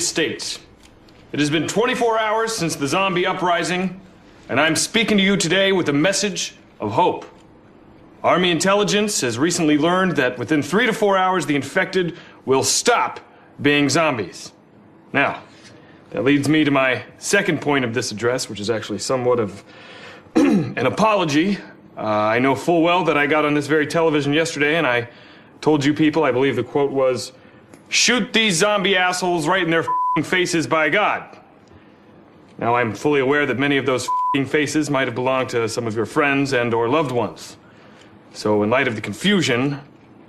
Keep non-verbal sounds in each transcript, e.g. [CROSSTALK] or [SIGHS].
United States, it has been 24 hours since the zombie uprising, and I'm speaking to you today with a message of hope. Army intelligence has recently learned that within three to four hours, the infected will stop being zombies. Now, that leads me to my second point of this address, which is actually somewhat of [CLEARS THROAT] an apology. Uh, I know full well that I got on this very television yesterday and I told you people, I believe the quote was, shoot these zombie assholes right in their faces by God. Now I'm fully aware that many of those faces might have belonged to some of your friends and or loved ones. So in light of the confusion,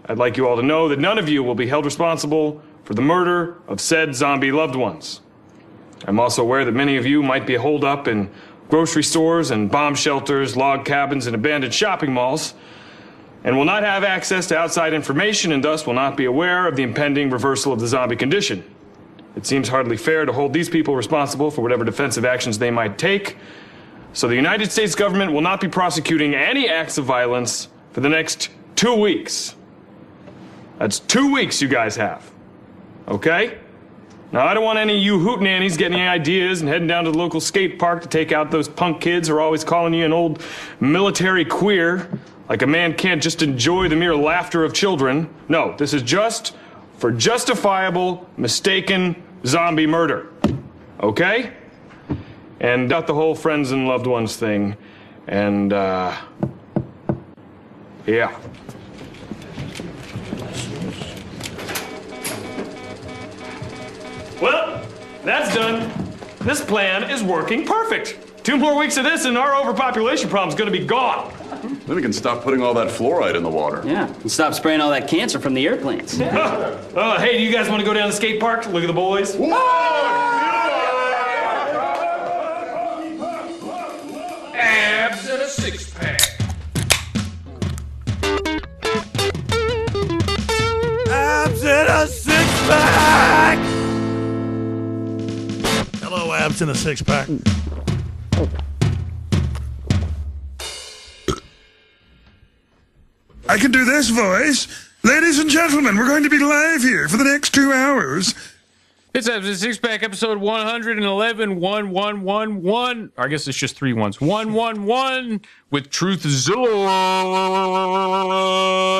I'd like you all to know that none of you will be held responsible for the murder of said zombie loved ones. I'm also aware that many of you might be holed up in grocery stores and bomb shelters, log cabins, and abandoned shopping malls, and will not have access to outside information and thus will not be aware of the impending reversal of the zombie condition. It seems hardly fair to hold these people responsible for whatever defensive actions they might take, so the United States government will not be prosecuting any acts of violence for the next two weeks. That's two weeks you guys have. Okay? Now, I don't want any of you hootenannies getting any ideas and heading down to the local skate park to take out those punk kids who are always calling you an old military queer, like a man can't just enjoy the mere laughter of children. No, this is just for justifiable, mistaken zombie murder. Okay? And got the whole friends and loved ones thing. And, uh, yeah. Well, that's done. This plan is working perfect. Two more weeks of this and our overpopulation problem's gonna be gone. Then we can stop putting all that fluoride in the water. Yeah, and stop spraying all that cancer from the airplanes. Uh, [LAUGHS] hey, do you guys wanna go down to the skate park? Look at the boys? Abs and a six pack. Abs in a six pack. Hello, abs in a six pack. I can do this voice. Ladies and gentlemen, we're going to be live here for the next two hours. It's a six pack episode 111 1111. Or I guess it's just three ones. 111 with Truthzilla.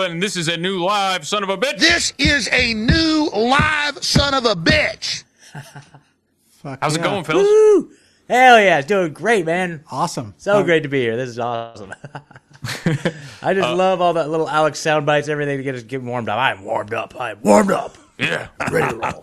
And this is a new live son of a bitch. This is a new live son of a bitch. [LAUGHS] How's it going, fellas? Woo! Hell yeah, it's doing great, man. Awesome. So great to be here. This is awesome. [LAUGHS] [LAUGHS] I just uh, love all that little Alex sound bites, everything to get us get warmed up. I'm warmed up. I'm warmed up. Yeah. Ready to roll.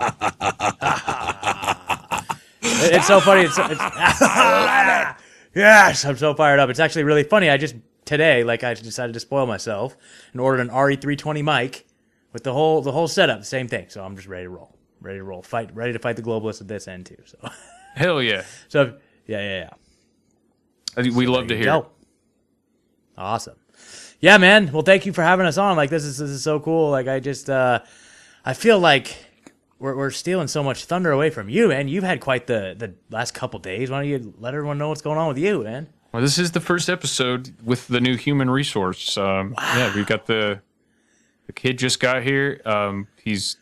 It's so funny. It's, it's [LAUGHS] yes, I'm so fired up. It's actually really funny. I just today, like, I decided to spoil myself and ordered an RE320 mic with the whole the whole setup, same thing. So I'm just ready to roll. Ready to roll. Fight. Ready to fight the globalists at this end too. So, [LAUGHS] Hell yeah. [LAUGHS] so yeah, yeah, yeah. We love to hear go. Awesome. Yeah, man. Well, thank you for having us on. Like this is this is so cool. Like I just uh I feel like we're we're stealing so much thunder away from you, man. You've had quite the the last couple days. Why don't you let everyone know what's going on with you, man? Well, this is the first episode with the new human resource. Um, Yeah, we've got the the kid just got here. Um, he's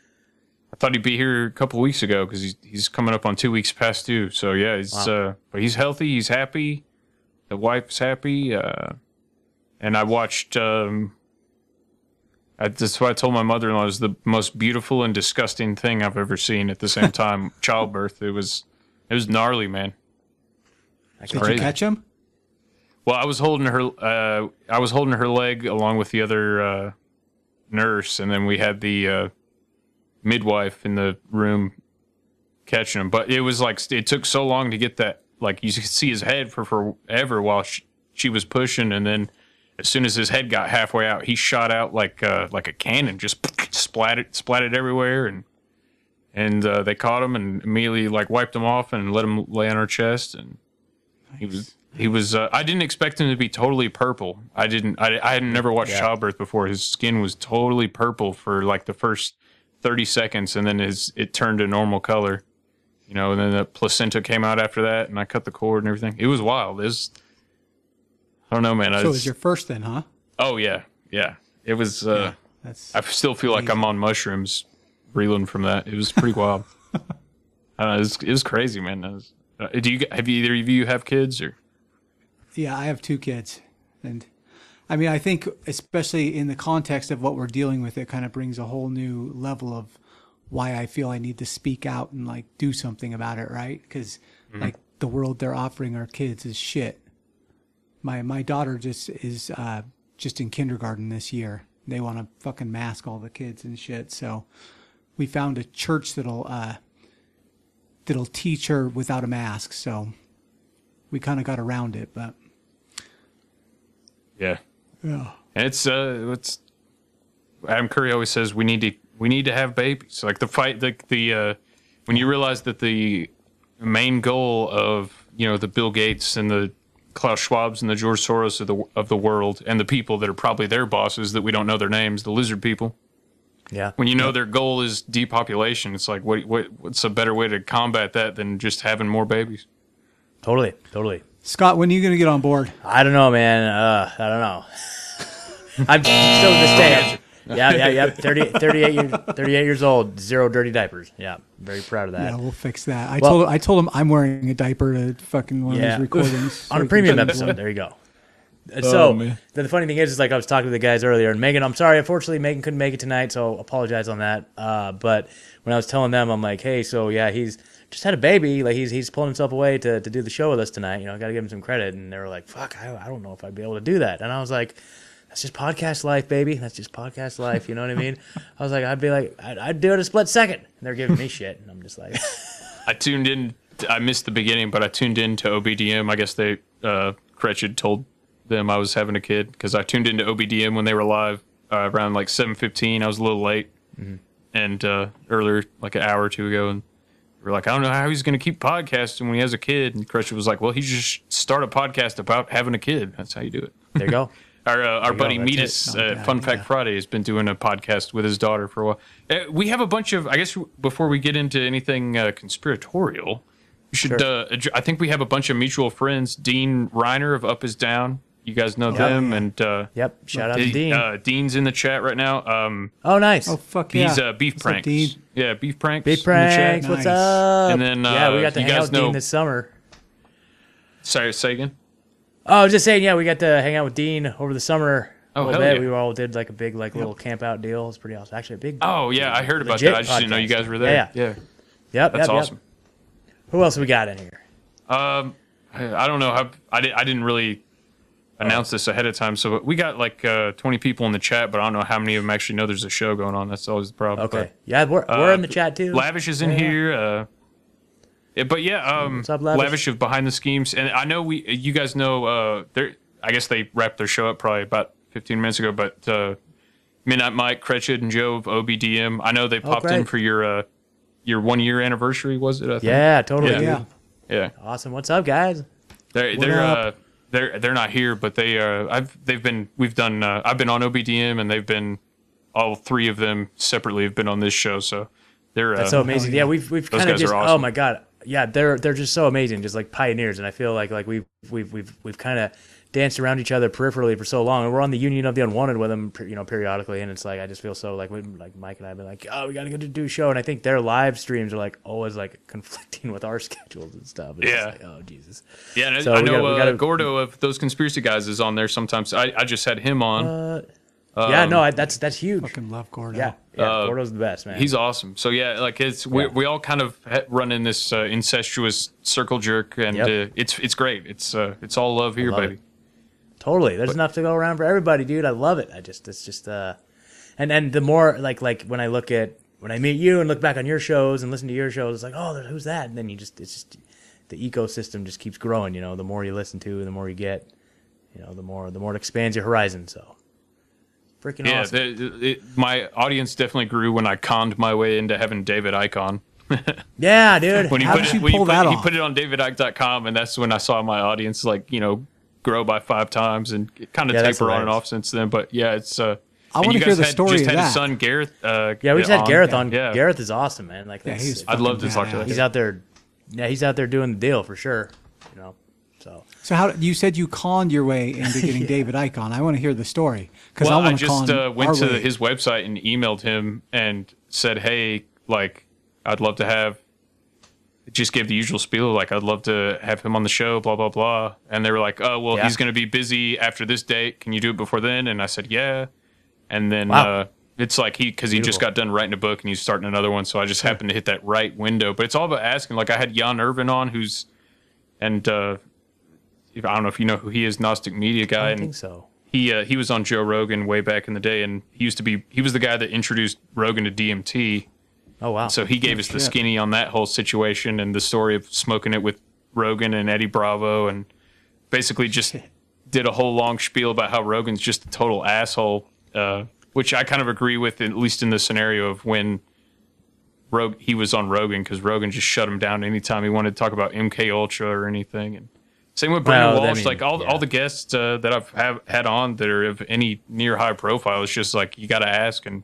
I thought he'd be here a couple weeks ago because he's he's coming up on two weeks past due. So yeah, he's uh, but he's healthy. He's happy. The wife's happy. Uh, and I watched. Um, I, that's why I told my mother-in-law it was the most beautiful and disgusting thing I've ever seen at the same [LAUGHS] time. Childbirth. It was it was gnarly, man. Did you crazy. catch him? Well, I was holding her. Uh, I was holding her leg along with the other uh, nurse, and then we had the uh, midwife in the room catching him. But it was like it took so long to get that. Like you could see his head for forever while she, she was pushing, and then as soon as his head got halfway out, he shot out like uh, like a cannon, just [LAUGHS] splatted splatted everywhere, and and uh, they caught him and immediately like wiped him off and let him lay on her chest, and he was he was. Uh, I didn't expect him to be totally purple. I didn't. I, I had never watched childbirth before. His skin was totally purple for like the first thirty seconds, and then his it turned to normal color. You know, and then the placenta came out after that, and I cut the cord and everything. It was wild. It was. I don't know, man. So it was- was your first then, huh? oh yeah, yeah. It was. Uh, That's I still feel like I'm on mushrooms, reeling from that. It was pretty wild. [LAUGHS] I don't know, it was, it was crazy, man. Was- uh, do you have either of you have kids or? Yeah, I have two kids, and I mean, I think especially in the context of what we're dealing with, it kind of brings a whole new level of why I feel I need to speak out and like do something about it, right? Because like the world they're offering our kids is shit. My my daughter just is uh, just in kindergarten this year. They want to fucking mask all the kids and shit. So we found a church that'll uh, that'll teach her without a mask. So we kind of got around it, but Yeah, yeah. and it's uh, it's Adam Curry always says we need to we need to have babies. Like the fight, the the uh, when you realize that the main goal of you know the Bill Gates and the Klaus Schwab's and the George Soros of the of the world and the people that are probably their bosses that we don't know their names, the lizard people. Yeah. When you know their goal is depopulation, it's like what what what's a better way to combat that than just having more babies? Totally, totally. Scott, when are you going to get on board? I don't know, man. Uh, I don't know. [LAUGHS] I'm still to this day. Yeah, yeah, yeah. 30, 38, years, 38 years old, zero dirty diapers. Yeah, very proud of that. Yeah, we'll fix that. I Well- told I told him I'm wearing a diaper to fucking one Yeah. of these recordings [LAUGHS] on a premium [LAUGHS] he episode. There you go. And so Oh, man. the, the funny thing is, is like I was talking to the guys earlier, and Megan, I'm sorry, unfortunately, Megan couldn't make it tonight, so apologize on that. Uh, but when I was telling them, I'm like, hey, so yeah, he's just had a baby, like he's he's pulling himself away to, to do the show with us tonight. You know, I got to give him some credit. And they were like, fuck, I, I don't know if I'd be able to do that. And I was like. That's just podcast life, baby. That's just podcast life. You know what I mean? I was like, I'd be like, I'd, I'd do it a split second. And they're giving me shit, and I'm just like, [LAUGHS] I tuned in. I missed the beginning, but I tuned in to OBDM. I guess they uh, Cretchid told them I was having a kid because I tuned into OBDM when they were live uh, around like seven fifteen. I was a little late, and uh, earlier like an hour or two ago, and we are like, I don't know how he's going to keep podcasting when he has a kid. And Cretchid was like, Well, he just start a podcast about having a kid. That's how you do it. there you go. [LAUGHS] Our uh, our buddy go, that's Metis, it. Uh, Fun Fact yeah. Friday, has been doing a podcast with his daughter for a while. Uh, we have a bunch of. I guess before we get into anything uh, conspiratorial, we should. Sure. Uh, I think we have a bunch of mutual friends. Dean Reiner of Up is Down. You guys know them, and uh, Yep. Shout out to Dean- Dean. Uh, Dean's in the chat right now. Um, oh, nice. Oh fuck yeah! he's uh, beef What's up, pranks. Dean? Yeah, beef pranks. Beef in the pranks. What's Nice. up? And then, yeah, we uh, got to hang out guys with Dean this summer. Sorry, say again. Oh, I was just saying, yeah, we got to hang out with Dean over the summer. Oh, hell bit. yeah. We all did like a big, like little camp out deal. It's pretty awesome. Actually, a big. Oh yeah, I heard about Legit that. I just didn't know you guys were there. Yeah, yeah. yep, that's yep, yep. awesome. Who else we got in here? Um, I I don't know how I, di- I didn't really announce this ahead of time, so we got like uh, 20 people in the chat, but I don't know how many of them actually know there's a show going on. That's always the problem. Okay, yeah, we're, But, we're uh, in the chat too. Lavish is in Yeah. here. Uh, yeah, but yeah, um, up, Lavish? of behind the schemes, and I know we, you guys know, uh, I guess they wrapped their show up probably about 15 minutes ago, but uh, Midnight Mike, Cretchid, and Joe of OBDM. I know they popped in Oh, great. for your uh, your one year anniversary. Was it? I think? Yeah, totally. Yeah. Yeah. yeah. Awesome. What's up, guys? They're What they're up? Uh, they're they're not here, but they uh I've they've been we've done uh, I've been on OBDM and they've been all three of them separately have been on this show, so they're uh, That's so amazing. Yeah, we've we've kind of just. are Oh my god. Yeah, they're they're just so amazing, just like pioneers, and I feel like like we've we've we've we've kind of danced around each other peripherally for so long, and we're on the Union of the Unwanted with them, you know, periodically, and it's like I just feel so like we, like Mike and I've been like, oh, we got to go to do a show, and I think their live streams are like always like [LAUGHS] conflicting with our [LAUGHS] schedules and stuff. It's just Yeah. like, oh Jesus. yeah. And So I know gotta- we uh, gotta- Gordo of those conspiracy guys is on there sometimes. I, I just had him on. Uh, yeah, Um, no, I, that's that's huge. Fucking love Gordo. Yeah, yeah, Uh, Gordo's the best man. He's awesome. So yeah, like it's we, Yeah. we all kind of run in this uh, incestuous circle jerk, and Yep. uh, it's it's great. It's uh, it's all love here, love baby. it. Totally. There's enough to go around for everybody, dude. I love it. I just it's just uh and and the more like like when I look at when I meet you and look back on your shows and listen to your shows, it's like, oh, who's that? And then you just it's just the ecosystem just keeps growing, you know, the more you listen to, the more you get, you know, the more the more it expands your horizon. So freaking Yeah, awesome. the, it, my audience definitely grew when I conned my way into having David Icke on. [LAUGHS] yeah, dude. when he How put did it, you pull put, that off? put it on davidicke.com and that's when I saw my audience like you know grow by five times and kind of Yeah, taper on and off since then. But yeah, it's uh, I wanna hear guys the had, story Just of had that. his son Gareth. Uh, yeah, we just had on. Gareth on. Yeah, Gareth is awesome, man. Like Yeah, that's, he's I'd love to talk to that badass. he's out there yeah, he's out there doing the deal for sure. You know. So So how you said you conned your way into [LAUGHS] getting David Icke on? I want to hear the story because well, I I, want to just con uh, went to way. his website and emailed him and said, "Hey, like, I'd love to have." Just gave the usual spiel, like I'd love to have him on the show, blah blah blah. And they were like, "Oh, well, Yeah. he's going to be busy after this date. Can you do it before then?" And I said, "Yeah." And then Wow. uh, it's like he because he just got done writing a book and he's starting another one, so I just happened to hit that right window. But it's all about asking. Like I had Jan Irvin on, who's and uh, if, I don't know if you know who he is, Gnostic Media guy, I and think so. he uh, he was on Joe Rogan way back in the day, and he used to be he was the guy that introduced Rogan to DMT. Oh wow. So he gave us the skinny on that whole situation and the story of smoking it with Rogan and Eddie Bravo, and basically just did a whole long spiel about how Rogan's just a total asshole, uh, which I kind of agree with, at least in the scenario of when. Rog- he was on Rogan because Rogan just shut him down anytime he wanted to talk about MK Ultra or anything, and same with Brandon Well, I Walsh. mean, like all yeah. all the guests uh, that I've have, had on that are of any near high profile, it's just like you got to ask. And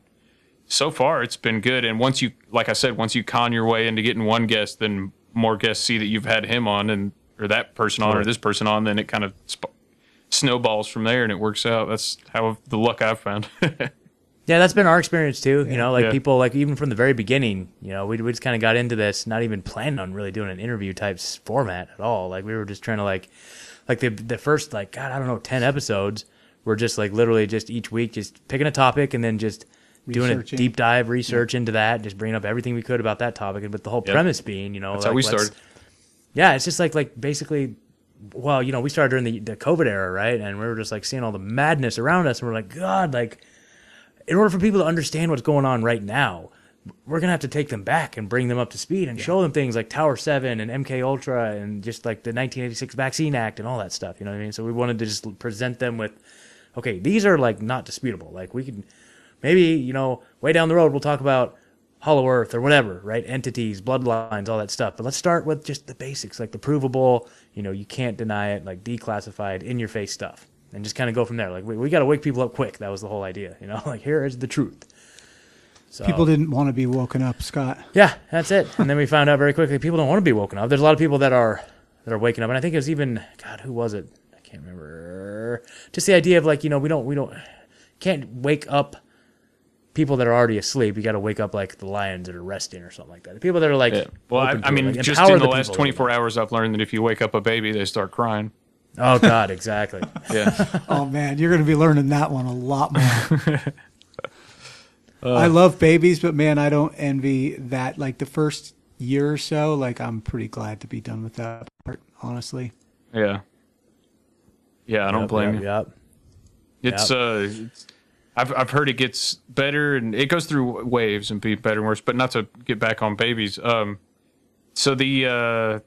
so far, it's been good. And once you, like I said, once you con your way into getting one guest, then more guests see that you've had him on and or that person on or this person on, then it kind of sp- snowballs from there, and it works out. That's how the luck I've found. [LAUGHS] Yeah, that's been our experience too. You know, like Yeah. people, like even from the very beginning, you know, we, we just kind of got into this, not even planning on really doing an interview type format at all. Like we were just trying to like, like the the first like God, I don't know, ten episodes were just like literally just each week just picking a topic and then just doing a deep dive research into that, just bringing up everything we could about that topic. And but the whole premise being, you know, That's like, how we started. yeah, it's just like like basically, well, you know, we started during the the COVID era, right? And we were just like seeing all the madness around us, and we're like, God, like, in order for people to understand what's going on right now, we're gonna have to take them back and bring them up to speed and show them things like Tower Seven and MK Ultra and just like the 1986 Vaccine Act and all that stuff. You know what I mean? So we wanted to just present them with, okay, these are like not disputable. Like we can maybe you know way down the road we'll talk about hollow earth or whatever right? Entities bloodlines all that stuff. But let's start with just the basics like the provable you know you can't deny it like declassified in your face stuff. And just kind of go from there. Like we, we got to wake people up quick. That was the whole idea you know? [LAUGHS] Like here is the truth. So People didn't want to be woken up, Scott. yeah that's it. And then we found out very quickly people don't want to be woken up. There's a lot of people that are that are waking up. And i think it was even god who was it? I can't remember. Just the idea of like you know we don't we don't can't wake up people that are already asleep. You got to wake up like the lions that are resting or something like that. The people that are like, Yeah. Well, I, open to I it, mean, like, just in the last 24 hours, I've learned that if you wake up a baby, they start crying. Oh God, exactly. [LAUGHS] Yeah. [LAUGHS] Oh man, you're going to be learning that one a lot more. [LAUGHS] I love babies, but man, I don't envy that. Like the first year or so, like I'm pretty glad to be done with that part, honestly. yeah. Yeah, I don't Yep, blame yep, you. Yep. It's uh, it's, I've I've heard it gets better and it goes through waves and be better and worse. But not to get back on babies. Um, so the uh,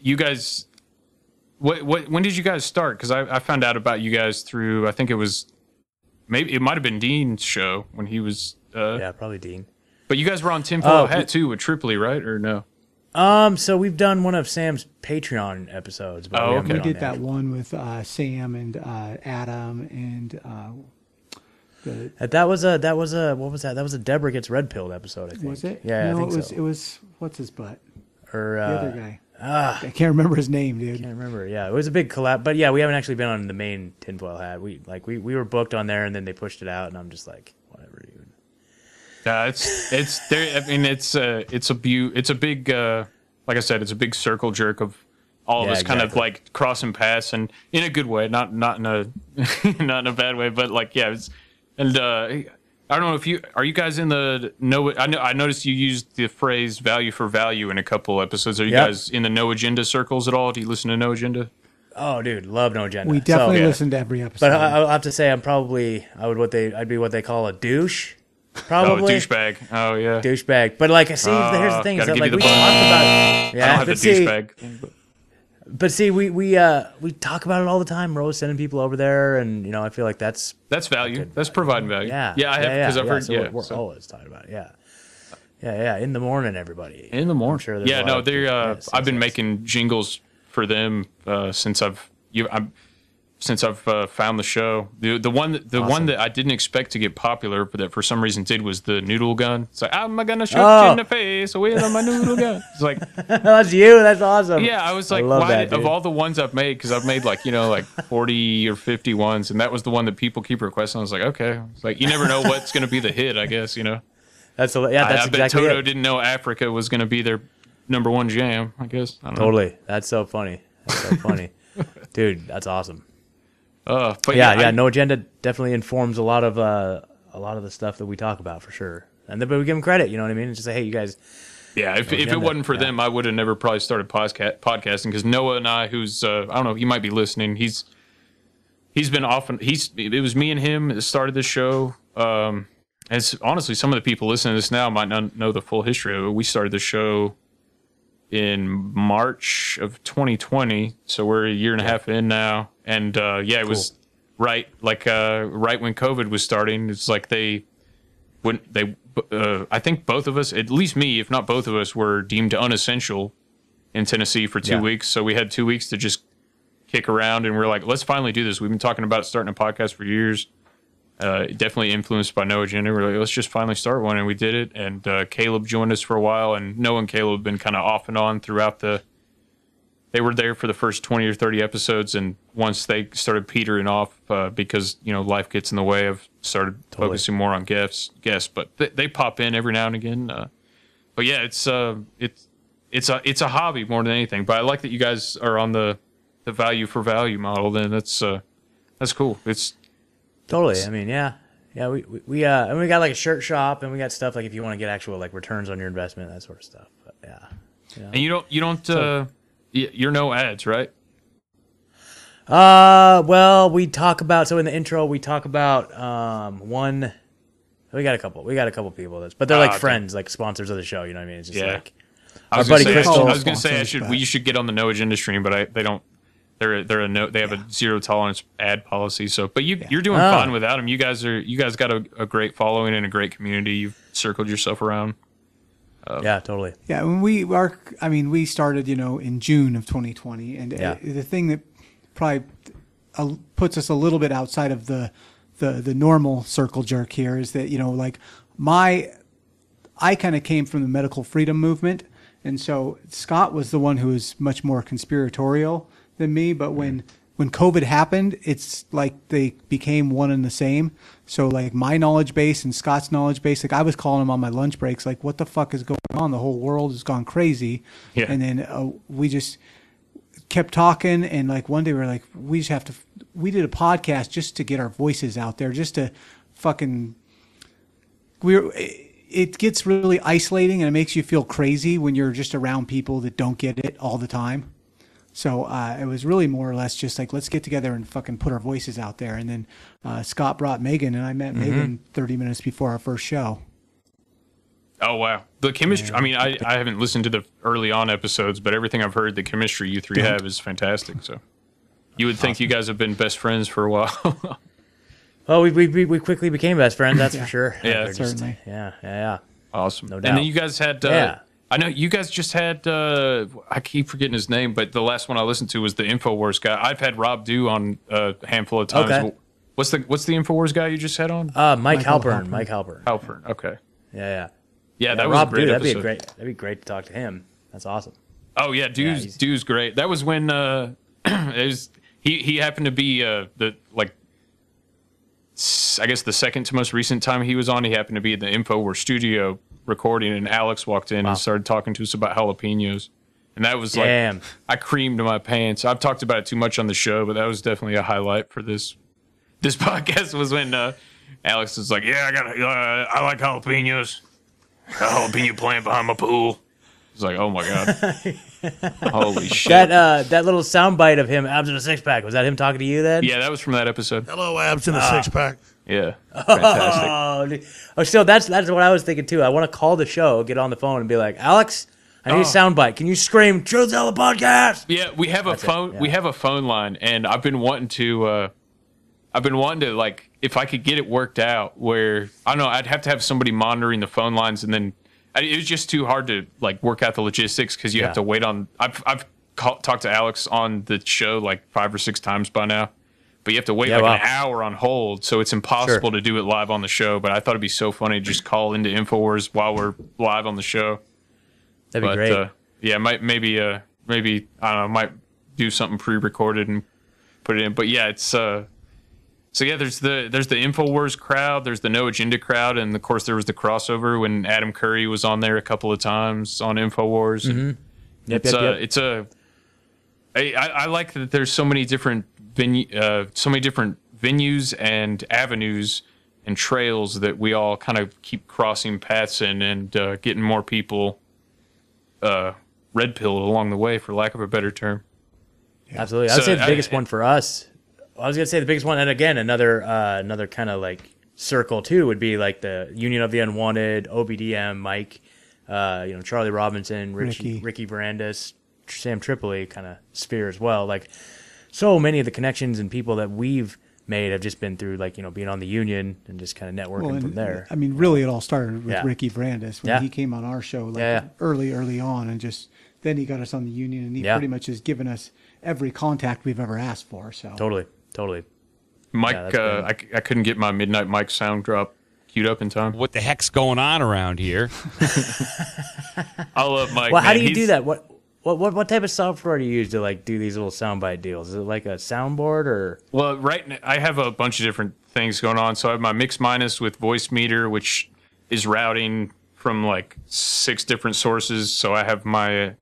you guys, what what when did you guys start? Because I I found out about you guys through I think it was maybe it might have been Dean's show when he was. Uh, Yeah, probably Dean. But you guys were on Tinfoil Oh, Hat we- too with Tripoli, right? Or no? Um, so we've done one of Sam's Patreon episodes. But Oh, we okay. We been on did there. that one with uh, Sam and uh, Adam and uh, the Uh, That was a that was a what was that? That was a Deborah gets red pilled episode. I think. was it? Yeah, no, I think it was. so. It was what's his butt? or The uh, other guy. I can't remember his name, dude. I can't remember. Yeah, it was a big collab. But yeah, we haven't actually been on the main tinfoil hat. We like we we were booked on there, and then they pushed it out, and I'm just like, whatever, dude. Yeah, it's it's there. I mean, it's uh, it's a bu- it's a big, uh, like I said, it's a big circle jerk of all of Yeah, us kind of exactly. like crossing paths and in a good way, not not in a [LAUGHS] not in a bad way, but like yeah, it's and uh, I don't know if you are you guys in the no. I know I noticed you used the phrase "value for value" in a couple episodes. Are you Yep. guys in the no agenda circles at all? Do you listen to no agenda? Oh, dude, love no agenda. We definitely So- Yeah. listened to every episode. But I, I'll have to say, I'm probably I would what they I'd be what they call a douche, [LAUGHS] Oh, probably douchebag. Oh yeah. douchebag. But like, I see, here's the Uh, thing: is that like we the talked bone. about, I yeah, don't have the but see, douchebag. But see, we we uh we talk about it all the time. We're always sending people over there, and you know, I feel like that's That's value. That's providing value. yeah, yeah, I have because I've heard. so yeah, we're, so- always talking about it. Yeah, yeah, yeah. In the morning, everybody. In the morning. I'm sure yeah, no, they're. Uh, I've been making jingles for them uh, since I've. You, I'm since I've uh, found the show. The the one that, the one that I didn't expect to get popular, but that for some reason did was the noodle gun. It's like I'm gonna shoot Oh. you in the face with my noodle gun. It's like [LAUGHS] That's you. That's awesome. yeah, I was I like, love why that, did, of all the ones I've made, because I've made like you know like forty or fifty ones, and that was the one that people keep requesting. I was like, okay, it's like you never know what's gonna be the hit. I guess you know. That's a, yeah. I, That's I bet exactly Toto it. didn't know Africa was gonna be their number one jam. I guess I don't know. Totally. That's so funny. That's so funny, [LAUGHS] dude. That's awesome. Uh, but yeah, yeah, yeah. I- no agenda definitely informs a lot of uh, a lot of the stuff that we talk about for sure. And then, but we give them credit. You know what I mean? And just say, hey, you guys. Yeah, if, if it wasn't for yeah. them, I would have never probably started podca- podcasting because Noah and I, who's uh, I don't know, he might be listening. He's he's been often he's it was me and him that started this show. Um, and honestly, some of the people listening to this now might not know the full history of it. We started the show in March of 2020, so we're a year and a half in now. And uh, yeah, it was right like uh, right when COVID was starting. It's like they when they uh, I think both of us, at least me, if not both of us, were deemed unessential in Tennessee for two Yeah. weeks. So we had two weeks to just kick around, and we are like, let's finally do this. We've been talking about starting a podcast for years. Uh, definitely influenced by No Agenda. We're like, let's just finally start one, and we did it. And uh, Caleb joined us for a while, and Noah and Caleb have been kind of off and on throughout the. They were there for the first twenty or thirty episodes, and once they started petering off uh, because you know life gets in the way, I've started Totally. focusing more on guests. Guests, but they, they pop in every now and again. Uh, but yeah, it's uh, it's it's a it's a hobby more than anything. But I like that you guys are on the the value for value model. Then that's uh, that's cool. It's Totally. I mean, yeah, yeah. We we, we uh, and we got like a shirt shop, and we got stuff like if you want to get actual like returns on your investment, that sort of stuff. But yeah. and you don't you don't uh, you're no ads, right? Uh, well, we talk about so in the intro we talk about um one. We got a couple. We got a couple people that's, but they're Ah, like okay. friends, like sponsors of the show. You know what I mean? It's just Yeah. like I Our was gonna buddy say, I Crystal- should- I was going to say I should we should get on the no agenda stream, but I they don't. They're they're a no. They have a zero tolerance ad policy. So, but you you're doing Oh. fine without them. You guys are you guys got a, a great following and a great community. You've circled yourself around. yeah, totally. Yeah, when we are, I mean, we started, you know, in June of 2020, and uh, Yeah. the thing that probably uh, puts us a little bit outside of the, the the normal circle jerk here is that you know, like my, I kind of came from the medical freedom movement, and so Scott was the one who was much more conspiratorial than me. But when when COVID happened, it's like they became one and the same. So like my knowledge base and Scott's knowledge base, like I was calling him on my lunch breaks, like what the fuck is going on? The whole world has gone crazy. Yeah. And then uh, we just kept talking, and like one day we are like, we just have to. We did a podcast just to get our voices out there, just to fucking. We're. It gets really isolating, and it makes you feel crazy when you're just around people that don't get it all the time. So uh, it was really more or less just like let's get together and fucking put our voices out there. And then uh, Scott brought Megan, and I met Megan 30 minutes before our first show. Oh wow, the chemistry. I mean, I, I haven't listened to the early on episodes, but everything I've heard, the chemistry you three have is fantastic. So, you would think you guys have been best friends for a while. [LAUGHS] Well, we we, we- we quickly became best friends. That's for sure. Yeah, They're just- certainly. yeah, yeah, yeah. awesome. No doubt. And then you guys had. Uh, Yeah. I know you guys just had. Uh, I keep forgetting his name, but the last one I listened to was the Infowars guy. I've had Rob Dew on a handful of times. Okay. What's the What's the Infowars guy you just had on? Uh, Mike Michael Halpern. Halpern. Mike Halpern. Halpern. Okay. Yeah, yeah. Yeah, that Yeah, was Rob, a great dude, that'd be a great. That'd be great to talk to him. That's awesome. Oh yeah, dude's he's- dude's great. That was when uh, [CLEARS THROAT] it was he he happened to be uh the like I guess the second to most recent time he was on. He happened to be in the Infowars studio recording, and Alex walked in and started talking to us about jalapenos. And that was like I creamed my pants. I've talked about it too much on the show, but that was definitely a highlight for this this [LAUGHS] podcast. Was when uh, Alex was like, "Yeah, I got uh, I like jalapenos. Got a jalapeno plant behind my pool." It's like, "Oh my god." [LAUGHS] Holy shit! That uh, that little soundbite of him abs in a six pack was that him talking to you then? yeah, that was from that episode. Hello, abs in a Ah. six pack. Yeah, [LAUGHS] fantastic. Oh, oh, still that's that's what I was thinking too. I want to call the show, get on the phone, and be like, Alex, I need a Oh. soundbite. Can you scream "Truth Tell the podcast"? yeah, we have a phone. yeah. We have a phone line, and I've been wanting to. Uh, I've been wanting to like if I could get it worked out where I don't know. I'd have to have somebody monitoring the phone lines, and then I, it was just too hard to like work out the logistics because you Yeah. have to wait on. I've I've call, talked to Alex on the show like five or six times by now, but you have to wait Yeah, like wow. an hour on hold, so it's impossible to do it live on the show. But I thought it'd be so funny to just call into Infowars while we're live on the show. That'd be but great. Uh, yeah, might maybe uh maybe I don't know, might do something pre-recorded and put it in. But yeah, it's uh so yeah, there's the there's the Infowars crowd, there's the No Agenda crowd, and of course there was the crossover when Adam Curry was on there a couple of times on Infowars. And Yep, it's yep, a yep. it's a I I like that there's so many different venue uh so many different venues and avenues and trails that we all kind of keep crossing paths in and uh, getting more people uh red pilled along the way for lack of a better term. Absolutely. I would So, say the I- biggest one for us. I was gonna say the biggest one, and again, another uh, another kind of like circle too would be like the Union of the Unwanted, OBDM, Mike, uh, you know Charlie Robinson, Richie, Ricky. Ricky Varandas, Sam Tripoli, kind of sphere as well. Like so many of the connections and people that we've made have just been through like you know being on the Union and just kind of networking Well, and, from there. I mean, really, it all started with Yeah. Ricky Varandas when Yeah. he came on our show, like Yeah, yeah. early, early on, and just then he got us on the union, and he Yeah. pretty much has given us every contact we've ever asked for. So Totally, totally. Mike, Yeah, that's uh, been- I, c- I couldn't get my midnight Mike sound drop queued up in time. What the heck's going on around here? [LAUGHS] [LAUGHS] I love Mike. Well, how do you He's- do that? What what what what type of software do you use to like do these little soundbite deals? Is it like a soundboard or? Well, right, now I have a bunch of different things going on. So I have my mix minus with Voicemeeter, which is routing from like six different sources. So I have my,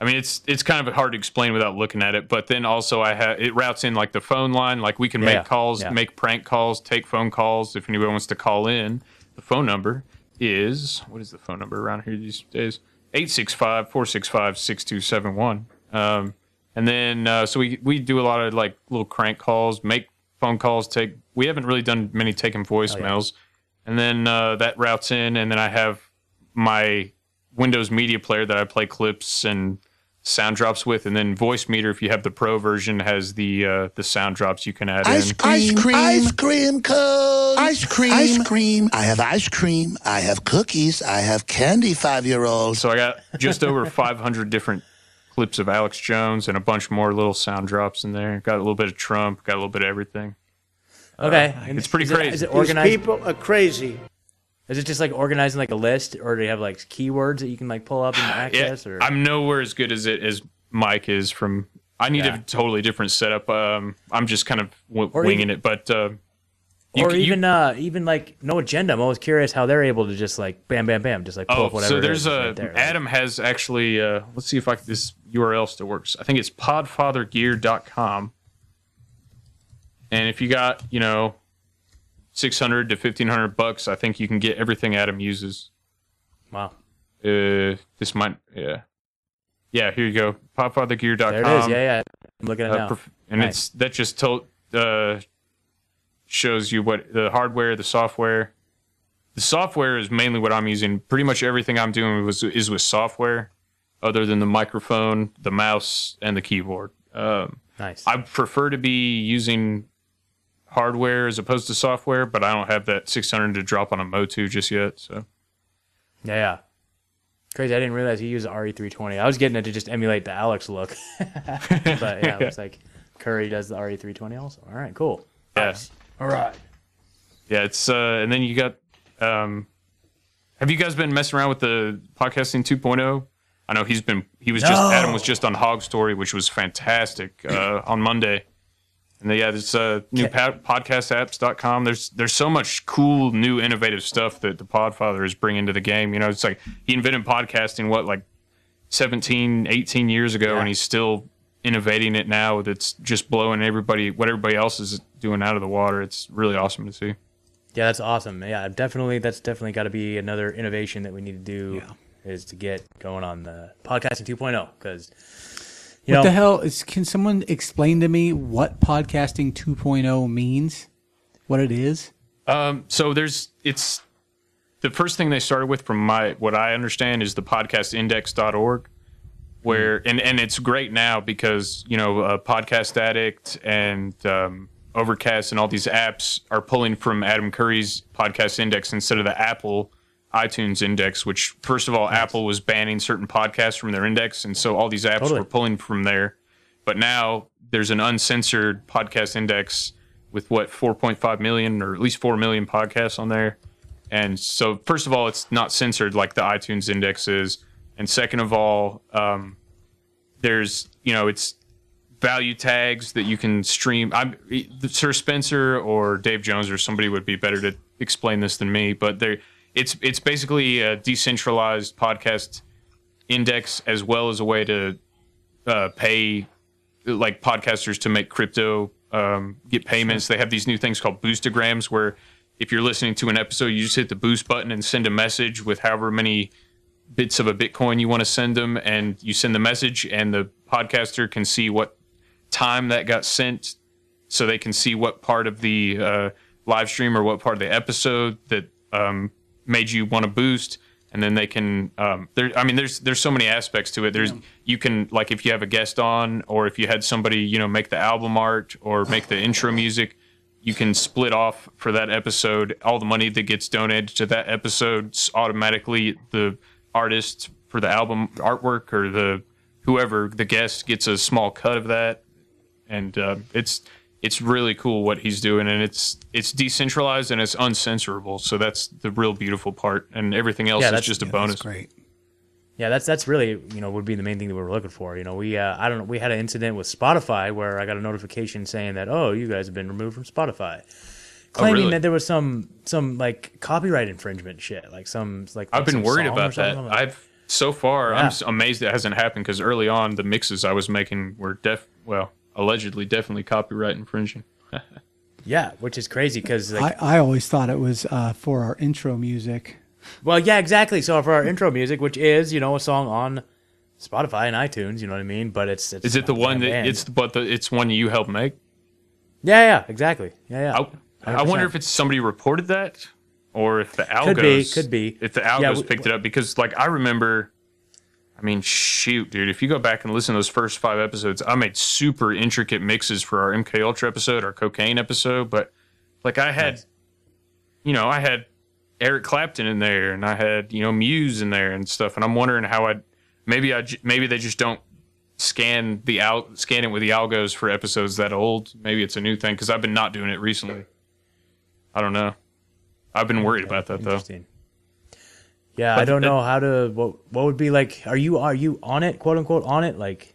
I mean, it's it's kind of hard to explain without looking at it. But then also I have it routes in like the phone line. Like we can Yeah, make calls, yeah. make prank calls, take phone calls if anybody wants to call in. The phone number is what is the phone number around here these days? 865-465-6271. Um, and then uh, so we we do a lot of like little crank calls, make phone calls, take. We haven't really done many taking voicemails, and then uh, that routes in, and then I have my Windows Media Player that I play clips and sound drops with, and then Voicemeeter. If you have the Pro version, has the uh, the sound drops you can add Ice in. cream, ice cream, ice cream cone, ice cream, ice cream. I have ice cream. I have cookies. I have candy. Five year olds. So I got just over [LAUGHS] 500 different clips of Alex Jones and a bunch more little sound drops in there. Got a little bit of Trump, got a little bit of everything. Okay, it's pretty is crazy. Is it organized? people are crazy. Is it just like organizing like a list, or do you have like keywords that you can like pull up and [SIGHS] access? or I'm nowhere as good as it as Mike is from. I need Yeah. a totally different setup. Um, I'm just kind of w- winging even- it, but uh, or can- you- even uh even like no agenda. I'm always curious how they're able to just like bam bam bam, just like pull Oh, up whatever. so there's a right there, like- Adam has actually. Uh, let's see if I can, this URL still works. I think it's podfathergear.com. And if you got you know, six hundred to fifteen hundred bucks, I think you can get everything Adam uses. Wow. Uh, this might yeah, yeah. Here you go, podfathergear.com. There it is. Yeah, yeah. I'm looking at it Uh, now. prof- and Nice. it's that just told uh, shows you what the hardware, the software. The software is mainly what I'm using. Pretty much everything I'm doing was is with software, other than the microphone, the mouse, and the keyboard. Um, nice. I prefer to be using hardware as opposed to software, but I don't have that 600 to drop on a Motu just yet. So Yeah, yeah. Crazy. I didn't realize he used the RE320. I was getting it to just emulate the Alex look. [LAUGHS] but yeah, it looks [LAUGHS] like Curry does the RE320 also. All right, cool. yes, All right. yeah. It's uh, and then you got. Um, have you guys been messing around with the podcasting 2.0? I know he's been. He was just Adam was just on Hog Story, which was fantastic uh, on Monday. And yeah, there's uh, new pa- podcastapps.com. There's there's so much cool, new, innovative stuff that the Podfather is bringing to the game. You know, it's like he invented podcasting what like 17, 18 years ago, and he's still innovating it now. That's just blowing everybody what everybody else is doing out of the water. It's really awesome to see. Yeah, that's awesome. Yeah, definitely. That's definitely got to be another innovation that we need to do is to get going on the podcasting 2.0 because you what know the hell is? Can someone explain to me what podcasting 2.0 means? What it is? Um, so there's it's the first thing they started with from my what I understand is the podcastindex.org where and and it's great now because you know uh, podcast addict and um, overcast and all these apps are pulling from adam curry's podcast index instead of the apple itunes index which first of all apple was banning certain podcasts from their index and so all these apps Totally. were pulling from there but now there's an uncensored podcast index with what 4.5 million or at least 4 million podcasts on there. And so, first of all, it's not censored like the iTunes index is, and second of all, um, there's you know it's value tags that you can stream. I'm Sir Spencer or Dave Jones or somebody would be better to explain this than me, but there it's it's basically a decentralized podcast index as well as a way to uh, pay like podcasters to make crypto um, get payments. They have these new things called boostagrams where if you're listening to an episode, you just hit the boost button and send a message with however many bits of a Bitcoin you want to send them, and you send the message, and the podcaster can see what time that got sent, so they can see what part of the uh, live stream or what part of the episode that um, made you want to boost, and then they can. Um, there, I mean, there's there's so many aspects to it. There's you can like if you have a guest on, or if you had somebody you know make the album art or make the intro [LAUGHS] music. You can split off for that episode. All the money that gets donated to that episode automatically the artist for the album artwork or the whoever the guest gets a small cut of that and uh, it's it's really cool what he's doing and it's it's decentralized and it's uncensorable so that's the real beautiful part and everything else Yeah, is just a yeah, bonus great Yeah, that's that's really you know would be the main thing that we were looking for. You know, we uh, I don't know we had an incident with Spotify where I got a notification saying that oh you guys have been removed from Spotify, claiming really? that there was some some like copyright infringement shit like some like i've been worried about that. I'm like, i've so far i'm Yeah. s- amazed it hasn't happened because early on the mixes i was making were def well allegedly definitely copyright infringing [LAUGHS] yeah, which is crazy because like I, I always thought it was uh, for our intro music. well yeah exactly. So for our intro music, which is you know a song on Spotify and iTunes, you know what I mean. But it's, it's is it the one that band. it's but the it's one you helped make yeah yeah exactly yeah yeah. I, I wonder if it's somebody reported that, or if the algos Could be, could be. if the Yeah, algos we- picked it up because like I remember. I mean, shoot, dude! If you go back and listen to those first five episodes, I made super intricate mixes for our MK Ultra episode, our cocaine episode. But like, I had, you know, I had Eric Clapton in there, and I had you know Muse in there and stuff. And I'm wondering how I, maybe I, maybe they just don't scan the al scan it with the algos for episodes that old. Maybe it's a new thing because I've been not doing it recently. I don't know. I've been worried about that though. Interesting. Yeah, But I don't know how to. What what would be like? Are you are you on it? Quote unquote on it? Like,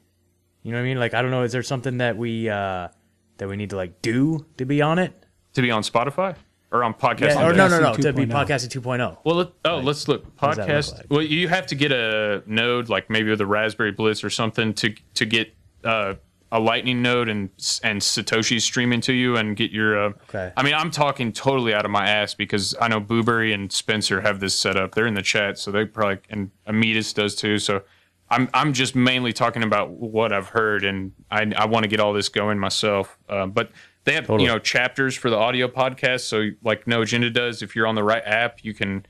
you know what I mean? Like, I don't know. Is there something that we uh that we need to like do to be on it? To be on Spotify or on podcast? Yeah, or no, no, no, Podcasting to be 2.0. podcasting 2.0. Well, let, oh, let's look. does that look Podcast. like? Well, you have to get a node, like maybe with a Raspberry Blitz or something, to to get uh, a Lightning node and and Satoshi streaming to you and get your. Uh, Okay. I mean, I'm talking totally out of my ass because I know Boo-Bury and Spencer have this set up. They're in the chat, so they probably and Amitas does too. So. I'm I'm just mainly talking about what I've heard, and I I want to get all this going myself. Uh, but they have Totally. you know chapters for the audio podcast. So like No Agenda does, if you're on the right app, you can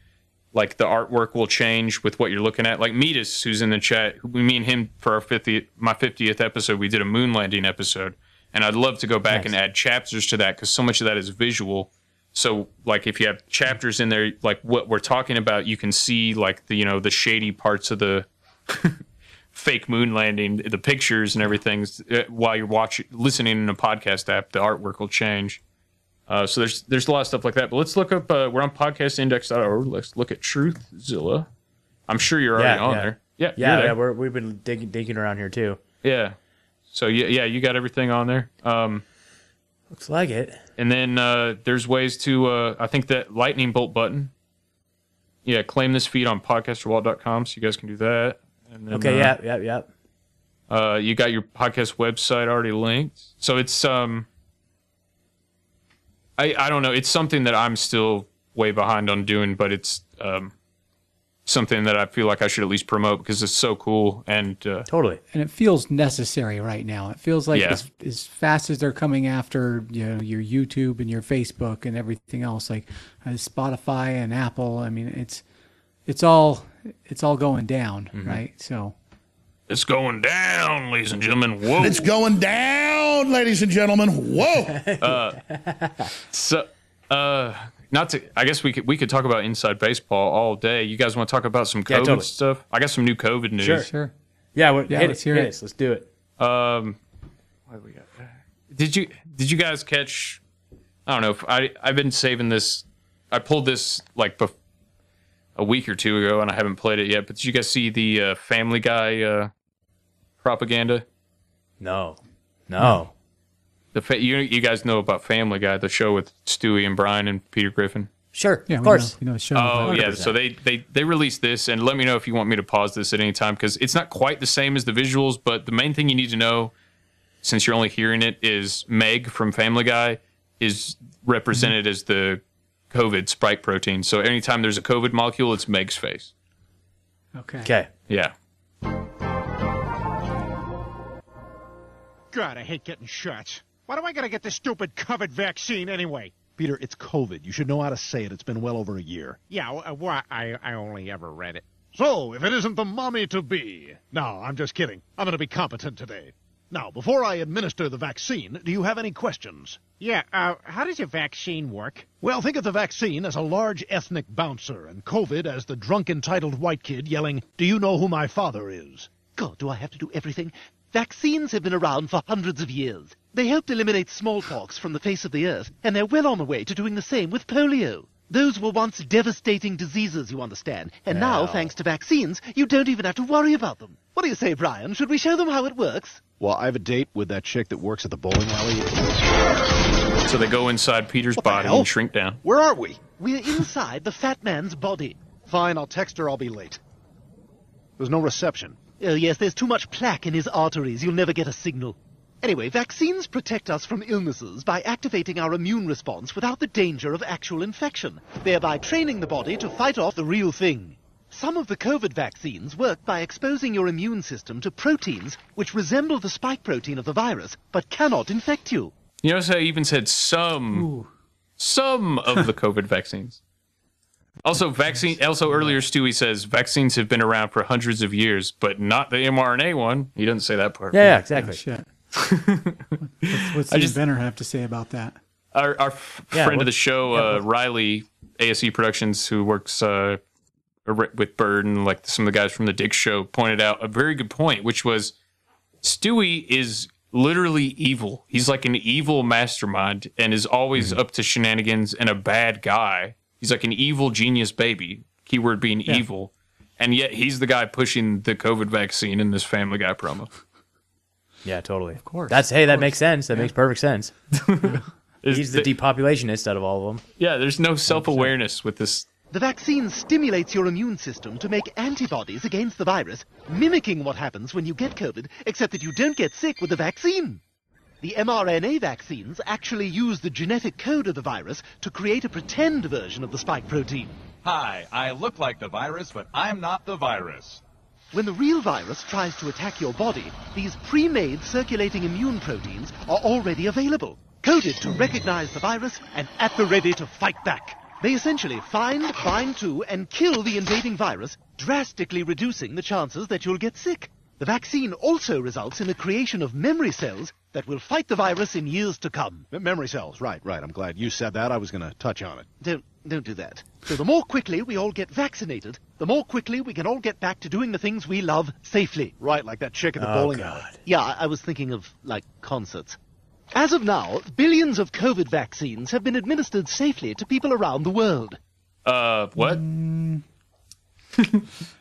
like the artwork will change with what you're looking at. Like Metis, who's in the chat, we me and him for our 50th, my 50th episode, we did a moon landing episode, and I'd love to go back and add chapters to that because so much of that is visual. So like if you have chapters in there, like what we're talking about, you can see like the you know the shady parts of the [LAUGHS] fake moon landing, the pictures and everything uh, while you're watching, listening in a podcast app, the artwork will change. Uh, so there's there's a lot of stuff like that. But let's look up. Uh, we're on podcastindex.org. Let's look at Truthzilla. I'm sure you're already Yeah, on yeah. there. Yeah, Yeah, you're yeah, we're, we've been digging, digging around here too. yeah. So yeah, yeah, you got everything on there. Um, Looks like it. and then uh, there's ways to. Uh, I think that lightning bolt button. Yeah, claim this feed on podcasterwallet.com, so you guys can do that. And then, Okay, uh, yeah, yeah, yeah. Uh, you got your podcast website already linked, so it's um. I I don't know. It's something that I'm still way behind on doing, but it's um, something that I feel like I should at least promote because it's so cool and uh, Totally. and it feels necessary right now. It feels like Yeah. as, as fast as they're coming after you know your YouTube and your Facebook and everything else, like uh, Spotify and Apple. I mean, it's it's all it's all going down, Mm-hmm. right? So it's going down, ladies and gentlemen. Whoa! It's going down, ladies and gentlemen. Whoa. [LAUGHS] So, uh, not to. I guess we could we could talk about inside baseball all day. You guys want to talk about some COVID Yeah, totally. stuff? I got some new COVID news. Sure. sure. Yeah, well, Yeah, hit let's it, hear hit it. us. Let's do it. Um, what we got? Did you did you guys catch? I don't know. If I I've been saving this. I pulled this like bef- a week or two ago, and I haven't played it yet. But did you guys see the uh, Family Guy uh, propaganda? No, no. The fa- you you guys know about Family Guy, the show with Stewie and Brian and Peter Griffin. Sure, Yeah, of course. know, we know the show. Oh yeah, so they they they released this, and let me know if you want me to pause this at any time because it's not quite the same as the visuals. But the main thing you need to know, since you're only hearing it, is Meg from Family Guy is represented mm-hmm. as the COVID spike protein. So anytime there's a COVID molecule, it's Meg's face. Okay. Okay. Yeah. God, I hate getting shots. Why do I gotta get this stupid COVID vaccine anyway? Peter, it's COVID. You should know how to say it. It's been well over a year. Yeah, uh, why? I, I only ever read it. So, if it isn't the mommy to be. No, I'm just kidding. I'm gonna be competent today. Now, before I administer the vaccine, do you have any questions? Yeah, uh, how does your vaccine work? Well, think of the vaccine as a large ethnic bouncer, and COVID as the drunk entitled white kid yelling, Do you know who my father is? God, do I have to do everything? Vaccines have been around for hundreds of years. They helped eliminate smallpox from the face of the earth, and they're well on the way to doing the same with polio. Those were once devastating diseases, you understand, and now, Well. thanks to vaccines, you don't even have to worry about them. What do you say, Brian? Should we show them how it works? Well, I have a date with that chick that works at the bowling alley. So they go inside Peter's body and shrink down. Where are we? We're inside the fat man's body. Fine, I'll text her. I'll be late. There's no reception. Oh, yes, there's too much plaque in his arteries. You'll never get a signal. Anyway, vaccines protect us from illnesses by activating our immune response without the danger of actual infection, thereby training the body to fight off the real thing. Some of the COVID vaccines work by exposing your immune system to proteins which resemble the spike protein of the virus but cannot infect you. You notice how I even said some some of the [LAUGHS] COVID vaccines. Also, vaccine. Also, earlier, Stewie says vaccines have been around for hundreds of years, but not the mRNA one. He doesn't say that part. Yeah, yeah, exactly. shit. what's [LAUGHS] what's I the just- inventor have to say about that? Our, our Yeah, friend what- of the show, yeah, uh, Riley, ASE Productions, who works uh, with Bird and like some of the guys from the Dick Show, pointed out a very good point, which was Stewie is literally evil. He's like an evil mastermind and is always Mm-hmm. up to shenanigans and a bad guy. He's like an evil genius baby. Keyword being Yeah. evil. And yet he's the guy pushing the COVID vaccine in this Family Guy promo. Yeah, totally. Of course. That's hey, that makes sense. That makes perfect sense. [LAUGHS] He's the the- depopulationist out of all of them. Yeah, there's no self awareness with this. The vaccine stimulates your immune system to make antibodies against the virus, mimicking what happens when you get COVID, except that you don't get sick with the vaccine. The mRNA vaccines actually use the genetic code of the virus to create a pretend version of the spike protein. Hi, I look like the virus, but I'm not the virus. When the real virus tries to attack your body, these pre-made circulating immune proteins are already available, coded to recognize the virus and at the ready to fight back. They essentially find, bind to, and kill the invading virus, drastically reducing the chances that you'll get sick. The vaccine also results in the creation of memory cells that will fight the virus in years to come. M- memory cells, right, right. I'm glad you said that. I was going to touch on it. Don't, don't do that. So the more quickly we all get vaccinated, the more quickly we can all get back to doing the things we love safely. Right, like that chick at the Oh, bowling God. alley. Yeah, I I was thinking of, like, concerts. As of now, billions of COVID vaccines have been administered safely to people around the world. Uh, what? [LAUGHS]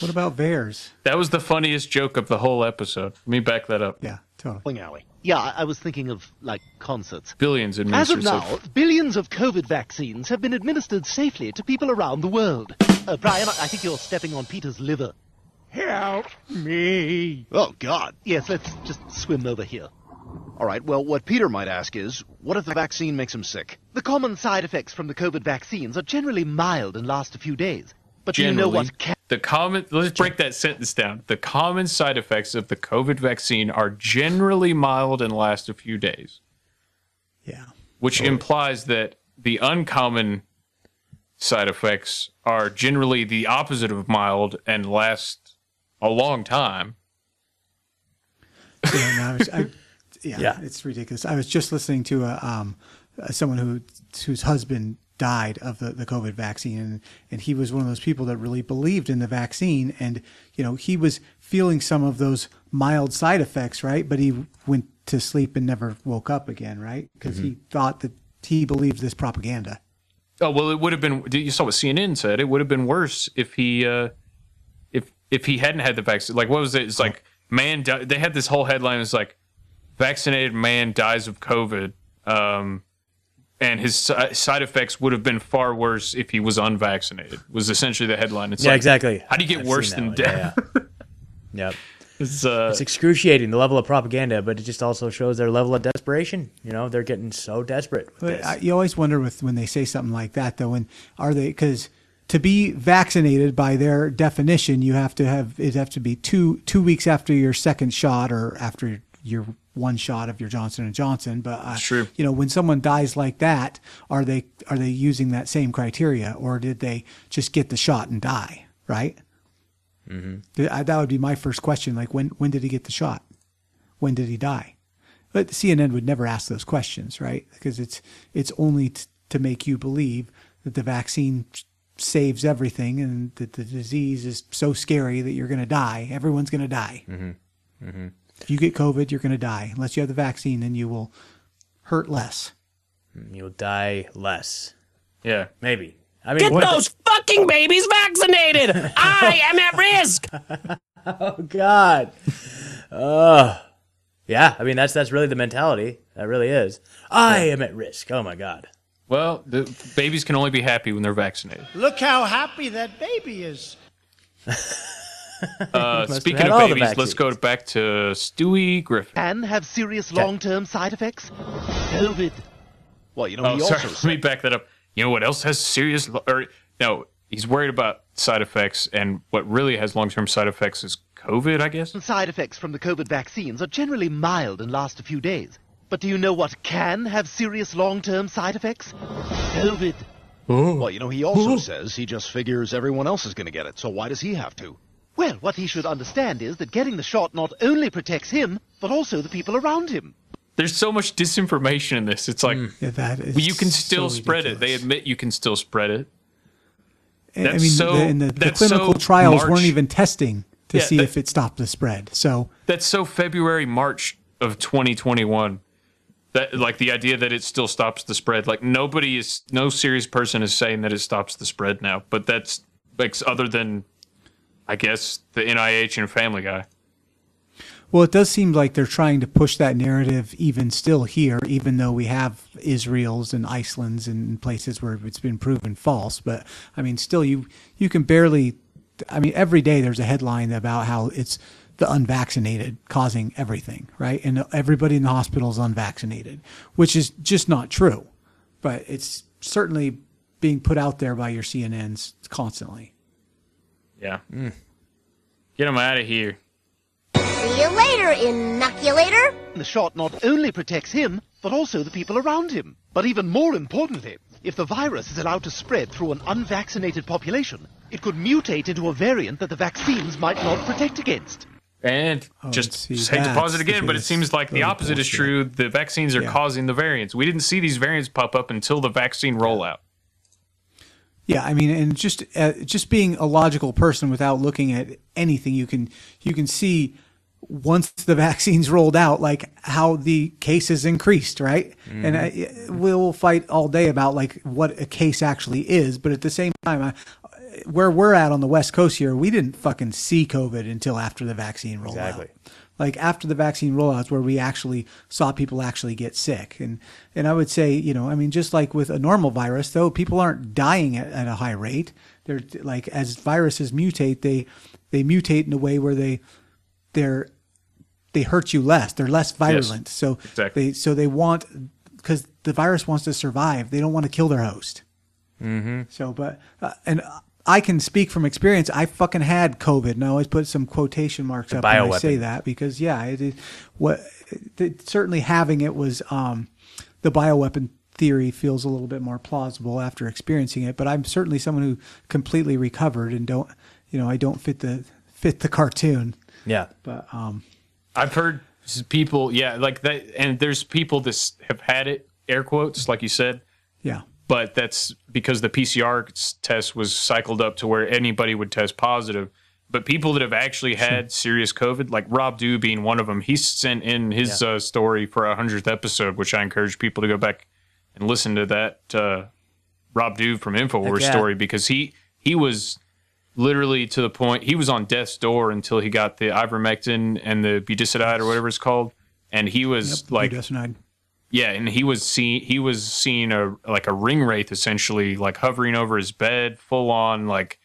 What about VAERS? That was the funniest joke of the whole episode. Let me back that up. Yeah, totally. Bowling alley. Yeah, I I was thinking of, like, concerts. Billions As administered. of now, so- billions of COVID vaccines have been administered safely to people around the world. Uh, Brian, I I think you're stepping on Peter's liver. Help me. Oh, God. Yes, let's just swim over here. All right, well, what Peter might ask is, what if the vaccine makes him sick? The common side effects from the COVID vaccines are generally mild and last a few days. But do you know Generally, what ca- the common let's break that sentence down. The common side effects of the COVID vaccine are generally mild and last a few days. Yeah. Which implies that the uncommon side effects are generally the opposite of mild and last a long time. Yeah, no, I was, I, [LAUGHS] yeah, Yeah. it's ridiculous. I was just listening to a, um, someone who whose husband died of the, the COVID vaccine, and, and he was one of those people that really believed in the vaccine, and you know he was feeling some of those mild side effects, right? But he went to sleep and never woke up again, right? Because he thought that he believed this propaganda. Oh well, it would have been. You saw what CNN said. It would have been worse if he, uh, if if he hadn't had the vaccine. Like what was it? It's like man. Di- they had this whole headline. It's like vaccinated man dies of COVID, um, and his si- side effects would have been far worse if he was unvaccinated. Was essentially the headline. It's yeah, like, exactly. How do you get I've worse than one. death? Yeah, yeah. yep. [LAUGHS] It's, uh, it's excruciating the level of propaganda, but it just also shows their level of desperation. You know, they're getting so desperate. With But this. I, you always wonder with when they say something like that, though, and are they because to be vaccinated by their definition, you have to have it have to be two two weeks after your second shot or after your one shot of your Johnson and Johnson. But uh, True. you know, when someone dies like that, are they are they using that same criteria, or did they just get the shot and die? Right. Mm-hmm. That would be my first question. Like, when when did he get the shot? When did he die? But CNN would never ask those questions, right? Because it's it's only t- to make you believe that the vaccine saves everything and that the disease is so scary that you're going to die. Everyone's going to die. Mm-hmm. Mm-hmm. If you get COVID, you're going to die. Unless you have the vaccine, then you will hurt less. Mm, you'll die less. Yeah, maybe. I mean, Get what- those fucking babies vaccinated! I am at risk! [LAUGHS] oh God. Oh. Yeah, I mean that's that's really the mentality. That really is. I am at risk. Oh my God. well, the babies can only be happy when they're vaccinated. Look how happy that baby is. [LAUGHS] [LAUGHS] Uh, speaking of babies, let's go back to Stewie Griffin. Can have serious long-term side effects. COVID. Well, you know, oh, sorry. also [LAUGHS] Let me back that up. You know what else has serious? lo- Or no, he's worried about side effects, and what really has long-term side effects is COVID, I guess. Side effects from the COVID vaccines are generally mild and last a few days. But do you know what can have serious long-term side effects? COVID. Oh. Well, you know, he also says he just figures everyone else is going to get it, so why does he have to? Well, what he should understand is that getting the shot not only protects him, but also the people around him. There's so much disinformation in this. It's like mm, Yeah, that is well, you can still so spread it. They admit you can still spread it. And, I That's mean, so- the, the, the clinical so trials March. weren't even testing to Yeah, see that- if it stopped the spread. So That's so February, March of 2021. That like the idea that it still stops the spread. Like nobody is, no serious person is saying that it stops the spread now. But that's like other than, I guess the NIH and Family Guy. Well, it does seem like they're trying to push that narrative even still here, even though we have Israel's and Iceland's and places where it's been proven false. But I mean, still, you you can barely. I mean, every day there's a headline about how it's the unvaccinated causing everything, right? And everybody in the hospital is unvaccinated, which is just not true. But it's certainly being put out there by your CNNs constantly. Yeah. Get him out of here. See you later, inoculator. The shot not only protects him, but also the people around him. But even more importantly, if the virus is allowed to spread through an unvaccinated population, it could mutate into a variant that the vaccines might not protect against. And Oh, just see, hate to pause it again, but it seems like the little opposite is true. The vaccines are Yeah. causing the variants. We didn't see these variants pop up until the vaccine rollout. Yeah, I mean, and just uh, just being a logical person without looking at anything, you can you can see once the [LAUGHS] vaccines rolled out, like how the cases increased, right? And I, we'll fight all day about like what a case actually is, but at the same time, I, where we're at on the West Coast here, we didn't fucking see COVID until after the vaccine rolled Exactly. out. Like after the vaccine rollouts, where we actually saw people actually get sick, and and I would say, you know, I mean, just like with a normal virus, though, people aren't dying at, at a high rate. They're like as viruses mutate, they they mutate in a way where they they're they hurt you less. They're less virulent. so exactly. they so they want because the virus wants to survive. They don't want to kill their host. Mm-hmm. So, but uh, and I can speak from experience. I fucking had COVID, and I always put some quotation marks The up when I say that because yeah, it, it what it, certainly having it was um, the bioweapon theory feels a little bit more plausible after experiencing it. But I'm certainly someone who completely recovered and don't you know I don't fit the fit the cartoon. Yeah. But um, I've heard people, yeah, like that, and there's people that have had it, air quotes, like you said, yeah. But that's because the PCR test was cycled up to where anybody would test positive. but people that have actually had serious COVID, like Rob Dew being one of them, he sent in his uh, story for a hundredth episode, which I encourage people to go back and listen to that uh, Rob Dew from Infowars yeah. story because he he was literally to the point he was on death's door until he got the ivermectin and the budesonide or whatever it's called, and he was like budesonide. Yeah, and he was seeing he was seeing a like a ring wraith essentially, like hovering over his bed, full on like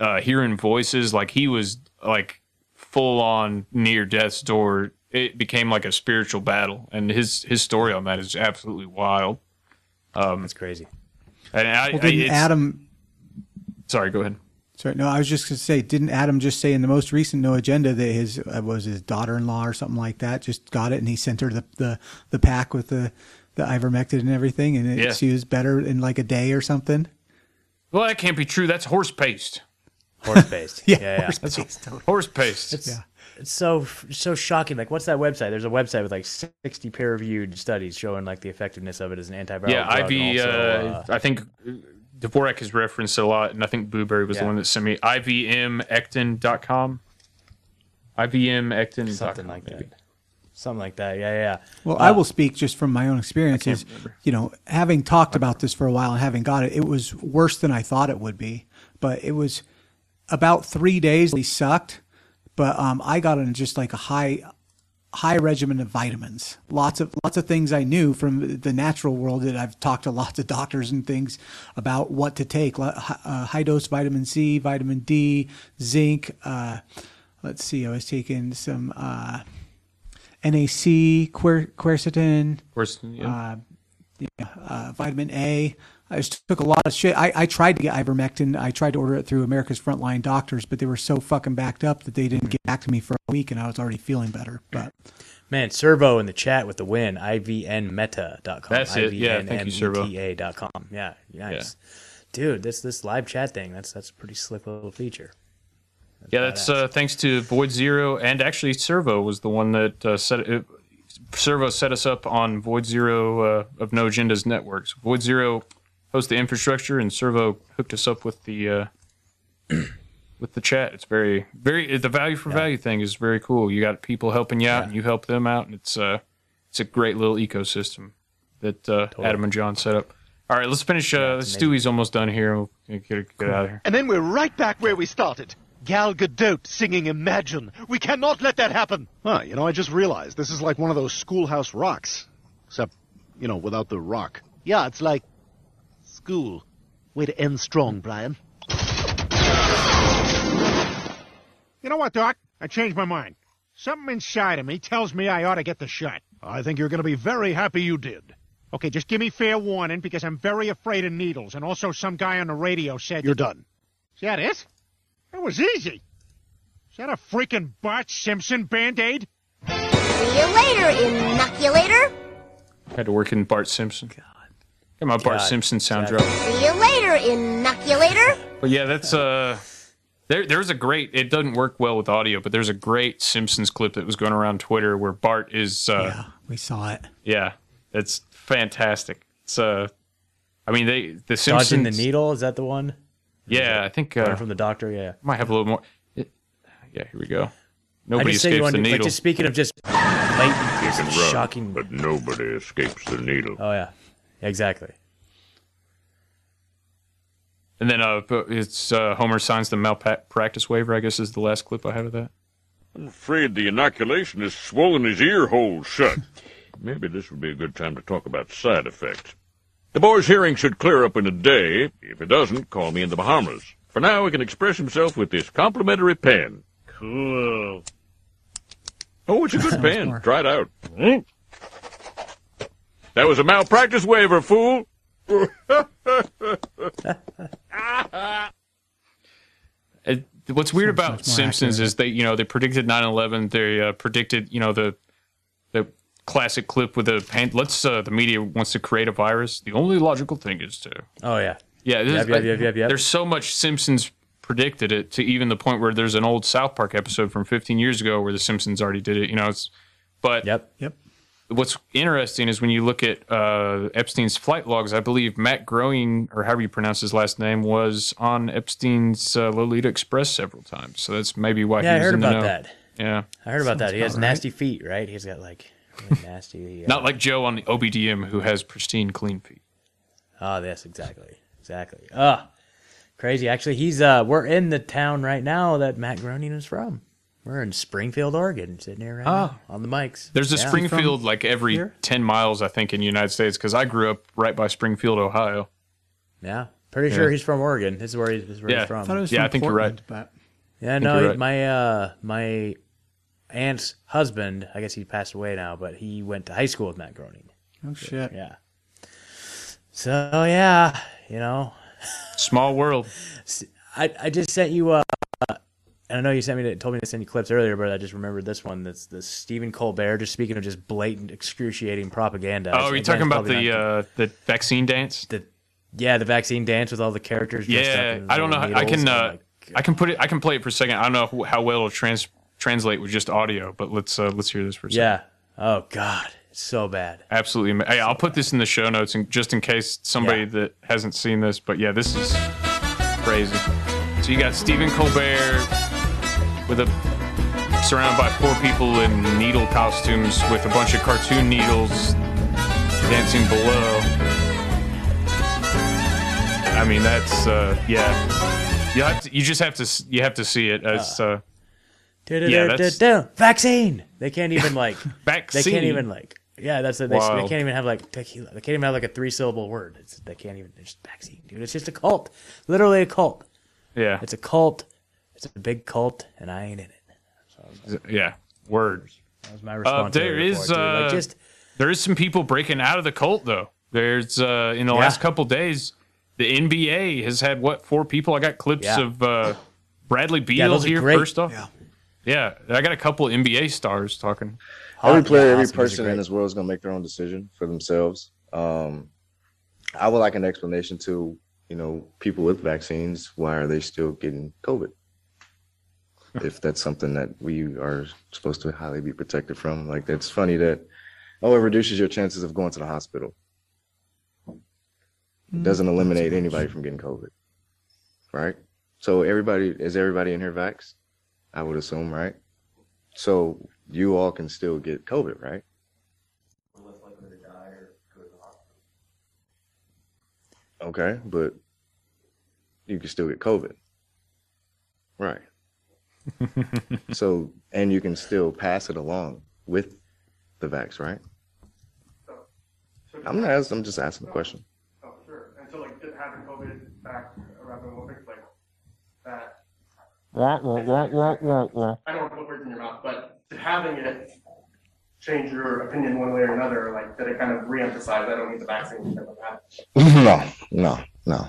uh hearing voices, like he was like full on near death's door. It became like a spiritual battle, and his his story on that is absolutely wild. Um, That's crazy. And I, Well, I, didn't it's- Adam? Sorry, go ahead. Sorry, no, I was just going to say, didn't Adam just say in the most recent No Agenda that his uh, was his daughter-in-law or something like that just got it and he sent her the the, the pack with the the ivermectin and everything and it, Yeah. she was better in like a day or something. Well, that can't be true. That's horse paste. Horse paste. [LAUGHS] Yeah, yeah, yeah. horse That's paste. Horse paste. It's, it's so so shocking. Like, what's that website? There's a website with like 60 peer-reviewed studies showing like the effectiveness of it as an antiviral. yeah, drug and IV. also, uh, I think Dvorak has referenced it a lot, and I think Blueberry was the one that sent me ivmectin.com. ivmectin. something like that. Something like that. Yeah, yeah. Well, Uh, I will speak just from my own experience. I Is can't remember. you know, having talked about this for a while and having got it, it was worse than I thought it would be. But it was about three days. They sucked, but um, I got in just like a high, high regimen of vitamins. Lots of lots of things I knew from the natural world that I've talked to lots of doctors and things about what to take. Uh, high dose vitamin C, vitamin D, zinc. Uh, let's see, I was taking some. Uh, NAC, quer- quercetin, Quercetin, yeah. uh, yeah, uh, vitamin A. I just took a lot of shit. I, I tried to get ivermectin. I tried to order it through America's Frontline Doctors, but they were so fucking backed up that they didn't get back to me for a week, and I was already feeling better. But Man, Servo in the chat with the win. IVMmeta.com. That's it. Yeah, thank you, Servo. IVMmeta.com. Yeah, nice. Dude, this this live chat thing, that's that's a pretty slick little feature. Yeah, that's uh, thanks to Void Zero and actually Servo was the one that uh, set it. Servo set us up on Void Zero uh, of No Agenda's networks. Void Zero hosts the infrastructure, and Servo hooked us up with the uh, [CLEARS THROAT] with the chat. It's very very the value for value thing is very cool. You got people helping you out, and you help them out, and it's uh it's a great little ecosystem that uh, Adam and John set up. All right, let's finish. Uh, Stewie's almost done here. We'll get, get out of here. And then we're right back where we started. Gal Gadot singing Imagine. We cannot let that happen. Huh, you know, I just realized this is like one of those schoolhouse rocks. Except, you know, without the rock. Yeah, it's like school. Way to end strong, Brian. You know what, Doc? I changed my mind. Something inside of me tells me I ought to get the shot. I think you're going to be very happy you did. Okay, just give me fair warning because I'm very afraid of needles. And also, some guy on the radio said. You're done. Is that it? That was easy. Is that a freaking Bart Simpson band aid? See you later, inoculator. Had to work in Bart Simpson. God. Got my Bart God. Simpson sound drop. See you later, inoculator. But yeah, that's uh there there's a great it doesn't work well with audio, but there's a great Simpsons clip that was going around Twitter where Bart is uh yeah, we saw it. Yeah. It's fantastic. It's uh I mean they the Simpsons Dodging the needle, is that the one? Yeah, I think uh, from the doctor, yeah. might have a little more it, Yeah, here we go. Nobody just say escapes you the needle. Like, just speaking of just blatant, You run, shocking. but nobody escapes the needle. Oh yeah, exactly. and then uh it's uh Homer signs the malpractice waiver, I guess is the last clip I have of that. I'm afraid the inoculation has swollen his ear hole shut. [LAUGHS] Maybe this would be a good time to talk about side effects. The boy's hearing should clear up in a day. If it doesn't, call me in the Bahamas. For now, he can express himself with this complimentary pen. Cool. Oh, it's a good [LAUGHS] pen. Try it out. That was a malpractice waiver, fool. [LAUGHS] It, what's weird about Simpsons accurate. is they, you know, they predicted 9/11. They uh, predicted, you know, the the classic clip with the pan- let's uh, the media wants to create a virus. The only logical thing is to Oh yeah. yeah, this Yep, is- yep, yep, yep, yep. There's so much Simpsons predicted it to even the point where there's an old South Park episode from 15 years ago where the Simpsons already did it. You know, it's but yep, yep. What's interesting is when you look at uh, Epstein's flight logs. I believe Matt Groening, or however you pronounce his last name, was on Epstein's uh, Lolita Express several times. So that's maybe why. Yeah, he I was heard in the about that. Yeah, I heard about that. He has right. nasty feet, right? He's got like really nasty. uh, Not like Joe on the OBDM who has pristine, clean feet. Oh, yes, exactly, exactly. Ah, crazy. Actually, he's uh, we're in the town right now that Matt Groening is from. We're in Springfield, Oregon, sitting here right Oh. now on the mics. There's a Yeah. Springfield like every here? ten miles, I think, in the United States because I grew up right by Springfield, Ohio. Yeah, pretty Yeah. sure he's from Oregon. This is where he's, this is where Yeah. he's from. I thought it was Yeah, from I think you're Portland, right. Yeah, no, right. my uh, my aunt's husband. I guess he passed away now, but he went to high school with Matt Groening. Oh shit. Yeah. So yeah, you know, small world. [LAUGHS] I I just sent you. Uh, and I know you sent me to, told me to send you clips earlier, but I just remembered this one. That's the Stephen Colbert. Just speaking of just blatant, excruciating propaganda. Oh, are you talking about the uh, the vaccine dance? The yeah, the vaccine dance with all the characters. Yeah, I don't know. How, I can. Oh, uh, my I can put it. I can play it for a second. I don't know how well it'll trans translate with just audio, but let's uh, let's hear this for a second. Yeah. Oh God, it's so bad. Absolutely. Hey, I'll put this in the show notes, and just in case somebody that hasn't seen this. But yeah, this is crazy. So you got Stephen Colbert with a surrounded by four people in needle costumes with a bunch of cartoon needles dancing below. I mean, that's uh, yeah. You have to, you just have to you have to see it as uh, yeah. That's, vaccine. They can't even like [LAUGHS] vaccine. They can't even like. Yeah, that's it. They, they can't even have like tequila. They can't even have like a three syllable word. It's, they can't even. It's vaccine, dude. It's just a cult. Literally a cult. Yeah. It's a cult. It's a big cult, and I ain't in it. yeah. Word. That was my Uh, response. to the there is report, uh, like just there is some people breaking out of the cult though. There's uh, in the Yeah. last couple days, the NBA has had what four people? I got clips Yeah. of uh, Bradley Beal those are here great. first off. Yeah. Yeah, I got a couple NBA stars talking. every player, every Awesome. Those person in this world is going to make their own decision for themselves. Um, I would like an explanation to, you know, people with vaccines. Why are they still getting COVID? If that's something that we are supposed to highly be protected from, like that's funny that, oh, it reduces your chances of going to the hospital. It mm, doesn't eliminate anybody from getting COVID, right? So everybody is everybody in here vaxxed? I would assume, right? So you all can still get COVID, right? Okay, but you can still get COVID. Right. [LAUGHS] so, and you can still pass it along with the vax, right? I'm not asking, I'm just asking the question. Oh, sure. And so, like, just having COVID back around the Olympics, like, that. I don't want to put words in your mouth, but did having it change your opinion one way or another? Like, did it kind of reemphasize, I don't need the vaccine because no, no, no,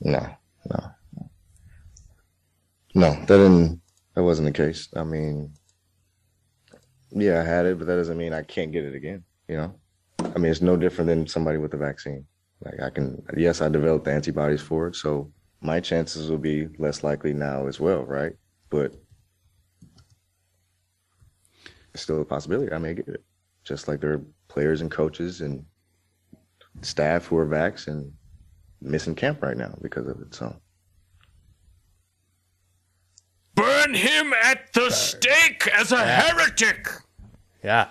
no, no, no. That didn't. That wasn't the case. I mean, yeah, I had it, but that doesn't mean I can't get it again. You know, I mean, it's no different than somebody with the vaccine. Like I can, yes, I developed the antibodies for it, so my chances will be less likely now as well, right? But it's still a possibility I may get it. Just like there are players and coaches and staff who are vaxxed and missing camp right now because of it. So Burn him at the stake as a heretic. Yeah.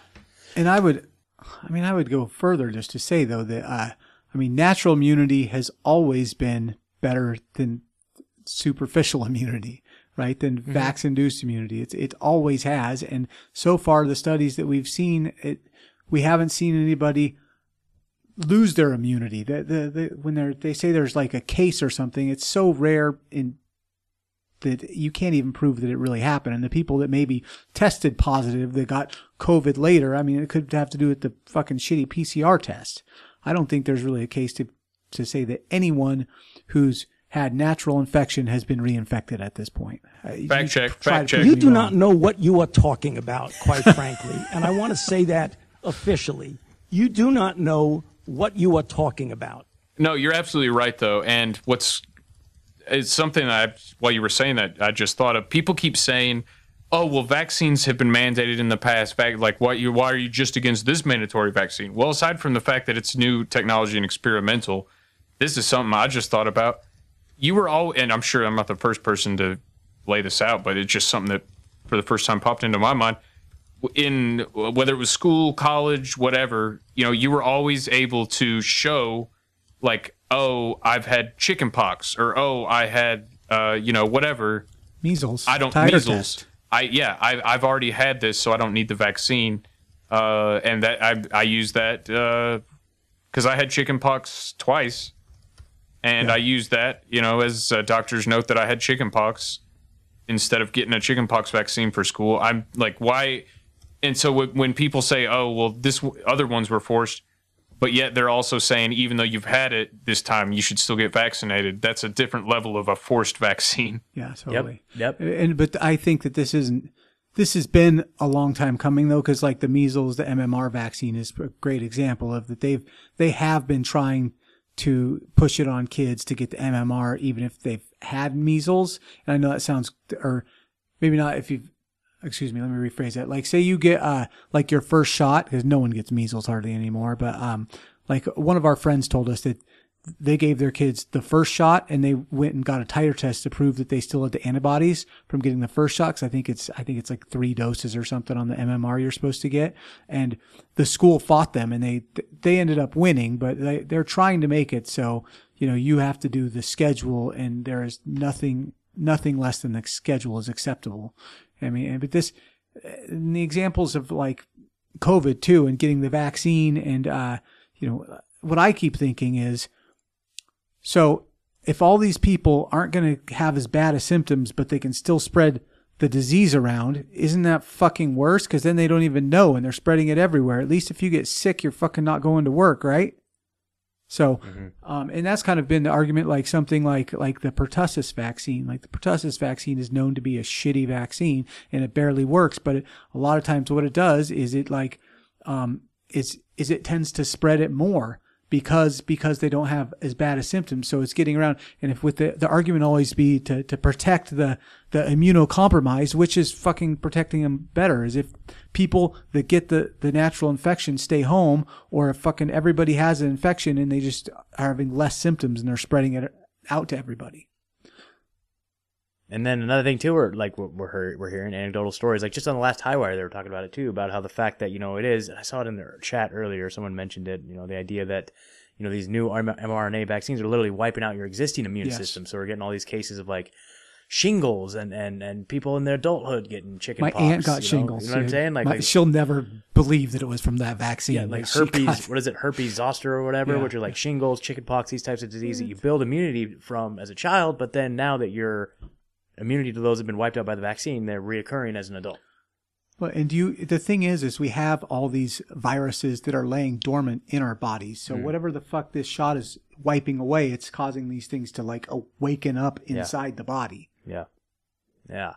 And I would, I mean, I would go further just to say though that uh, I mean, natural immunity has always been better than superficial [LAUGHS] immunity, right? Than Mm-hmm. vax-induced immunity. It's it always has, and so far the studies that we've seen, it we haven't seen anybody lose their immunity. The, the, the, when they they say there's like a case or something, it's so rare in that you can't even prove that it really happened. And the people that maybe tested positive that got COVID later, I mean, it could have to do with the fucking shitty PCR test. I don't think there's really a case to to say that anyone who's had natural infection has been reinfected at this point. Uh, you Fact check. Fact check. You do wrong. not know what you are talking about, quite [LAUGHS] frankly. And I want to say that officially. You do not know what you are talking about. No, you're absolutely right though. And what's it's something that I, while you were saying that, I just thought of. People keep saying oh well, vaccines have been mandated in the past. Like, why you why are you just against this mandatory vaccine? Well, aside from the fact that it's new technology and experimental, this is something I just thought about. You were all, and I'm sure I'm not the first person to lay this out, but it's just something that for the first time popped into my mind. In whether it was school, college, whatever, you know, you were always able to show, like, oh, I've had chicken pox, or oh, I had, uh, you know, whatever. Measles. I don't Titer measles. test. I yeah, I, I've already had this, so I don't need the vaccine. Uh, and that I I use that because I had chicken pox twice, and I used that you know as a doctor's note that I had chicken pox instead of getting a chicken pox vaccine for school. I'm like, why? And so when- when people say, oh well, this other ones were forced. But yet they're also saying even though you've had it this time, you should still get vaccinated. That's a different level of a forced [LAUGHS] vaccine. Yeah, totally. Yep. And but I think that this isn't. This has been a long time coming though, because like the measles, the MMR vaccine is a great example of that. They've they have been trying to push it on kids to get the MMR, even if they've had measles. And I know that sounds, or maybe not if you've. Excuse me, let me rephrase that. Like, say you get uh like your first shot, because no one gets measles hardly anymore. But um, like one of our friends told us that they gave their kids the first shot and they went and got a titer test to prove that they still had the antibodies from getting the first shot. Cause I think it's, I think it's like three doses or something on the MMR you're supposed to get. And the school fought them and they, they ended up winning, but they, they're trying to make it so, you know, you have to do the schedule and there is nothing, nothing less than the schedule is acceptable. I mean, but this, the examples of like COVID too and getting the vaccine and, uh, you know, what I keep thinking is, so if all these people aren't going to have as bad as symptoms, but they can still spread the disease around, isn't that fucking worse? Because then they don't even know and they're spreading it everywhere. At least if you get sick, you're fucking not going to work, right? So, um, and that's kind of been the argument, like something like like the pertussis vaccine. Like the pertussis vaccine is known to be a shitty vaccine and it barely works. But it, a lot of times, what it does is it like um, it's is it tends to spread it more because because they don't have as bad a symptoms. So it's getting around. And if with the the argument always be to to protect the the immunocompromised, which is fucking protecting them better, is if people that get the the natural infection stay home, or if fucking everybody has an infection and they just are having less symptoms and they're spreading it out to everybody. And then another thing too, we're like we're we're, hearing anecdotal stories. Like just on the last HighWire, they were talking about it too, about how the fact that you know it is. I saw it in their chat earlier. Someone mentioned it. You know, the idea that you know these new mRNA vaccines are literally wiping out your existing immune Yes. system. So we're getting all these cases of like shingles and and and people in their adulthood getting chicken. My pox, aunt got you know? shingles. You know what I'm saying? Like, My- like she'll never believe that it was from that vaccine. yeah, like she herpes. got- What is it? Herpes zoster or whatever, Yeah. which are like shingles, chickenpox, these types of diseases that mm-hmm. you build immunity from as a child, but then now that your immunity to those have been wiped out by the vaccine, they're reoccurring as an adult. Well, and you, the thing is, is we have all these viruses that are laying dormant in our bodies. So Mm. whatever the fuck this shot is wiping away, it's causing these things to like awaken up Yeah. inside the body. Yeah. Yeah.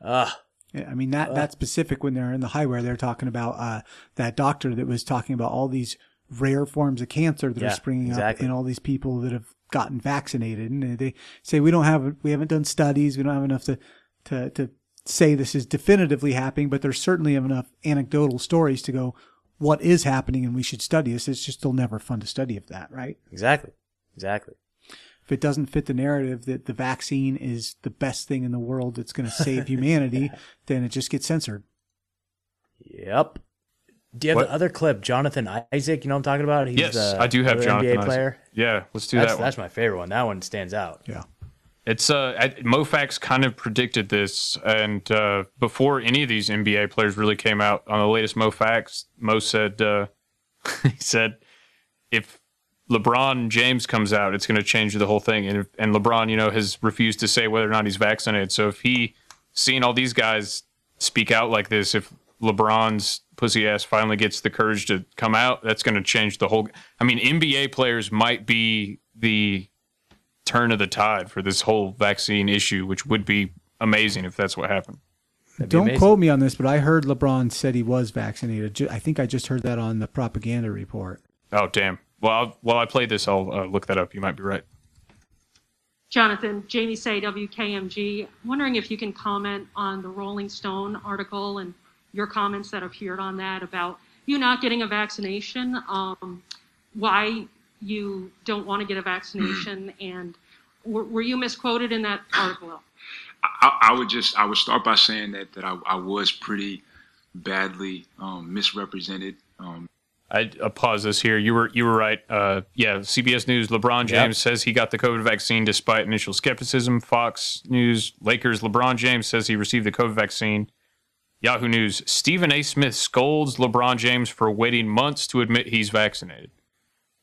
Uh, Yeah, I mean that that specific when they're in the HighWire, they're talking about uh, that doctor that was talking about all these rare forms of cancer that Yeah, are springing exactly. up in all these people that have gotten vaccinated, and they say we don't have we haven't done studies, we don't have enough to to to say this is definitively happening, but there's certainly enough anecdotal stories to go what is happening, and we should study this. It's just still never fun to study of that, right? exactly. Exactly. If it doesn't fit the narrative that the vaccine is the best thing in the world that's going to save humanity, [LAUGHS] then it just gets censored. Yep. Do you have What? the other clip, Jonathan Isaac? You know what I'm talking about? He's yes, the I do have other Jonathan NBA Isaac. player. Yeah, let's do that's, that one. That's my favorite one. That one stands out. Yeah. It's uh, I, MoFax kind of predicted this, and uh, before any of these NBA players really came out on the latest MoFax, Mo said uh, [LAUGHS] he said if LeBron James comes out, it's going to change the whole thing, and if, and LeBron, you know, has refused to say whether or not he's vaccinated. So if he seeing all these guys speak out like this, if LeBron's pussy ass finally gets the courage to come out, that's going to change the whole. I mean, NBA players might be the turn of the tide for this whole vaccine issue, which would be amazing if that's what happened. Don't quote me on this, but I heard LeBron said he was vaccinated. I think I just heard that on the propaganda report. Oh damn! Well, I'll, while I play this, I'll uh, look that up. You might be right. Jonathan, Jamie Say, WKMG. Wondering if you can comment on the Rolling Stone article and your comments that appeared on that about you not getting a vaccination, um, why you don't want to get a vaccination, and were, were you misquoted in that article? I, I would just I would start by saying that that I, I was pretty badly um, misrepresented. Um, I uh, pause this here. You were you were right. Uh, yeah, CBS News. LeBron James Yep. says he got the COVID vaccine despite initial skepticism. Fox News. Lakers. LeBron James says he received the COVID vaccine. Yahoo News. Stephen A. Smith scolds LeBron James for waiting months to admit he's vaccinated.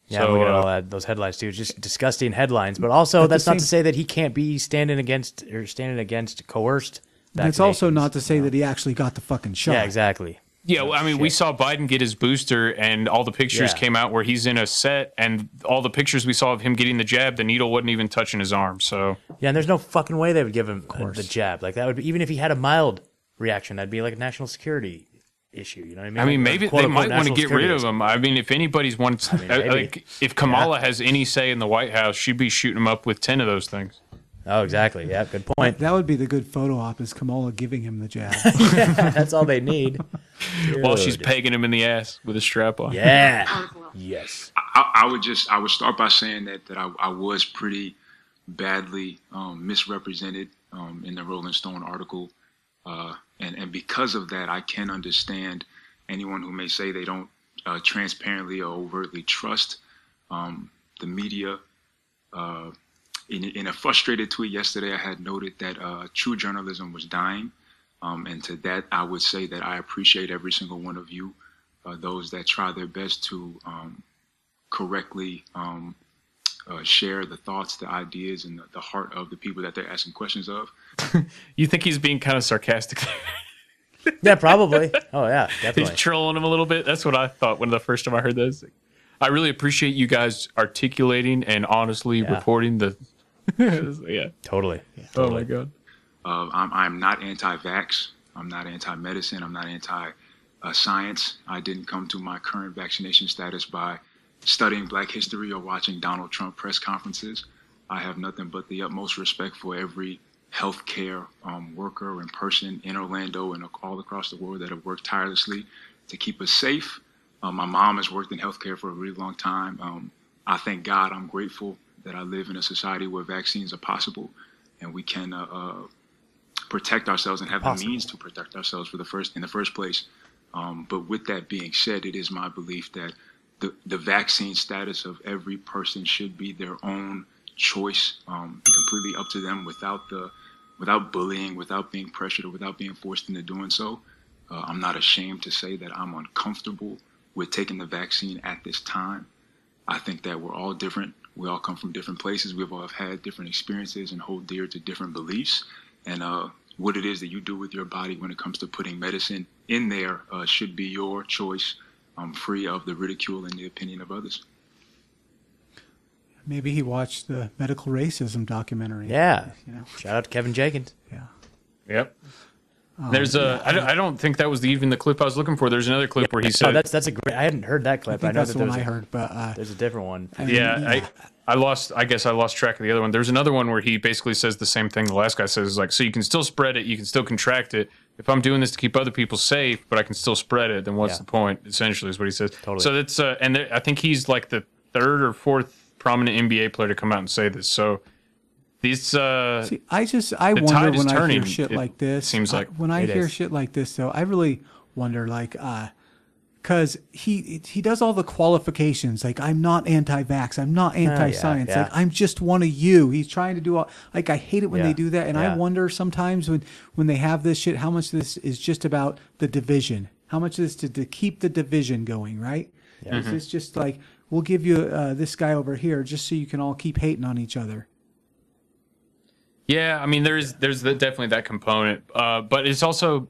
Yeah, So, we got uh, all that, those headlines too. Just disgusting headlines. But also, At the that's not to say that he can't be standing against or standing against coerced. And it's also not to say that he actually got the fucking shot. Yeah, exactly. Yeah, well, I mean, we saw Biden get his booster, and all the pictures Yeah. came out where he's in a set, and all the pictures we saw of him getting the jab, the needle wasn't even touching his arm. So Yeah, and there's no fucking way they would give him the jab. Like that would be even if he had a mild reaction, that'd be like a national security issue. You know what I mean? I mean, Like, maybe quote, they unquote, might want to get rid of issue. him. I mean, if anybody's wants, mean, uh, like, if Kamala has any say in the White House, she'd be shooting him up with ten of those things. Oh, exactly. Yeah, good point. That would be the good photo op is Kamala giving him the jab. [LAUGHS] yeah, that's all they need. [LAUGHS] While she's pegging him in the ass with a strap on. Yeah. [LAUGHS] yes. I, I would just I would start by saying that that I, I was pretty badly um, misrepresented um, in the Rolling Stone article, uh, and and because of that, I can understand anyone who may say they don't uh, transparently or overtly trust um, the media. Uh, in, in a frustrated tweet yesterday, I had noted that uh, true journalism was dying. Um, and to that, I would say that I appreciate every single one of you, uh, those that try their best to um, correctly um, uh, share the thoughts, the ideas, and the, the heart of the people that they're asking questions of. [LAUGHS] You think he's being kind of sarcastic? [LAUGHS] Yeah, probably. Oh yeah, definitely. he's definitely. trolling him a little bit. That's what I thought when the first time I heard this. I really appreciate you guys articulating and honestly Yeah. reporting the. [LAUGHS] yeah, totally. Oh my god. Uh, I'm, I'm not anti-vax. I'm not anti-medicine. I'm not anti-science. I didn't come to my current vaccination status by studying Black history or watching Donald Trump press conferences. I have nothing but the utmost respect for every healthcare um, worker and person in Orlando and all across the world that have worked tirelessly to keep us safe. Um, my mom has worked in healthcare for a really long time. Um, I thank God. I'm grateful that I live in a society where vaccines are possible and we can uh, uh, protect ourselves and have the means to protect ourselves for the first in the first place. Um, but with that being said, it is my belief that the, the vaccine status of every person should be their own choice, um, completely up to them, without the without bullying, without being pressured, or without being forced into doing so. Uh, I'm not ashamed to say that I'm uncomfortable with taking the vaccine at this time. I think that we're all different. We all come from different places. We've all had different experiences and hold dear to different beliefs. And uh, what it is that you do with your body when it comes to putting medicine in there uh, should be your choice, um, free of the ridicule and the opinion of others. Maybe he watched the medical racism documentary. Yeah. You know. Shout out to Kevin Jenkins. Yeah. Yep. Um, There's a. I don't, I don't think that was the, even the clip I was looking for. There's another clip where he Oh, said. that's that's a great. I hadn't heard that clip. think know that's that the one there's I a- heard, but uh, there's a different one. yeah, I, I lost. I guess I lost track of the other one. There's another one where he basically says the same thing the last guy says. Like, so you can still spread it, you can still contract it. If I'm doing this to keep other people safe, but I can still spread it, then what's Yeah. the point? Essentially, is what he says. Totally. So that's uh, and there, I think he's like the third or fourth prominent NBA player to come out and say this. So these. Uh, See, I just I wonder tide is when I hear shit it like this. seems I- like when I hear is. shit like this, though, I really wonder, like, uh, because he he does all the qualifications. Like, I'm not anti-vax. I'm not anti-science. Oh, yeah. Like, I'm just one of you. He's trying to do all. Like, I hate it when Yeah, they do that, and yeah. I wonder sometimes when when they have this shit, how much this is just about the division. How much of this to, to keep the division going, right? Yeah. Is Mhm. this just like we'll give you uh, this guy over here just so you can all keep hating on each other? Yeah, I mean, there's there's the, definitely that component, uh, but it's also,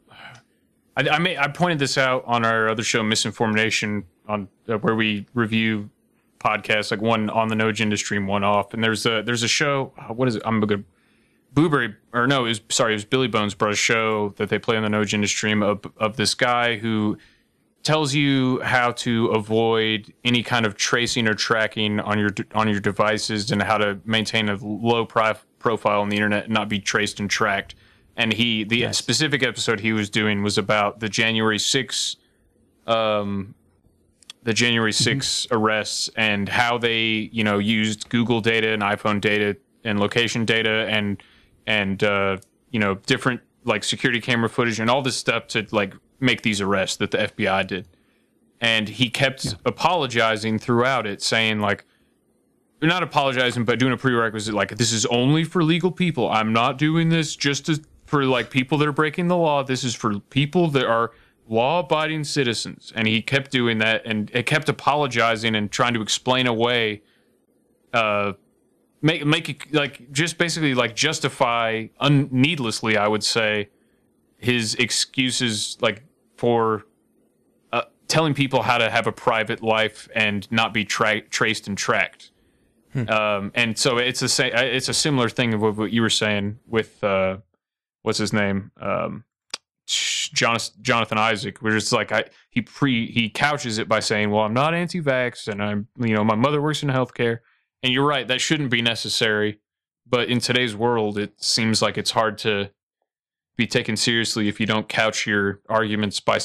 I, I may I pointed this out on our other show, Misinformation, on uh, where we review podcasts, like one on the Node industry and one off. And there's a there's a show. uh, What is it? I'm a good Blueberry or no, it was sorry, it was Billy Bones brought a show that they play on the Node industry of of this guy who tells you how to avoid any kind of tracing or tracking on your on your devices and how to maintain a low prof, profile on the internet and not be traced and tracked. And he, the specific episode he was doing was about the January 6th, um, the January 6th arrests and how they, you know, used Google data and iPhone data and location data and, and, uh, you know, different like security camera footage and all this stuff to like make these arrests that the FBI did. And he kept apologizing throughout it, saying like, not apologizing, but doing a prerequisite like this is only for legal people. I'm not doing this just to, for like people that are breaking the law. This is for people that are law-abiding citizens. And he kept doing that, and it kept apologizing and trying to explain away, uh, make make it like just basically like justify un- needlessly, I would say, his excuses like for uh, telling people how to have a private life and not be tra- traced and tracked. Um, and so it's a sa- it's a similar thing of what you were saying with uh, what's his name, um, Jonathan, Jonathan Isaac, where it's like I he pre he couches it by saying, "Well, I'm not anti-vax, and I'm you know my mother works in healthcare." And you're right, that shouldn't be necessary. But in today's world, it seems like it's hard to be taken seriously if you don't couch your arguments by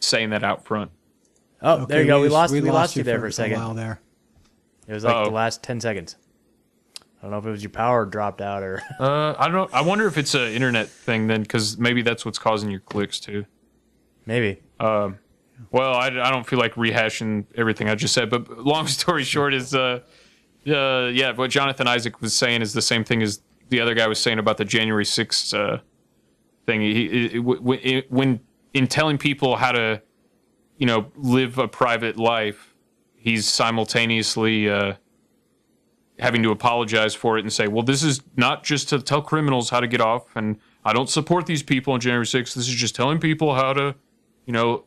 saying that out front. Oh, there you go. We, just- lost we, lost you there for a a second. while there. It was like Uh-oh. the last ten seconds. I don't know if it was your power dropped out or. [LAUGHS] Uh, I don't know. I wonder if it's an internet thing then, because maybe that's what's causing your clicks too. Maybe. Um, well, I, I don't feel like rehashing everything I just said, but long [LAUGHS] story short is, uh, uh, yeah, what Jonathan Isaac was saying is the same thing as the other guy was saying about the January sixth uh, thing. He, it, it, when in telling people how to, you know, live a private life, he's simultaneously uh, having to apologize for it and say, well, this is not just to tell criminals how to get off, and I don't support these people on January 6th. This is just telling people how to, you know,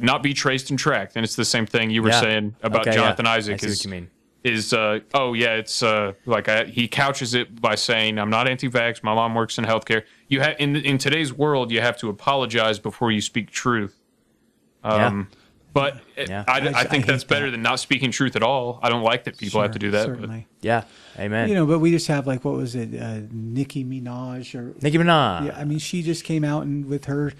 not be traced and tracked. And it's the same thing you were Yeah. saying about Okay, yeah. Jonathan I Isaac. what is, you mean. Is uh oh yeah it's uh like I, he couches it by saying I'm not anti-vax my mom works in healthcare you have in in today's world you have to apologize before you speak truth um but Yeah. I, I- I, think I that's better than not speaking truth at all I don't like that people have to do that but- Yeah. Amen. You know, but we just have like what was it, uh, Nicki Minaj or Nicki Minaj. Yeah, I mean, she just came out and with her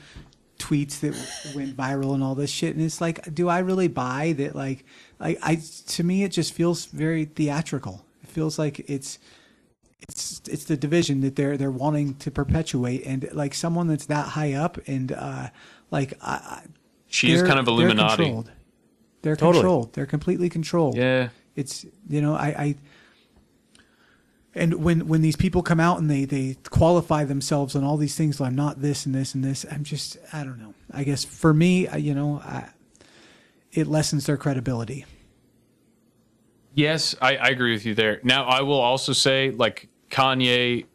tweets that went viral and all this shit, and it's like, do I really buy that? Like, like I to me, it just feels very theatrical. It feels like it's it's it's the division that they're they're wanting to perpetuate, and like someone that's that high up, and uh, like I, I She is kind of Illuminati. they're Illuminati. controlled. They're Totally. controlled. They're completely controlled. Yeah. It's you know I, I and when when these people come out and they they qualify themselves on all these things, I'm not this and this and this. I'm just I don't know. I guess for me, you know, I, it lessens their credibility. Yes, I, I agree with you there. Now, I will also say, like Kanye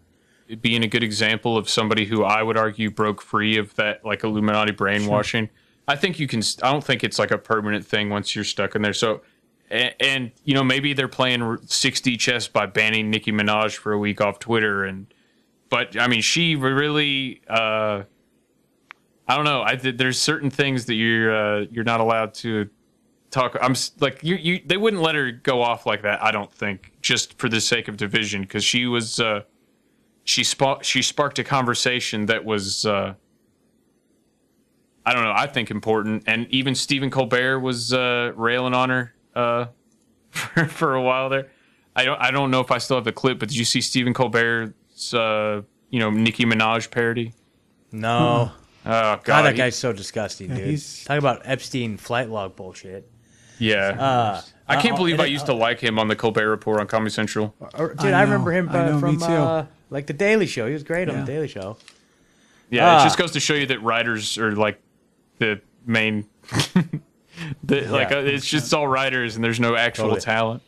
being a good example of somebody who I would argue broke free of that like Illuminati brainwashing. I think you can. I don't think it's like a permanent thing once you're stuck in there. So, and, you know maybe they're playing 60 chess by banning Nicki Minaj for a week off Twitter, and but I mean she really. uh I don't know. I there's certain things that you're uh, you're not allowed to talk. I'm like you. You they wouldn't let her go off like that. I don't think just for the sake of division because she was uh, she sparked she sparked a conversation that was uh, I don't know. I think important, and even Stephen Colbert was uh, railing on her uh, [LAUGHS] for, for a while there. I don't I don't know if I still have the clip, but did you see Stephen Colbert's uh, you know Nicki Minaj parody? No. [LAUGHS] Oh god, God, that he- guy's so disgusting, dude. he's- Talk about Epstein flight log bullshit. Yeah. Uh, I can't uh, believe and I it- used to like him on the Colbert Report on Comedy Central. Or- dude, I, remember him I uh, know, from too. Uh, like the Daily Show. He was great on the Daily Show. Yeah, Ah. it just goes to show you that writers are like the main. [LAUGHS] the, Like uh, it's just all writers, and there's no actual Totally. talent.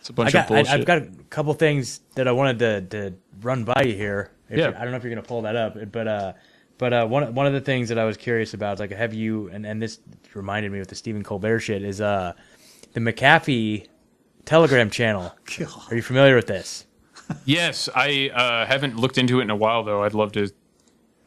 It's a bunch got, of bullshit. I, have got a couple things that I wanted to, to run by you here. If Yeah. you- I don't know if you're gonna pull that up, but uh, but uh, one one of the things that I was curious about, is like, have you and, and this reminded me with the Stephen Colbert shit is uh, the McAfee Telegram channel. [LAUGHS] Are you familiar with this? yes, I uh, haven't looked into it in a while though. I'd love to.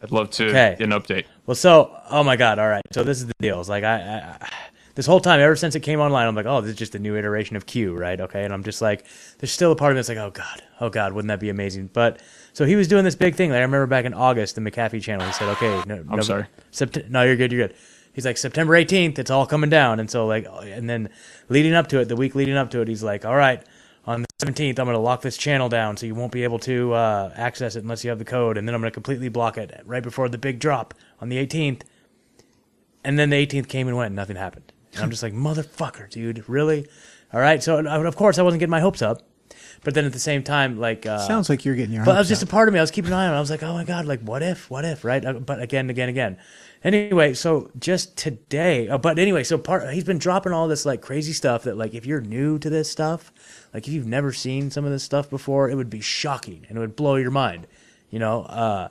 I'd love to Okay. an update. Well, so oh my god, all right. So this is the deal. It's like I, I, I this whole time, ever since it came online, I'm like, oh, this is just a new iteration of Q, right? Okay, and I'm just like, there's still a part of me that's like, oh god, oh god, wouldn't that be amazing? But so he was doing this big thing. Like I remember back in August, the McAfee channel, he said, okay, no, I'm sorry. Sept- no, you're good, you're good. He's like September 18th, it's all coming down, and so like, and then leading up to it, the week leading up to it, he's like, all right, on the 17th, I'm going to lock this channel down, so you won't be able to uh, access it unless you have the code, and then I'm going to completely block it right before the big drop on the 18th. And then the 18th came and went, and nothing happened. And I'm just like, motherfucker, dude, really? All right, so uh, of course I wasn't getting my hopes up, but then at the same time, like, uh, Sounds like you're getting your. but I was just up. a part of me. I was keeping an eye on. it. I was like, oh my god, like what if, what if, right? Uh, But again, again, again. Anyway, so just today, uh, but anyway, so part he's been dropping all this like crazy stuff that like if you're new to this stuff, like if you've never seen some of this stuff before, it would be shocking and it would blow your mind, you know. Uh,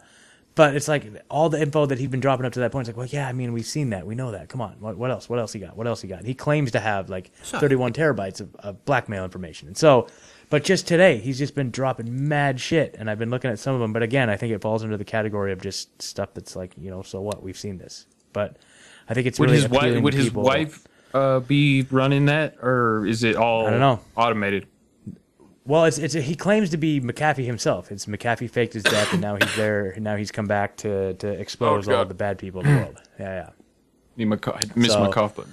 but it's like all the info that he's been dropping up to that point. It's like, well, yeah, I mean, we've seen that, we know that. Come on, what, what else? What else he got? What else he got? He claims to have like 31 terabytes of, of blackmail information, and so. But just today, he's just been dropping mad shit, and I've been looking at some of them. But again, I think it falls under the category of just stuff that's like, you know, so what? We've seen this, but I think it's would really his wife would his people. wife uh, be running that, or is it all I don't know. automated? Well, it's it's he claims to be McAfee himself. It's McAfee faked his death, and now he's there. And now he's come back to to expose Oh, all God. the bad people in the world. Yeah, yeah. [CLEARS THROAT] The Miss So- McCaughlin.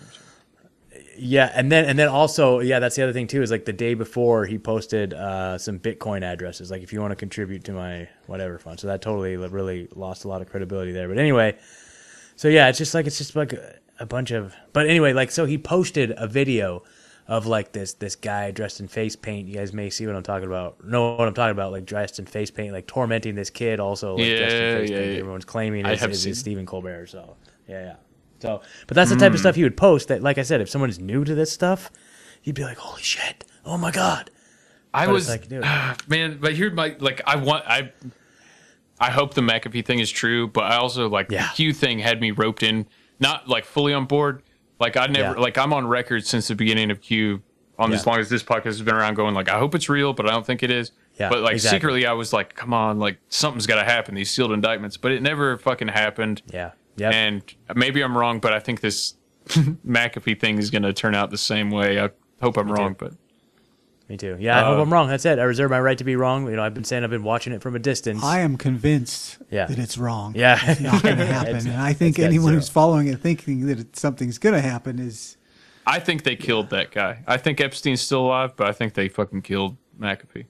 Yeah, and then and then also, yeah, that's the other thing too. Is like the day before he posted uh, some Bitcoin addresses, like if you want to contribute to my whatever fund. So that totally li- really lost a lot of credibility there. But anyway, so yeah, it's just like it's just like a, a bunch of. But anyway, like so he posted a video of like this this guy dressed in face paint. You guys may see what I'm talking about. Know what I'm talking about? Like dressed in face paint, like tormenting this kid. Also, like dressed in Yeah, face yeah, paint. yeah. Everyone's claiming I is, have is, is. Stephen Colbert. So yeah, yeah. So, but that's the type of Mm. stuff he would post. That, like I said, if someone is new to this stuff, you'd be like, "Holy shit! Oh my god!" I But was like, dude. [SIGHS] man, but here my like I want I I hope the McAfee thing is true, but I also like the Q thing had me roped in, not like fully on board. Like I never Yeah. like I'm on record since the beginning of Q on as long as this podcast has been around going like I hope it's real, but I don't think it is. Yeah, but like exactly. secretly I was like, come on, like something's gotta happen, these sealed indictments. But it never fucking happened. Yeah. Yeah. And maybe I'm wrong, but I think this [LAUGHS] McAfee thing is gonna turn out the same way. I hope I'm wrong, but Me too. Yeah, I hope Uh, I'm wrong. That's it. I reserve my right to be wrong. You know, I've been saying I've been watching it from a distance. I am convinced Yeah. that it's wrong. Yeah. It's not going [LAUGHS] to It's- happen. and I it's think dead anyone zero. who's following it thinking that it, something's going to happen is. I think they killed that guy. I think Epstein's still alive, but I think they fucking killed McAfee.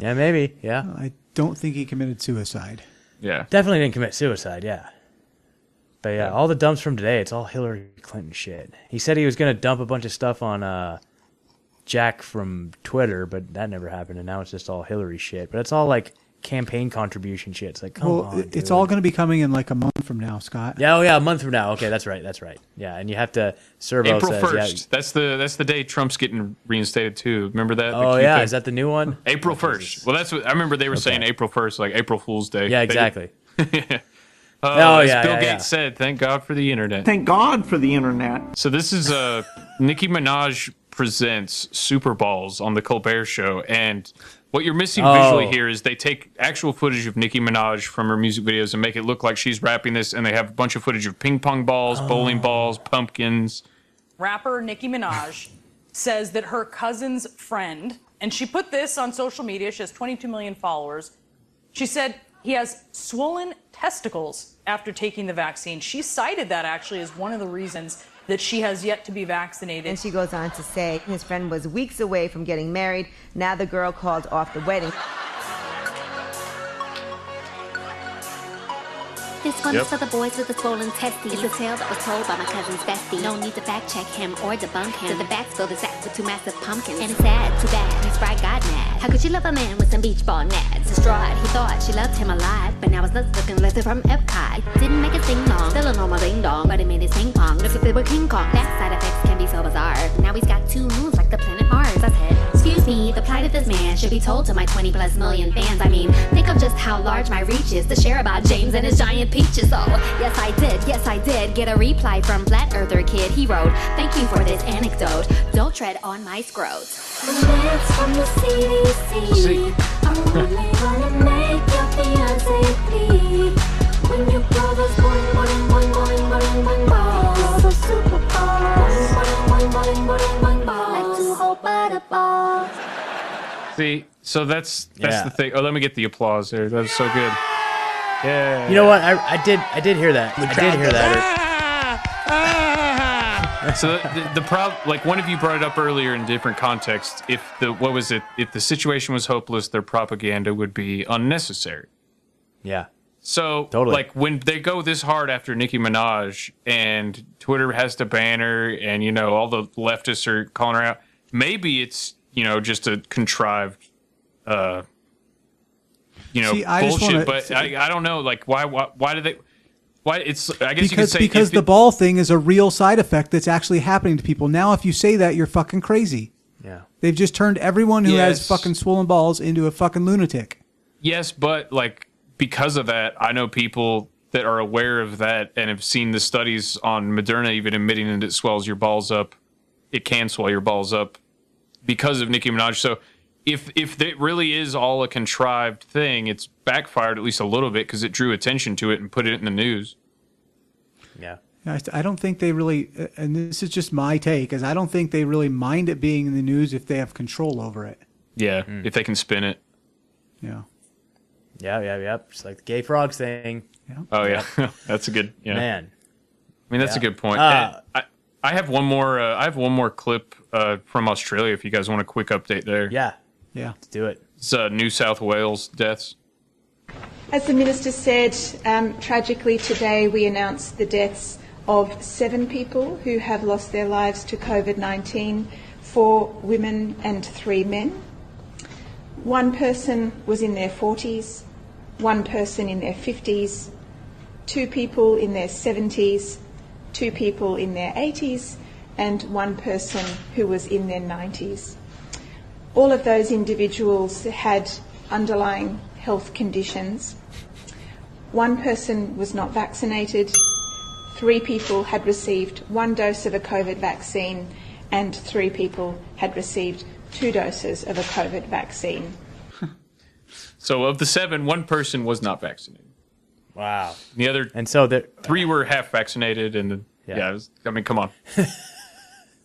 Yeah, maybe. Yeah. I don't think he committed suicide. Yeah. Definitely didn't commit suicide. Yeah. But yeah, all the dumps from today, it's all Hillary Clinton shit. He said he was going to dump a bunch of stuff on uh, Jack from Twitter, but that never happened, and now it's just all Hillary shit. But it's all like campaign contribution shit. It's like, come well, on, it- it's dude. all going to be coming in like a month from now, Scott. Yeah, oh yeah, a month from now. Okay, that's right, that's right. Yeah, and you have to Servo April says, first. yeah. That's the that's the day Trump's getting reinstated too. Remember that? Oh yeah, thing? is that the new one? April first? Well, that's what I remember. They were saying April first, like April Fool's Day. Yeah, They- [LAUGHS] exactly. Uh, Oh, as yeah, Bill yeah, Gates yeah. said, "Thank God for the internet." Thank God for the internet. So this is uh, Nicki Minaj presents Super Balls on the Colbert Show, and what you're missing Oh. visually here is they take actual footage of Nicki Minaj from her music videos and make it look like she's rapping this, and they have a bunch of footage of ping pong balls, Oh. bowling balls, pumpkins. rapper Nicki Minaj says that her cousin's friend, and she put this on social media, she has 22 million followers. She said he has swollen testicles after taking the vaccine. She cited that actually as one of the reasons that she has yet to be vaccinated. And she goes on to say his friend was weeks away from getting married. Now the girl called off the wedding. This one Yep. is for the boys with the swollen testes. It's a tale that was told by my cousin's bestie. No need to fact check him or debunk him. So the facts fill the sack with two massive pumpkins. And it's sad, too bad, he's right God mad. How could she love a man with some beach ball nads? Distraught, he thought she loved him a lot, But now his nuts looking lifted from Epcot. Didn't make a sing long, still a normal ding dong. But it made it sing pong. Look if they were King Kong. That side effects can be so bizarre. Now he's got two moons like the planet Mars. I said, Excuse me, the plight of this man should be told to my 20 plus million fans. I mean, think of just how large my reach is to share about James and his giant peaches. Oh, yes, I did, yes, I did get a reply from Flat Earther Kid. He wrote, Thank you for this anecdote. Don't tread on my scrot. from the CDC. I really wanna make your fiance bleed. When you blow those boing, boing, boing, boing, boing, boing balls. for super balls. Boing, boing, boing, boing, boing, balls. Like two whole butter balls. See, so that's that's Yeah. the thing. Oh, let me get the applause there. That was so good. Yeah. You know what? I, I did I did hear that. I did hear that. Ah! so the, the problem, like one of you brought it up earlier in different contexts. If the what was it? If the situation was hopeless, their propaganda would be unnecessary. Yeah. So, Totally. like when they go this hard after Nicki Minaj, and Twitter has to ban her, and you know all the leftists are calling her out. Maybe it's you know just a contrived, uh, you know, See, I bullshit. wanna- but I, I don't know, like why why why do they? Why it's? I guess you could because say because the it- ball thing is a real side effect that's actually happening to people. Now, if you say that, you're fucking crazy. Yeah. They've just turned everyone who has fucking swollen balls into a fucking lunatic. Yes, but like because of that, I know people that are aware of that and have seen the studies on Moderna even admitting that it swells your balls up. It can swell your balls up because of Nicki Minaj. So if if it really is all a contrived thing, it's backfired at least a little bit because it drew attention to it and put it in the news. Yeah. I, I don't think they really, uh, and this is just my take, is I don't think they really mind it being in the news if they have control over it. Yeah, if they can spin it. Yeah. Yeah, yeah, yeah. Just like the gay frogs thing. Oh yeah, [LAUGHS] that's a good yeah. Man. I mean that's a good point. Uh, I I have one more uh, I have one more clip uh, from Australia if you guys want a quick update there. Yeah. Yeah. Let's do it. It's uh, New South Wales deaths. As the Minister said, um, tragically today we announced the deaths of seven people who have lost their lives to COVID 19, four women and three men. One person was in their 40s, one person in their 50s, two people in their 70s, two people in their 80s, and one person who was in their 90s. All of those individuals had underlying health conditions. One person was not vaccinated, three people had received one dose of a COVID vaccine, and three people had received two doses of a COVID vaccine. [LAUGHS] So of the seven, one person was not vaccinated. Wow. The other and so the three were half vaccinated, and the, yeah, it was, I mean, come on. [LAUGHS]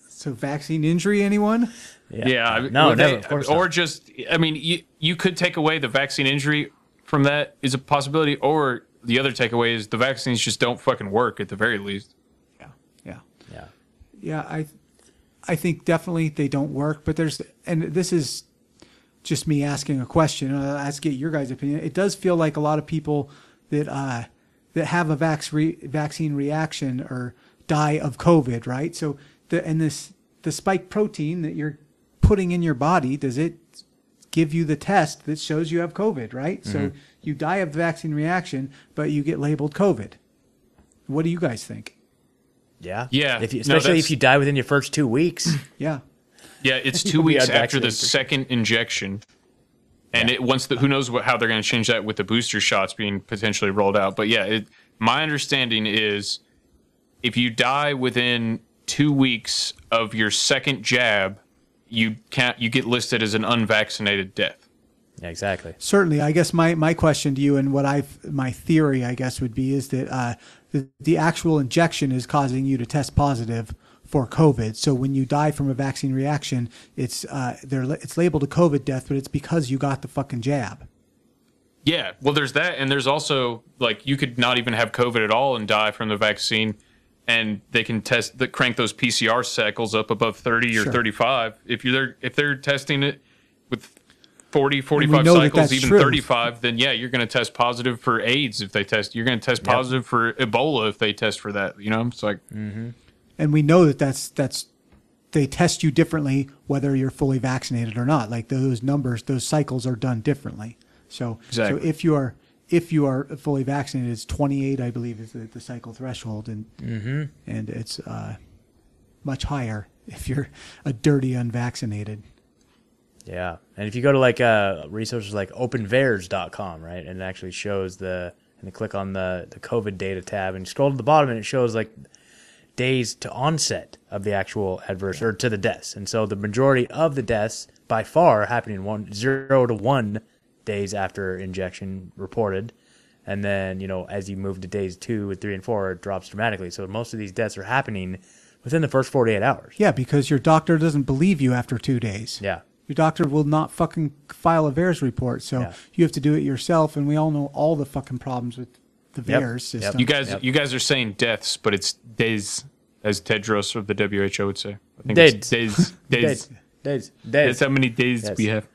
So, vaccine injury, anyone? Yeah, I- No, well, never, of course or not. just, I mean, you you could take away the vaccine injury from that is a possibility, or the other takeaway is the vaccines just don't fucking work at the very least. Yeah. Yeah. Yeah, yeah. I, I think definitely they don't work. But there's, and this is just me asking a question. Uh, ask get your guys' opinion. It does feel like a lot of people that uh, that have a vac- re- vaccine reaction or die of COVID, right? So the and this the spike protein that you're putting in your body does it give you the test that shows you have COVID, right? So Mhm. you die of the vaccine reaction, but you get labeled COVID. What do you guys think? Yeah. Yeah, If you, especially that's- if you die within your first two weeks. Yeah. Yeah, it's [LAUGHS] 2 weeks after the second injection, and it once the who knows what how they're going to change that with the booster shots being potentially rolled out. But yeah, it, my understanding is if you die within two weeks of your second jab, you can't you get listed as an unvaccinated death. Yeah, exactly. Certainly, I guess my, my question to you and what I've my theory, I guess, would be is that uh, the, the actual injection is causing you to test positive for COVID. So when you die from a vaccine reaction, it's uh, they're it's labeled a COVID death, but it's because you got the fucking jab. Yeah, well, there's that, and there's also like you could not even have COVID at all and die from the vaccine, and they can test the crank those PCR cycles up above 30 or Sure. 35. If you're if they're testing it with 40, 45 know that cycles, even true. 35, then yeah, you're going to test positive for AIDS if they test. You're going to test Yep. positive for Ebola if they test for that. You know, it's like And we know that that's that's they test you differently whether you're fully vaccinated or not. Like those numbers, those cycles are done differently. So Exactly. so if you are if you are fully vaccinated, it's 28, I believe, is the, the cycle threshold, and Mhm. and it's uh, much higher if you're a dirty unvaccinated. Yeah. And if you go to like uh, resources like openvaers.com, right, and it actually shows the, and you click on the, the COVID data tab and you scroll to the bottom and it shows like days to onset of the actual adverse or to the deaths. And so the majority of the deaths by far happening in one, zero to one days after injection reported. and then you know as you move to days two and three and four, it drops dramatically. So most of these deaths are happening within the first forty eight hours. Yeah, because your doctor doesn't believe you after two days. Yeah. Your doctor will not fucking file a VAERS report, so Yeah. you have to do it yourself. And we all know all the fucking problems with the VAERS system. You guys, you guys are saying deaths, but it's days, as Tedros of the WHO would say. I think Days. days, [LAUGHS] days, Days. Days. Days. That's how many days Yes. we have.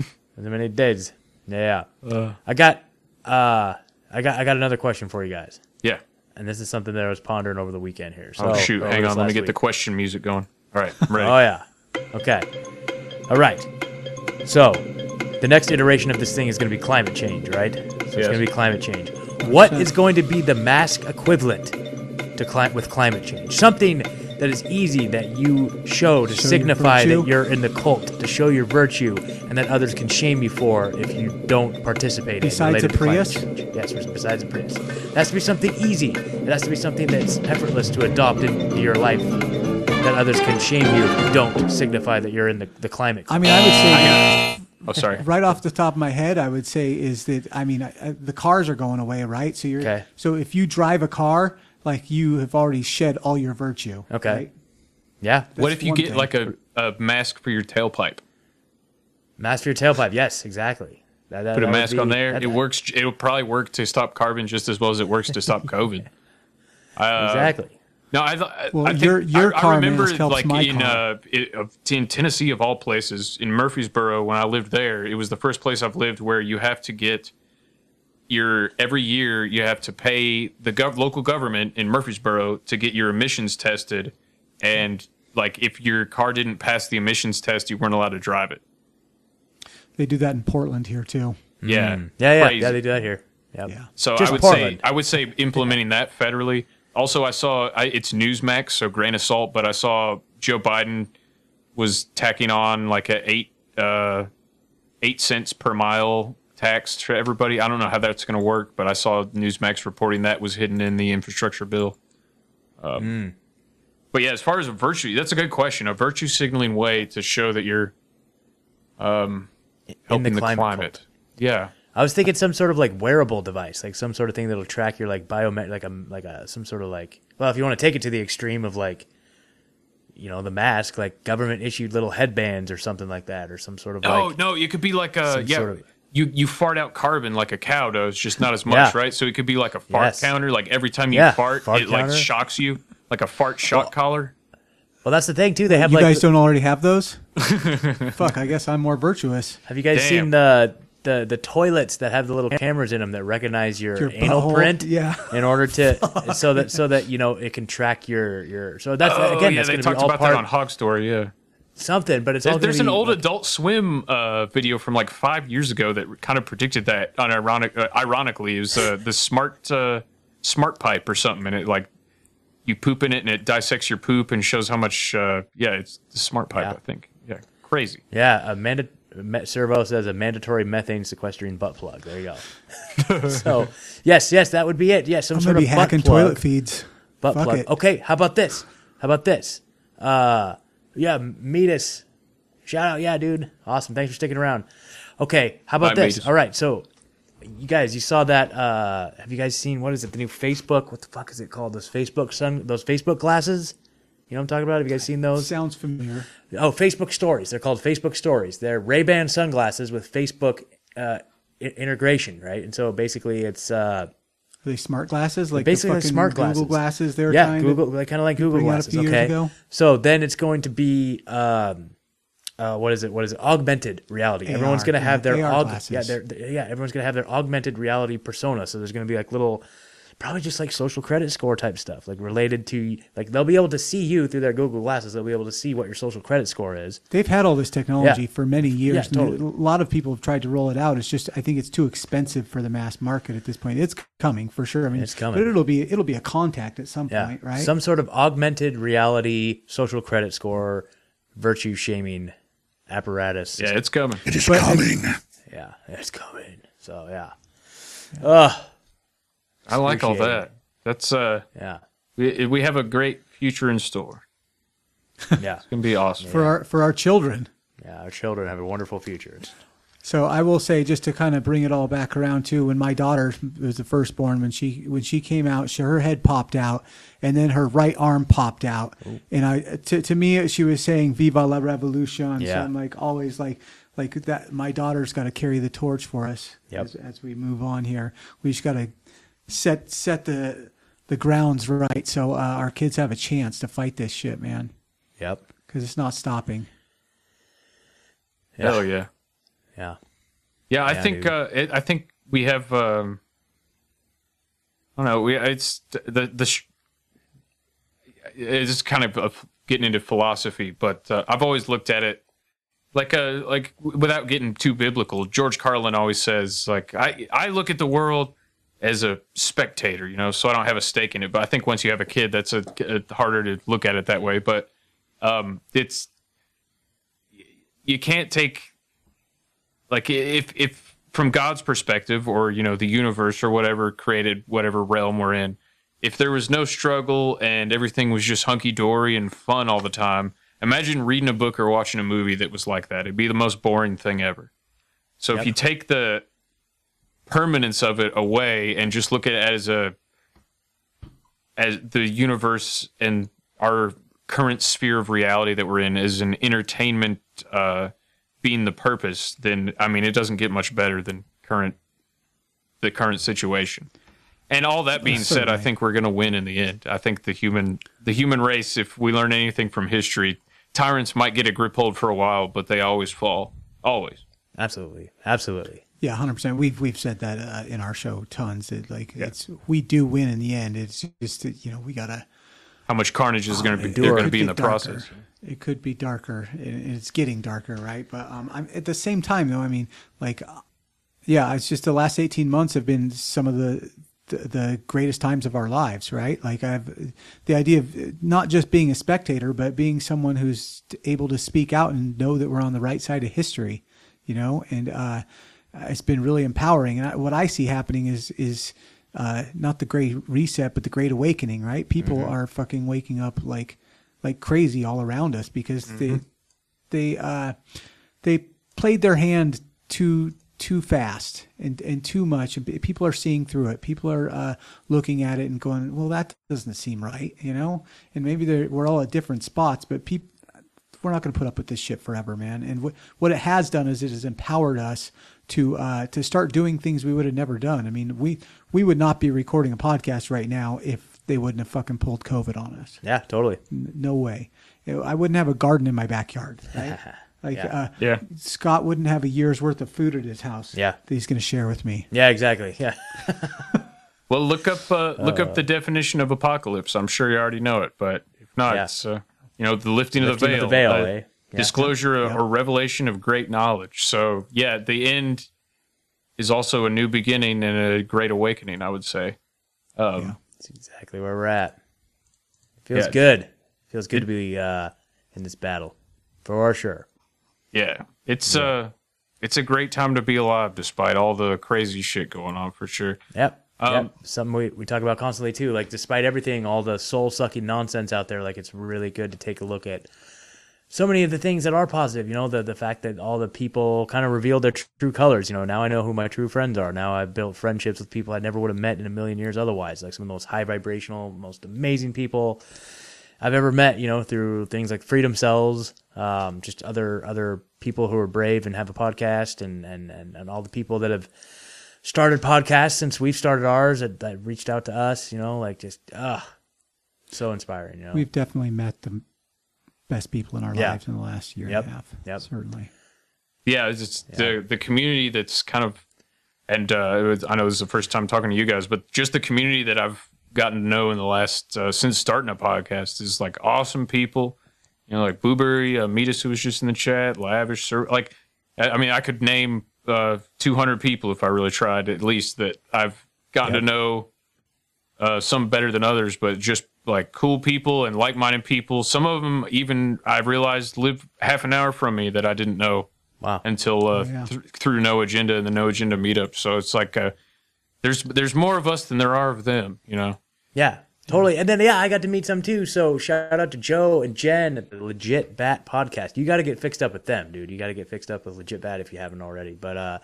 How many days? Yeah. Uh. I got uh I got I got another question for you guys. Yeah. And this is something that I was pondering over the weekend here. So oh shoot! Hang on, let me last get the question music going. All right, I'm ready. Oh yeah. Okay. All right. So, the next iteration of this thing is going to be climate change, right? So it's going to be climate change. What is going to be the mask equivalent to cli- with climate change? Something that is easy that you show to Show your signify that you're in the cult, to show your virtue, and that others can shame you for if you don't participate Besides in a related to climate Prius? change. Yes, besides a Prius. It has to be something easy. It has to be something that's effortless to adopt into your life that others can shame you if you don't signify that you're in the, the climate. I mean, I would say. Oh, sorry. [LAUGHS] Right off the top of my head, I would say is that I mean I, I, the cars are going away, right? So you're Okay. so if you drive a car, like you have already shed all your virtue. Okay. right? Yeah. what if you get thing. like a, a mask for your tailpipe? Mask for your tailpipe. Yes, exactly. That, that- Put a mask be- on there. that- It works. It'll probably work to stop carbon just as well as it works to stop COVID. [LAUGHS] Uh, Exactly. No, I, I, Well, I think your- your I, car I remember helps like my in car. uh it, of- in Tennessee of all places in Murfreesboro when I lived there, it was the first place I've lived where you have to get your every year you have to pay the gov- local government in Murfreesboro to get your emissions tested, and like if your car didn't pass the emissions test, you weren't allowed to drive it. They do that in Portland here too. Yeah, Mm. Yeah, yeah, Crazy. yeah. They do that here. Yep. Yeah. So Just I would Portland. say I would say implementing that federally. Also, I saw I, it's Newsmax, so grain of salt, but I saw Joe Biden was tacking on like a eight uh, eight cents per mile tax for everybody. I don't know how that's going to work, but I saw Newsmax reporting that was hidden in the infrastructure bill. Um, Hmm. But yeah, as far as a virtue, that's a good question. A virtue signaling way to show that you're um, helping the climate climate. Yeah. I was thinking some sort of like wearable device, like some sort of thing that'll track your like biomet, like a like a some sort of like. Well, if you want to take it to the extreme of like, you know, the mask, like government issued little headbands or something like that, or some sort of Oh like. no, it could be like a some yeah. sort of- you you fart out carbon like a cow does, just not as much, Yeah. right? So it could be like a fart Yes. counter. Like every time you Yeah, fart, fart it like shocks you, like a fart shock collar. Well, that's the thing too. They have you like. guys don't already have those? [LAUGHS] Fuck, I guess I'm more virtuous. have you guys Damn. seen the the the toilets that have the little cameras in them that recognize your, Your anal butthole? print? [LAUGHS] Yeah. In order to [LAUGHS] so that so that you know it can track your your. So that's oh again yeah, that's they going to be talked all about part that on Hog Story. Yeah, something, but it's There- all there's gonna an old like, Adult Swim uh, video from like five years ago that kind of predicted that. On ironic, uh, ironically, it was uh, the smart uh, smart pipe or something, and it like you poop in it and it dissects your poop and shows how much. Uh, yeah, it's the smart pipe, I think. Yeah, crazy. Yeah, a manda- me- Servo says a mandatory methane sequestering butt plug. There you go. [LAUGHS] so, yes, yes, that would be it. Yes, some I'm sort of be butt hacking plug. toilet feeds. Butt Fuck plug. it. Okay, how about this? How about this? Uh, yeah, Metis. Shout out, yeah, dude. Awesome. Thanks for sticking around. Okay, how about Bye, this? Metis. All right, so you guys, you saw that? Uh, have you guys seen what is it? The new Facebook? What the fuck is it called? Those Facebook sun, those Facebook glasses. You know what I'm talking about? Have you guys seen those? Sounds familiar. Oh, Facebook Stories. They're called Facebook Stories. They're Ray Ban sunglasses with Facebook uh, I- integration, right? And so basically, it's uh, Are they smart glasses? Like basically the smart Google glasses. glasses they were yeah, Google, like kind of like Google bring out a glasses. Okay, so then it's going to be um, uh, what is it? What is it? Augmented reality. AR, everyone's going to have their AR aug- yeah, they're, they're- yeah, everyone's going to have their augmented reality persona. So there's going to be like little. Probably just like social credit score type stuff, like related to like they'll be able to see you through their Google glasses. They'll be able to see what your social credit score is. They've had all this technology Yeah. for many years. Yeah, totally. A lot of people have tried to roll it out. It's just I think it's too expensive for the mass market at this point. It's coming for sure. I mean, It's coming. but it'll be it'll be a contact at some Yeah, point, right? Some sort of augmented reality social credit score, virtue shaming apparatus. Yeah, it's coming. It is coming. Yeah, it's coming. So yeah. Ugh. I like all that. That's uh, yeah. We we have a great future in store. [LAUGHS] Yeah, it's gonna be awesome. for our for our children. Yeah, our children have a wonderful future. So I will say, just to kind of bring it all back around too, when my daughter was the firstborn, when she when she came out, she, her head popped out, and then her right arm popped out, and I to, to me she was saying "Viva la Revolution." So Yeah. I'm like always like like that. My daughter's got to carry the torch for us Yep. as, as we move on here. We just got to set set the the grounds right so uh, our kids have a chance to fight this shit, man. Yep. Because it's not stopping. Hell yeah. Yeah. Yeah, I Yeah, think uh, it, I think we have. Um, I don't know. We it's the the. Sh- it's kind of uh, getting into philosophy, but uh, I've always looked at it like a like without getting too biblical. George Carlin always says like I I look at the world as a spectator, you know, so I don't have a stake in it. But I think once you have a kid, that's a, a harder to look at it that way. But um, it's you can't take like if if from God's perspective or you know the universe or whatever created whatever realm we're in, if there was no struggle and everything was just hunky dory and fun all the time, imagine reading a book or watching a movie that was like that. It'd be the most boring thing ever. So if you take the permanence of it away and just look at it as a as the universe and our current sphere of reality that we're in is an entertainment uh, being the purpose, then I mean it doesn't get much better than current the current situation. And all that being said, I think we're going to win in the end. I think the human the human race, if we learn anything from history, tyrants might get a grip hold for a while, but they always fall. Always. Absolutely. Absolutely. Yeah, hundred percent. We've we've said that uh, in our show tons. That like it's we do win in the end. It's just that, you know we gotta. How much carnage is going to be they're going to be in the darker. process. It could be darker, and it's getting darker, right? But um, I'm, at the same time, though, I mean, like, uh, yeah, it's just the last eighteen months have been some of the the, the greatest times of our lives, right? Like, I've the idea of not just being a spectator, but being someone who's able to speak out and know that we're on the right side of history, you know, and uh, it's been really empowering. And I, what I see happening is is uh, not the great reset, but the great awakening. Right? People Mhm. are fucking waking up like like crazy all around us because they they uh, they played their hand too too fast and and too much, and people are seeing through it. People are uh, looking at it and going, "Well, that doesn't seem right," you know. And maybe they're, we're all at different spots, but people we're not going to put up with this shit forever, man. And what what it has done is it has empowered us to uh, to start doing things we would have never done. I mean, we we would not be recording a podcast right now if they wouldn't have fucking pulled COVID on us. Yeah, totally. N- No way. I wouldn't have a garden in my backyard. [LAUGHS] Right? Like, Yeah. Uh, Yeah. Scott wouldn't have a year's worth of food at his house. Yeah. that he's going to share with me. Yeah, exactly. Yeah. [LAUGHS] Well, look up uh, look Uh, up the definition of apocalypse. I'm sure you already know it, but if not, Yeah. it's uh, you know the lifting, of the veil, of the veil, uh, eh? Yeah. disclosure or revelation of great knowledge. So yeah, the end is also a new beginning and a great awakening. I would say. Um, That's exactly where we're at. Feels Yeah. good. Feels good to be uh, in this battle, for sure. Yeah, it's uh, it's a great time to be alive despite all the crazy shit going on for sure. Yep. Um, yep. Something we, we talk about constantly too. Like despite everything, all the soul sucking nonsense out there, like it's really good to take a look at so many of the things that are positive. You know, the the fact that all the people kind of revealed their tr- true colors. You know, now I know who my true friends are. Now I've built friendships with people I never would have met in a million years otherwise. Like some of the most high vibrational, most amazing people I've ever met. You know, through things like Freedom Cells, um, just other other people who are brave and have a podcast, and and and, and all the people that have started podcasts since we've started ours that, that reached out to us. You know, like just ah, so inspiring. You know, We've definitely met the best people in our Yeah. lives in the last year Yep. and a half. Yep. Certainly. Yeah, it's it's the the community that's kind of, and uh, it was, I know this is the first time talking to you guys, but just the community that I've gotten to know in the last uh, since starting a podcast is like awesome people. You know, like Blueberry, uh, Metis, who was just in the chat, Lavish, Sir, like, I I mean, I could name uh, 200 people if I really tried, at least that I've gotten Yep. to know. Uh, some better than others, but just like cool people and like-minded people. Some of them even I realized live half an hour from me that I didn't know wow. until uh, Oh, yeah. th- through No Agenda and the No Agenda meetup. So it's like uh, there's there's more of us than there are of them. You know. yeah, Totally. And then yeah, I got to meet some too. So shout out to Joe and Jen at the Legit Bat podcast. You got to get fixed up with them, dude. You got to get fixed up with Legit Bat if you haven't already. But uh,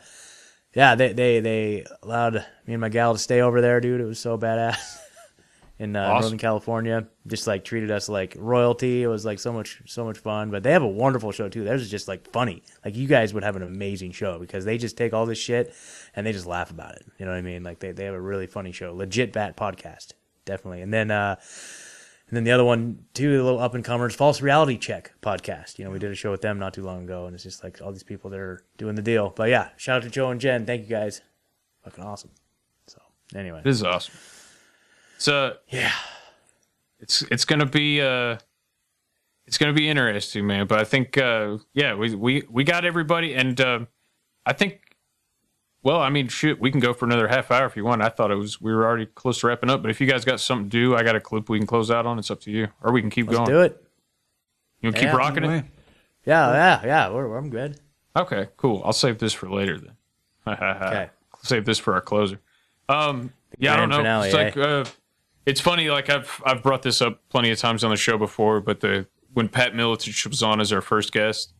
yeah, they they they allowed me and my gal to stay over there, dude. It was so badass. [LAUGHS] In uh, Awesome. Northern California, just like treated us like royalty. It was like so much, so much fun. But they have a wonderful show too. Theirs is just like funny. Like you guys would have an amazing show because they just take all this shit and they just laugh about it. You know what I mean? Like they, they have a really funny show. Legit Bat podcast, definitely. And then uh, and then the other one too, the little up and comers, False Reality Check podcast. You know, we did a show with them not too long ago, and it's just like all these people that are doing the deal. But yeah, shout out to Joe and Jen. Thank you guys. Fucking awesome. So anyway, This is awesome. So yeah, it's it's gonna be uh, it's gonna be interesting, man. But I think uh, yeah, we we we got everybody, and uh, I think. Well, I mean, shit, we can go for another half hour if you want. I thought it was we were already close to wrapping up, but if you guys got something to do, I got a clip we can close out on. It's up to you, or we can keep let's going. do it. You Yeah, keep rocking it? Yeah, yeah, yeah. We're, I'm good. Okay, cool. I'll save this for later then. [LAUGHS] Okay. Save this for our closer. Um, yeah, I don't know. finale, it's like eh? uh, it's funny. Like I've I've brought this up plenty of times on the show before, but the when Pat Miletich was on as our first guest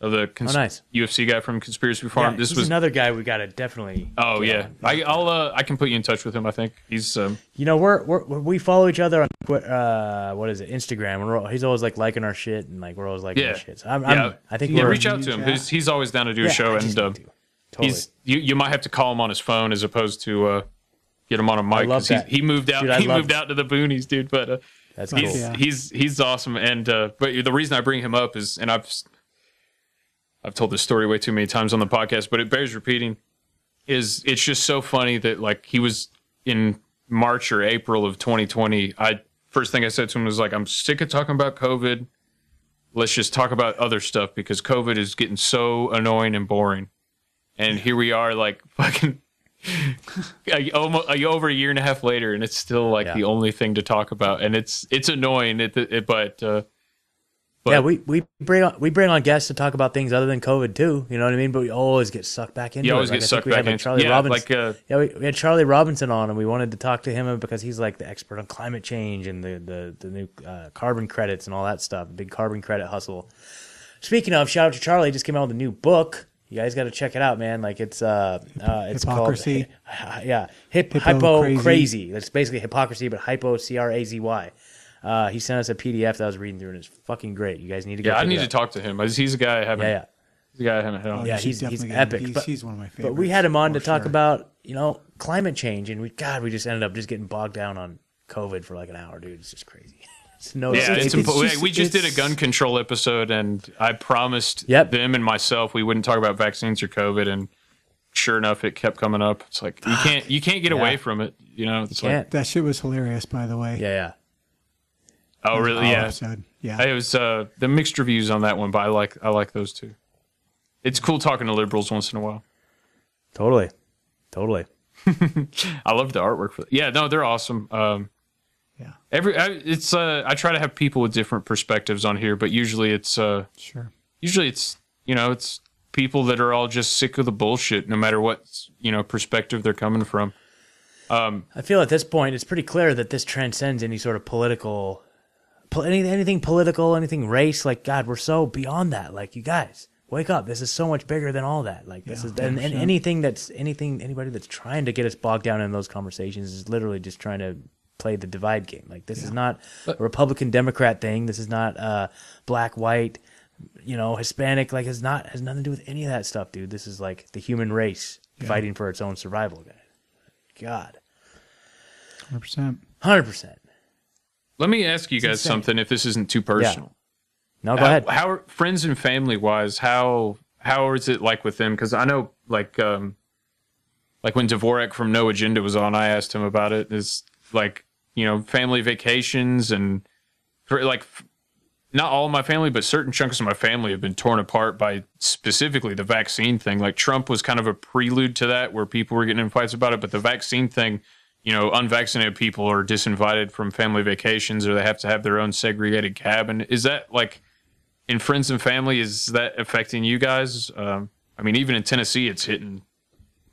of the cons- Oh, nice. UFC guy from Conspiracy Farm, Yeah, this was another guy we got to definitely. Oh yeah, I, I'll uh, I can put you in touch with him. I think he's um, You know, we're, we're we follow each other on uh, what is it, Instagram, and we're, he's always like liking our shit, and like we're always liking yeah shit. So I'm, yeah. I'm, I think yeah, reach out to him. He's, he's always down to do Yeah, a show, and uh, Totally. he's you you might have to call him on his phone as opposed to uh, get him on a mic 'cause he, he moved out. Dude, he moved out to the boonies, dude. But uh, That's he's, cool. Yeah. he's he's awesome, and uh, but the reason I bring him up is, and I've I've told this story way too many times on the podcast, but it bears repeating. Is it's just so funny that like he was in March or April of 2020. I first thing I said to him was like, I'm sick of talking about COVID. Let's just talk about other stuff because COVID is getting so annoying and boring. And here we are, like [LAUGHS] fucking almost over a year and a half later, and it's still like the only thing to talk about. And it's it's annoying, it, it, but uh, but yeah, we, we bring on we bring on guests to talk about things other than COVID too. You know what I mean? But we always get sucked back into You it. always Like, get I sucked back like, into- Charlie yeah, Robinson. like, uh, yeah, we, we had Charlie Robinson on, and we wanted to talk to him because he's like the expert on climate change and the the, the new uh, carbon credits and all that stuff. Big carbon credit hustle. Speaking of, shout out to Charlie. He just came out with a new book. You guys got to check it out, man. Like it's uh, uh it's Hypocrazy. called yeah, hip, Hippo hypo crazy. crazy. That's basically hypocrisy, but hypo c r a z y. Uh, he sent us a PDF that I was reading through, and it's fucking great. You guys need to go. yeah, I pick it need to up. talk to him. He's a guy I haven't. Yeah, yeah. He's a guy I haven't had on. Oh, yeah, you should he's, he's definitely get him. epic. He's- but, he's one of my favorites. But we had him on to talk sure. about you know climate change, and we God, we just ended up just getting bogged down on COVID for like an hour, dude. It's just crazy. It's no, yeah, it's, impo- just- we just did a gun control episode, and I promised Yep. them and myself we wouldn't talk about vaccines or COVID, and sure enough, it kept coming up. It's like you can't you can't get away from it. You know, it's can't. like That shit was hilarious, by the way. Yeah, yeah. oh really? Yeah, episode. Yeah. It was uh, the mixed reviews on that one, but I like I like those two. It's cool talking to liberals once in a while. Totally, totally. [LAUGHS] I love the artwork for. Yeah, no, they're awesome. Um, Yeah. Every I, it's uh, I try to have people with different perspectives on here, but usually it's uh, Sure. usually it's you know it's people that are all just sick of the bullshit, no matter what you know perspective they're coming from. Um, I feel at this point it's pretty clear that this transcends any sort of political, pol- any, anything political, anything race. Like God, we're so beyond that. Like you guys, wake up. This is so much bigger than all that. Like this Yeah, is and, and anything that's anything anybody that's trying to get us bogged down in those conversations is literally just trying to play the divide game. Like this is not a Republican Democrat thing. This is not uh, black white. You know, Hispanic. Like it's not has nothing to do with any of that stuff, dude. This is like the human race fighting for its own survival, guys. God. 100%. Hundred percent. let me ask you It's guys insane. something, if this isn't too personal. No, go how, ahead. How are friends and family wise? How how is it like with them? Because I know like um like when Dvorak from No Agenda was on, I asked him about it. Is like you know family vacations and for like not all of my family, but certain chunks of my family have been torn apart by specifically the vaccine thing. Like Trump was kind of a prelude to that, where people were getting in fights about it. But the vaccine thing, you know, unvaccinated people are disinvited from family vacations, or they have to have their own segregated cabin. Is that like in friends and family? Is that affecting you guys? Um, I mean, even in Tennessee, it's hitting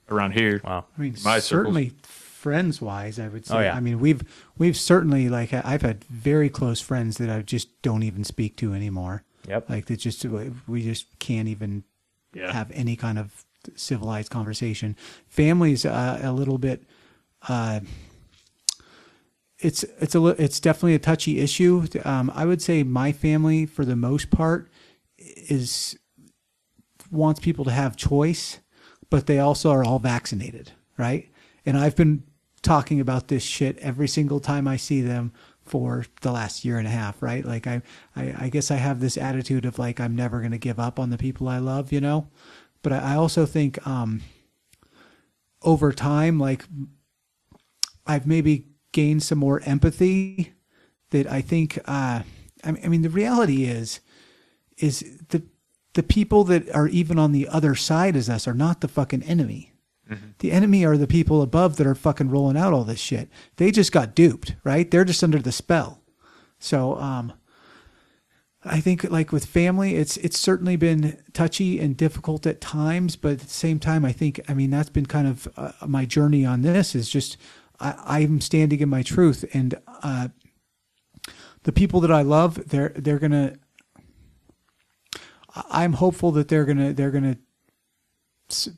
around here. Wow. I mean, my circles. Certainly friends wise, I would say. Oh, yeah. I mean, we've we've certainly like I've had very close friends that I just don't even speak to anymore. Yep. Like that just we just can't even Yeah. have any kind of civilized conversation. Families uh, a little bit. Uh, it's it's a it's definitely a touchy issue. Um, I would say my family, for the most part, is wants people to have choice, but they also are all vaccinated, right? And I've been talking about this shit every single time I see them for the last year and a half, right? Like I, I, I guess I have this attitude of like I'm never to give up on the people I love, you know. But I I also think um, over time, like I've maybe gained some more empathy that I think. Uh, I mean, I mean, the reality is, is the the people that are even on the other side as us are not the fucking enemy. The enemy are the people above that are fucking rolling out all this shit. They just got duped, right? They're just under the spell. So, um, I think like with family, it's it's certainly been touchy and difficult at times, but at the same time, I think I mean that's been kind of uh, my journey on this is just I, I'm standing in my truth, and uh, the people that I love, they're they're gonna. I'm hopeful that they're gonna they're gonna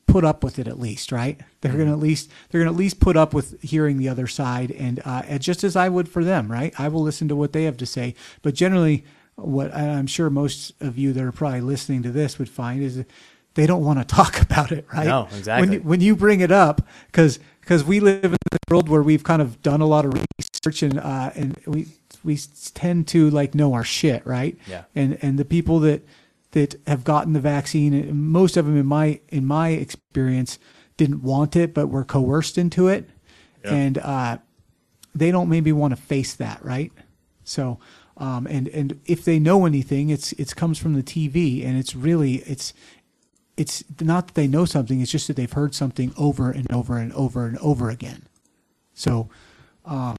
put up with it at least, right? They're gonna at least they're gonna at least put up with hearing the other side, and, uh, just as I would for them, right? I will listen to what they have to say, but generally, what I'm sure most of you that are probably listening to this would find is that they don't want to talk [LAUGHS] about it, right? No, exactly. When you, when you bring it up, because because we live in a world where we've kind of done a lot of research and uh, and we we tend to like know our shit, right? Yeah. And and the people that that have gotten the vaccine, most of them in my in my experience didn't want it, but were coerced into it, Yeah. and uh, they don't maybe want to face that, right? So. Um, and and if they know anything, it's it comes from the TV, and it's really it's it's not that they know something; it's just that they've heard something over and over and over and over again. So, um,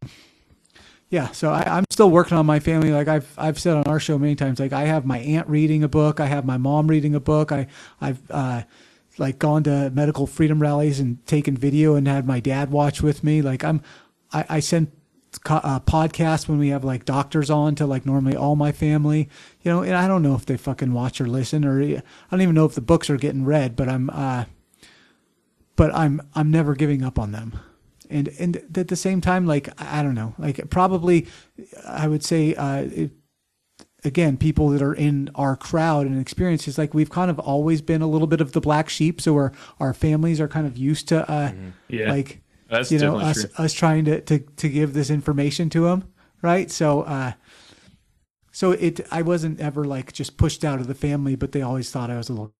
yeah. So I, I'm still working on my family. Like I've I've said on our show many times. Like I have my aunt reading a book. I have my mom reading a book. I I've uh, like gone to medical freedom rallies and taken video and had my dad watch with me. Like I'm I, I send uh, podcasts when we have like doctors on to like normally all my family. You know, and I don't know if they fucking watch or listen or I don't even know if the books are getting read. But I'm uh, but I'm I'm never giving up on them. And and at the same time, like I don't know, like probably I would say uh, it, again, people that are in our crowd and experiences, like we've kind of always been a little bit of the black sheep, so our our families are kind of used to uh, Yeah. like That's you know us true. us trying to, to to give this information to them, right? So uh, so it I wasn't ever like just pushed out of the family, but they always thought I was a little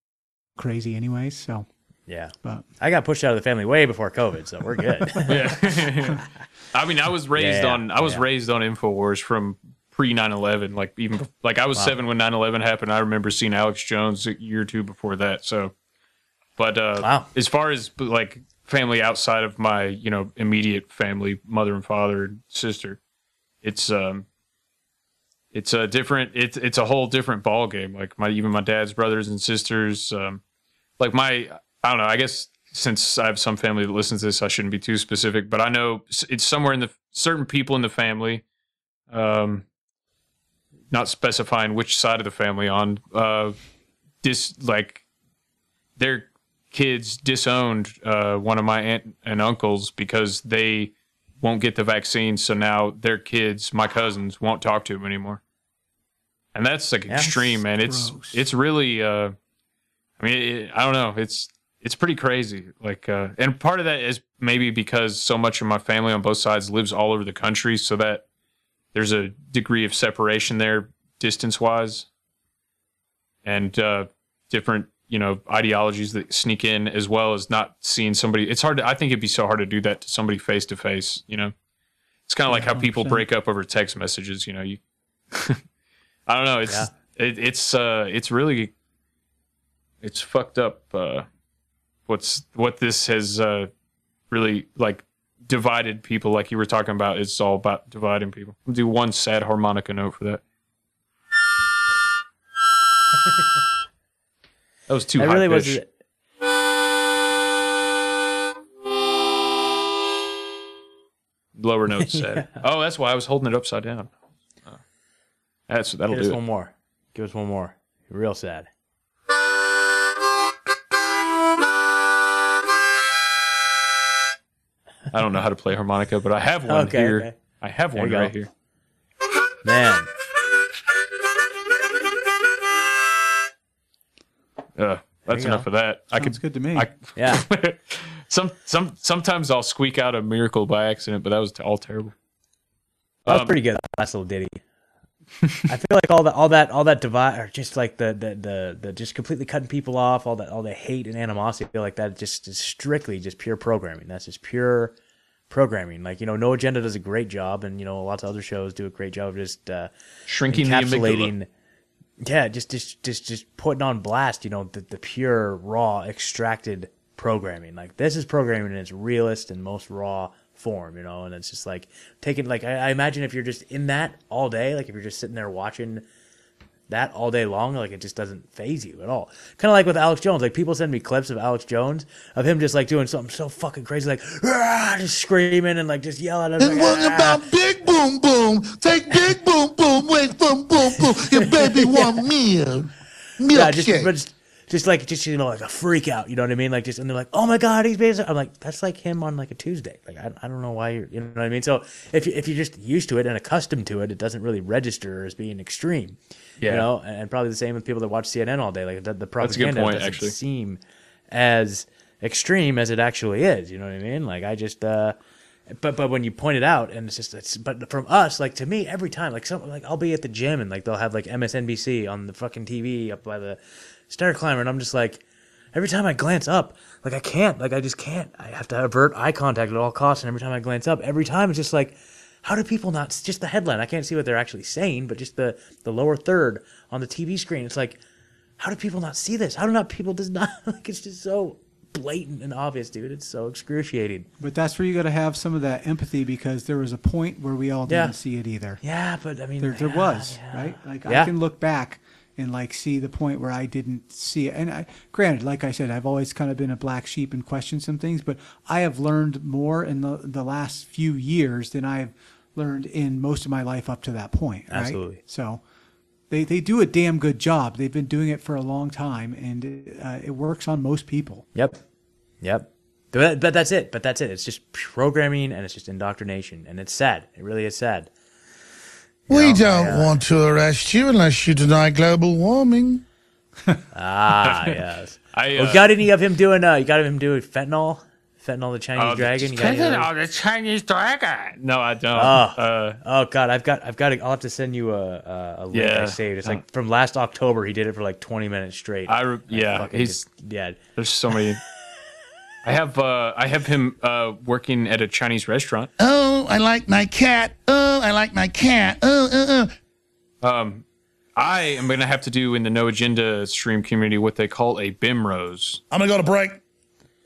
crazy, anyways. So Yeah. But- I got pushed out of the family way before COVID, so we're good. [LAUGHS] yeah. [LAUGHS] I mean, I was raised Yeah, on I was yeah. raised on Infowars from pre 9/11. Like even like I was Wow. seven when 9/11 happened. I remember seeing Alex Jones a year or two before that. So, but uh, Wow. as far as like family outside of my you know immediate family, mother and father and sister, it's um. It's a different. It's it's a whole different ball game. Like my even my dad's brothers and sisters. Um, like my I don't know. I guess since I have some family that listens to this, I shouldn't be too specific, but I know it's somewhere in the certain people in the family, um, not specifying which side of the family on, uh, dis like their kids disowned uh, one of my aunt and uncles because they won't get the vaccine, so now their kids, my cousins, won't talk to him anymore. And that's like Yeah. extreme, man. It's it's really uh, I mean, it, I don't know. It's it's pretty crazy. Like, uh, and part of that is maybe because so much of my family on both sides lives all over the country, so that there's a degree of separation there, distance wise, and uh, different you know ideologies that sneak in, as well as not seeing somebody. It's hard. To, I think it'd be so hard to do that to somebody face to face. You know, it's kind of like how people 100%. break up over text messages. You know, you. [LAUGHS] I don't know. It's Yeah. it, it's uh it's really it's fucked up. Uh, what's what this has uh really like divided people. Like you were talking about, it's all about dividing people. We'll do one sad harmonica note for that. [LAUGHS] that was too That high really was. pitched. lower notes sad. [LAUGHS] Oh, that's why I was holding it upside down. Oh. That's that'll Give do us it. one more. Give us one more. Real sad. I don't know how to play harmonica, but I have one Okay, here. okay. I have one right here. Man. Uh, that's enough go. of that. I Sounds could good to me. I, Yeah. [LAUGHS] some some sometimes I'll squeak out a miracle by accident, but that was all terrible. That was Um, pretty good. Last little ditty. I feel like all that, all that, all that divide, or just like the, the, the, the, just completely cutting people off, all that, all the hate and animosity. I feel like that just is strictly just pure programming. That's just pure programming. Like you know, No Agenda does a great job, and you know, lots of other shows do a great job of just uh, Shrinking encapsulating. Yeah, just, just, just, just putting on blast. You know, the, the pure, raw, extracted programming. Like this is programming in its realest and most raw form. You know, and it's just like taking. Like I, I imagine if you're just in that all day, like if you're just sitting there watching that all day long, like it just doesn't phase you at all. Kind of like with Alex Jones. Like people send me clips of Alex Jones of him just like doing something so fucking crazy, like "Ah," just screaming and like just yelling. And And like, what "Ah." about Big Boom Boom? Take Big Boom Boom away from Boom Boom. Your baby want meal. [LAUGHS] yeah, just, but just, just like just you know like a freak out. You know what I mean? Like just and they're like, oh my god, he's being. I'm like, that's like him on like a Tuesday. Like I, I don't know why you're. You know what I mean? So if you, if you're just used to it and accustomed to it, it doesn't really register as being extreme. Yeah. You know, and, and probably the same with people that watch CNN all day. Like the, the That's a good propaganda point, doesn't actually. seem as extreme as it actually is. You know what I mean? Like I just. uh but but when you point it out and it's just it's but from us like to me every time like some like I'll be at the gym and like they'll have like MSNBC on the fucking TV up by the stair climber and I'm just like every time I glance up like I can't like I just can't I have to avert eye contact at all costs and every time I glance up every time it's just like how do people not just the headline I can't see what they're actually saying but just the the lower third on the TV screen it's like how do people not see this how do not people just not [LAUGHS] like it's just so blatant and obvious dude it's so excruciating But that's where you got to have some of that empathy because there was a point where we all didn't Yeah. see it either. Yeah, but I mean, there, there yeah, was yeah. right. Like. I can look back and like see the point where I didn't see it. And I, granted, like I said, I've always kind of been a black sheep and questioned some things, but I have learned more in the the last few years than I've learned in most of my life up to that point. Right? Absolutely. So. They, they do a damn good job. They've been doing it for a long time, and uh, it works on most people. Yep. Yep. But, but that's it. But that's it. It's just programming and it's just indoctrination. And it's sad. It really is sad. We don't want to arrest you unless you deny global warming. [LAUGHS] Ah, [LAUGHS] yes. I, oh, uh, got any of him doing, uh, you got him doing fentanyl? Fentanyl the Chinese Oh, dragon? You got any of those? the Chinese dragon. No, I don't. Oh, Uh, oh God! I've got, I've got. To, I'll have to send you a, a, a link I saved. It's like from last October. He did it for like 20 minutes straight. I re- Like, yeah, he's- just- yeah. There's so many. I have uh, I have him uh, working at a Chinese restaurant. Oh, I like my cat. Oh, I like my cat. Oh, oh, oh. Um, I am going to have to do in the No Agenda stream community what they call a BIM rose. I'm gonna go to break.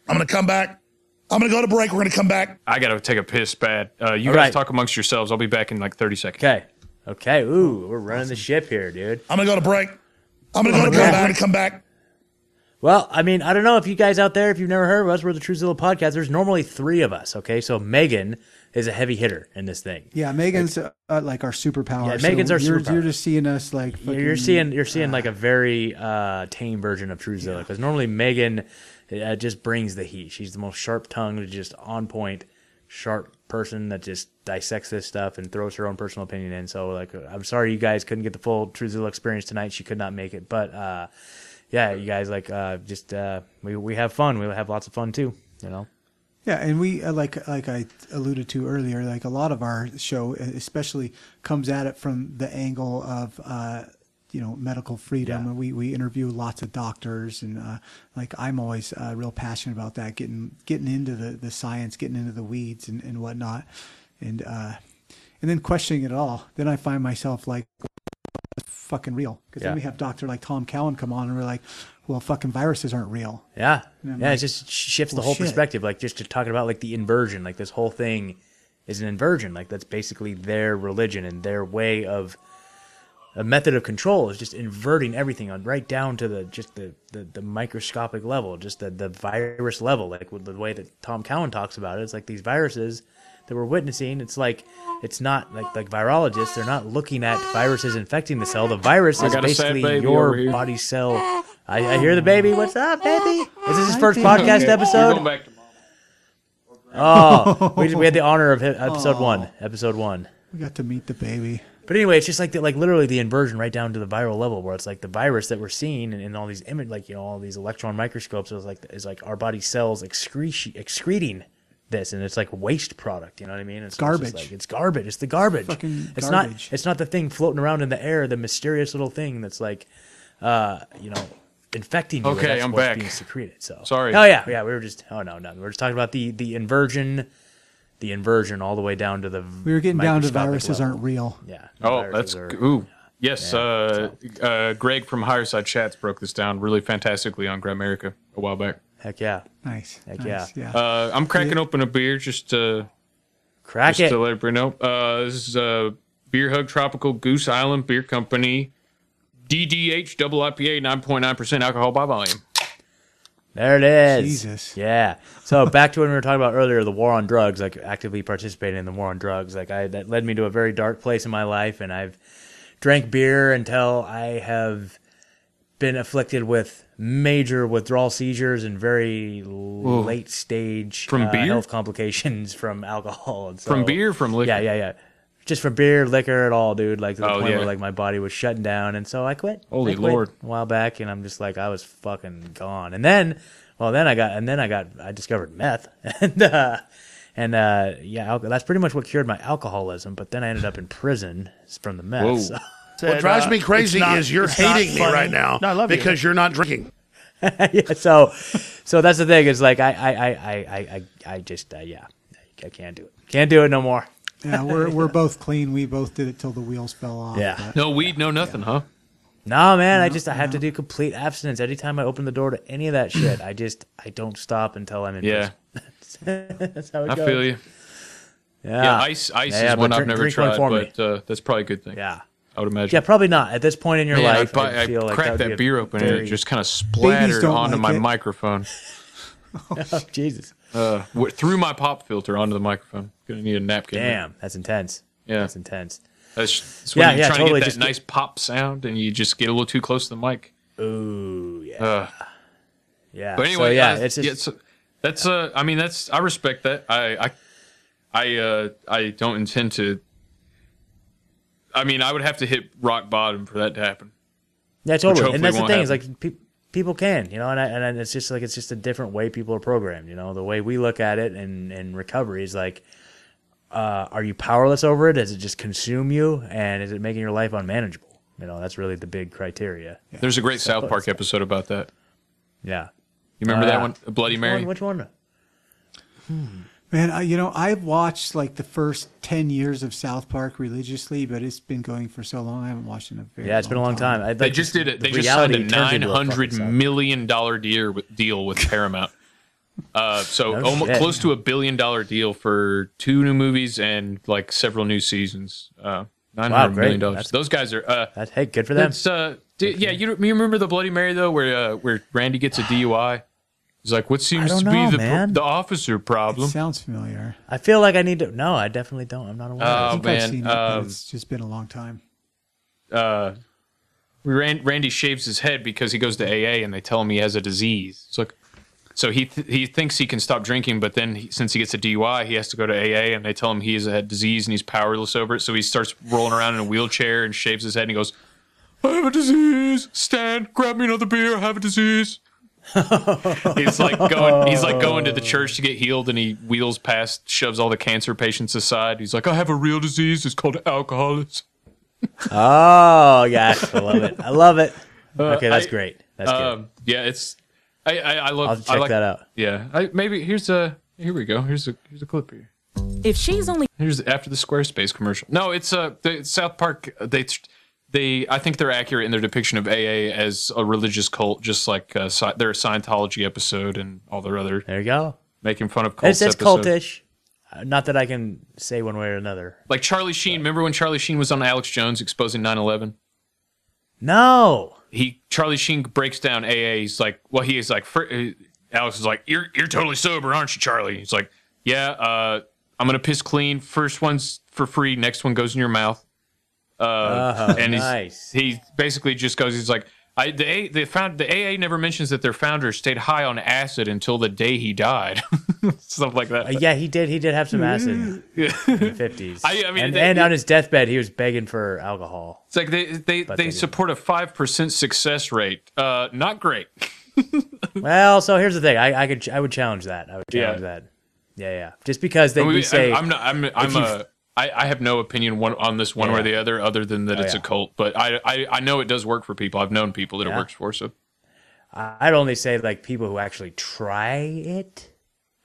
I'm gonna come back. I'm gonna go to break. We're gonna come back. I got to take a piss bad. Uh, you All guys right. talk amongst yourselves. I'll be back in like 30 seconds. Okay. Okay. Ooh, we're running the ship here, dude. I'm gonna go to break. I'm gonna go to break. We're gonna come back. Well, I mean, I don't know if you guys out there, if you've never heard of us, we're the Truthzilla podcast. There's normally three of us, okay? So Megan is a heavy hitter in this thing. Yeah, Megan's uh, like our superpower. Yeah, so Megan's our you're, superpower. You're just seeing us like You're- You're seeing you're seeing like a very uh, tame version of Truthzilla because normally Megan uh, just brings the heat. She's the most sharp tongued, just on point, sharp person that just dissects this stuff and throws her own personal opinion in. So like, uh, I'm sorry you guys couldn't get the full Truthzilla experience tonight. She could not make it, but uh, yeah, you guys like uh, just uh, we we have fun. We have lots of fun too. You know. Yeah, and we uh, like like I alluded to earlier, like a lot of our show, especially comes at it from the angle of uh, you know medical freedom, and we we interview lots of doctors, and uh, like I'm always uh, real passionate about that, getting getting into the the science, getting into the weeds and and whatnot, and uh, and then questioning it all. Then I find myself like fucking real because Yeah. then we have Doctor like Tom Cowan come on, and we're like, well, fucking viruses aren't real. Yeah, yeah. like, it just shifts the whole shit. perspective. Like just to talking about like the inversion. Like this whole thing is an inversion. Like that's basically their religion and their way of a method of control is just inverting everything on right down to the just the the, the microscopic level, just the the virus level. Like with the way that Tom Cowan talks about it, it's like these viruses. That we're witnessing. It's like it's not like like virologists. They're not looking at viruses infecting the cell. The virus is got a sad basically baby your here. body cell. I, I hear the baby. What's up, baby? Is this his first podcast We're episode? going back to Oh, [LAUGHS] we, we had the honor of hi- episode one. Episode one. We got to meet the baby. But anyway, it's just like the, like literally the inversion right down to the viral level, where it's like the virus that we're seeing in, in all these image, like you know, all these electron microscopes is like is like our body cells excreti- excreting this, and it's like waste product. You know what I mean? It's, Garbage. It's, like, it's garbage. It's the garbage. Fucking it's garbage. not. It's not the thing floating around in the air, the mysterious little thing that's like, uh, you know, infecting you. and Okay, that's I'm what's back. Being secreted. So Sorry. Oh yeah, yeah. We were just. Oh no, no. We were just talking about the the inversion. The inversion all the way down to the. We were getting down to microscopic viruses level. aren't real. Yeah. Oh, that's are- ooh. Yes, uh, uh, Greg from Higher Side Chats broke this down really fantastically on Grimerica a while back. Heck yeah. Nice. Heck nice, yeah. Uh, I'm cracking open a beer just to Crack just it. to let everybody know. Uh, this is uh, Beer Hug Tropical Goose Island Beer Company, DDH double IPA, 9.9% alcohol by volume. There it is. Jesus. Yeah. So [LAUGHS] back to when we were talking about earlier, the war on drugs, like actively participating in the war on drugs. Like I, that led me to a very dark place in my life, and I've drank beer until I have been afflicted with major withdrawal seizures and very late stage From uh, beer? health complications [LAUGHS] from alcohol. And so, From beer, from liquor. Yeah, yeah, yeah. Just from beer, liquor, at all, dude. Like to the Oh, point yeah. where like my body was shutting down, and so I quit. Holy I quit Lord. A while back, and I'm just like I was fucking gone. And then, well, then I got, and then I got, I discovered meth, [LAUGHS] and uh, and uh, yeah, that's pretty much what cured my alcoholism. But then I ended up in prison from the meth. Whoa. so- What drives me crazy not- is you're hating me right now No, I love because you're not drinking. [LAUGHS] yeah, so so that's the thing. Is like I I I I I I, I just uh, yeah, I can't do it. Can't do it no more. Yeah, we're we're [LAUGHS] both clean. We both did it till the wheels fell off. Yeah. but- No weed, no nothing, huh? No, man, I just I have to do complete abstinence. Anytime I open the door to any of that shit, I just I don't stop until I'm in Yeah. [LAUGHS] That's how it I goes. feel you. Yeah, Yeah, ice, ice Yeah, is but one I've drink- never drink one tried, for me. but uh, that's probably a good thing. Yeah. I would imagine. Yeah, probably not at this point in your Man, life. I, I, I, feel like cracked that, that, be beer open and it just kind of splattered onto like my it. microphone. [LAUGHS] oh, Jesus. Uh, through my pop filter onto the microphone. Gonna need a napkin. Damn, that's intense. Yeah. That's intense. That's, that's when Yeah, you're yeah, trying totally, to get just that get- nice pop sound and you just get a little too close to the mic. Ooh, yeah. Uh, yeah. but so, anyway, yeah, uh, it's just yeah, so that's uh, I mean, that's I respect that. I I I uh, I don't intend to. I mean, I would have to hit rock bottom for that to happen. Yeah, Which totally. And that's the won't thing is like pe- people can, you know, and I, and it's just like it's just a different way people are programmed. You know, the way we look at it and and recovery is like, uh, are you powerless over it? Does it just consume you, and is it making your life unmanageable? You know, that's really the big criteria. There's a great So- South Park episode about that. Yeah. You remember Uh, that one, Bloody which Mary? one- Which one? Man, I, you know, I've watched like the first ten years of South Park religiously, but it's been going for so long. I haven't watched it in a very Yeah, it's been a long time. I'd They just did it. the They just signed a reality turns nine into a fucking hundred South million dollar deal with, deal with [LAUGHS] Paramount. Uh, so No almost shit. close to a billion dollar deal for two new movies and like several new seasons. Uh, nine Wow, hundred great. million dollars. That's- Those guys are. Uh, That's hey, good for them. That's, uh, d- yeah, you, you remember the Bloody Mary though, where uh, where Randy gets a [SIGHS] DUI. He's like, "What seems to know, be the man. the officer problem?" sounds familiar. I feel like I need to. No, I definitely don't. I'm not aware. Oh, I think man, I've seen it, but um, it's just been a long time. uh, Rand, Randy shaves his head because he goes to AA and they tell him he has a disease. It's like, so he th- he thinks he can stop drinking, but then he, since he gets a DUI, he has to go to AA and they tell him he has a disease and he's powerless over it. So he starts rolling around in a wheelchair and shaves his head and he goes, "I have a disease. Stan, grab me another beer. I have a disease." He's like going. He's like going to the church to get healed, and he wheels past, shoves all the cancer patients aside. He's like, "I have a real disease. It's called alcoholism." Oh, gosh, I love it. I love it. Okay, that's Uh, I- great. That's good. um, Yeah, it's. I I, I love. I'll check I like, that out. Yeah, I, maybe here's a. Here we go. Here's a here's a clip here. If she's only Here's after the Squarespace commercial. No, it's uh, the South Park. They they I think they're accurate in their depiction of AA as a religious cult, just like uh, Sci- their Scientology episode and all their other. There you go. Making fun of cults. It's, it's episode. cultish. Uh, Not that I can say one way or another. Like Charlie Sheen. Remember when Charlie Sheen was on Alex Jones exposing 9/11? No. He Charlie Sheen breaks down AA. He's like, well, he is like, fir- uh, Alex is like, you're you're totally sober, aren't you, Charlie? He's like, yeah. Uh, I'm gonna piss clean. First one's for free. Next one goes in your mouth. Uh, Oh, and he's, nice. he basically just goes. He's like, I the A, the found the AA never mentions that their founder stayed high on acid until the day he died. [LAUGHS] Stuff like that. Uh, yeah, he did. He did have some acid [LAUGHS] in the fifties. I- I mean, and, they- and on his deathbed, he was begging for alcohol. It's like they they, they, they support a five percent success rate. Uh, not great. [LAUGHS] Well, so here's the thing. I, I could I would challenge that. I would Yeah. that. Yeah, yeah. Just because they I mean, say I'm not. I'm. I'm a. I, I have no opinion one on this one Yeah. or the other, other than that Oh, it's yeah. a cult. But I, I I know it does work for people. I've known people that it works for. So I'd only say like people who actually try it,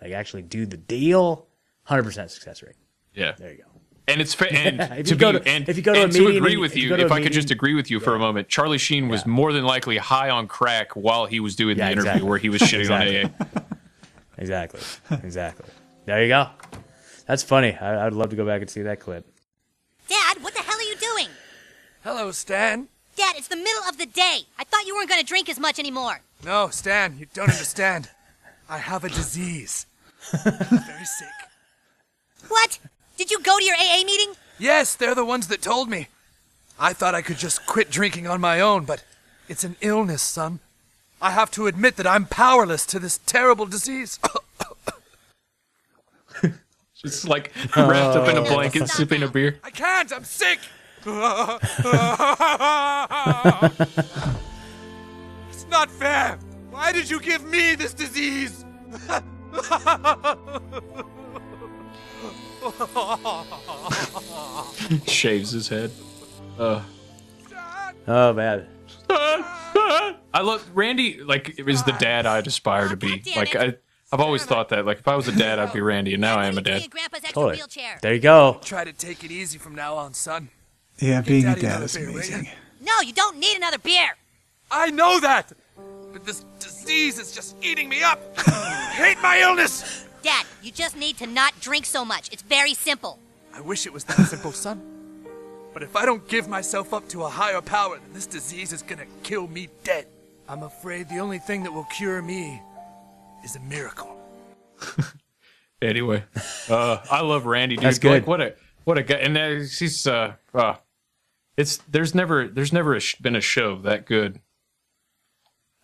like actually do the deal, hundred percent success rate. yeah, there you go. And it's. And [LAUGHS] If to you be to- and, if you go to and agree with if you you, go to if I could just agree with you for a moment, Charlie Sheen was more than likely high on crack while he was doing Yeah, the interview exactly. where he was shitting Exactly. on AA. [LAUGHS] Exactly. Exactly. There you go. That's funny. I, I'd love to go back and see that clip. Dad, what the hell are you doing? Hello, Stan. Dad, it's the middle of the day. I thought you weren't going to drink as much anymore. No, Stan, you don't understand. I have a disease. Very sick. What? Did you go to your AA meeting? Yes, they're the ones that told me. I thought I could just quit drinking on my own, but it's an illness, son. I have to admit that I'm powerless to this terrible disease. [COUGHS] Just like [LAUGHS] [LAUGHS] wrapped up in a Oh. blanket, sipping a beer. I can't, I'm sick. [LAUGHS] it's not fair. Why did you give me this disease? Shaves his head. Uh, Oh man. I love Randy. Like is the dad I'd aspire to be. Like I, I've always thought that. Like if I was a dad, I'd be oh. Randy, and now I am a dad. Totally. There you go. Try to take it easy from now on, son. Yeah, being a dad is beer, amazing. No, you don't need another beer. I know that, but this disease is just eating me up. [LAUGHS] Hate my illness. Dad, you just need to not drink so much. It's very simple. I wish it was that simple, son. But if I don't give myself up to a higher power, then this disease is gonna kill me dead. I'm afraid the only thing that will cure me is a miracle. [LAUGHS] Anyway, uh, I love Randy. Dude. That's good. Like what a what a guy. And uh, he's uh, uh, it's there's never there's never a sh- been a show that good.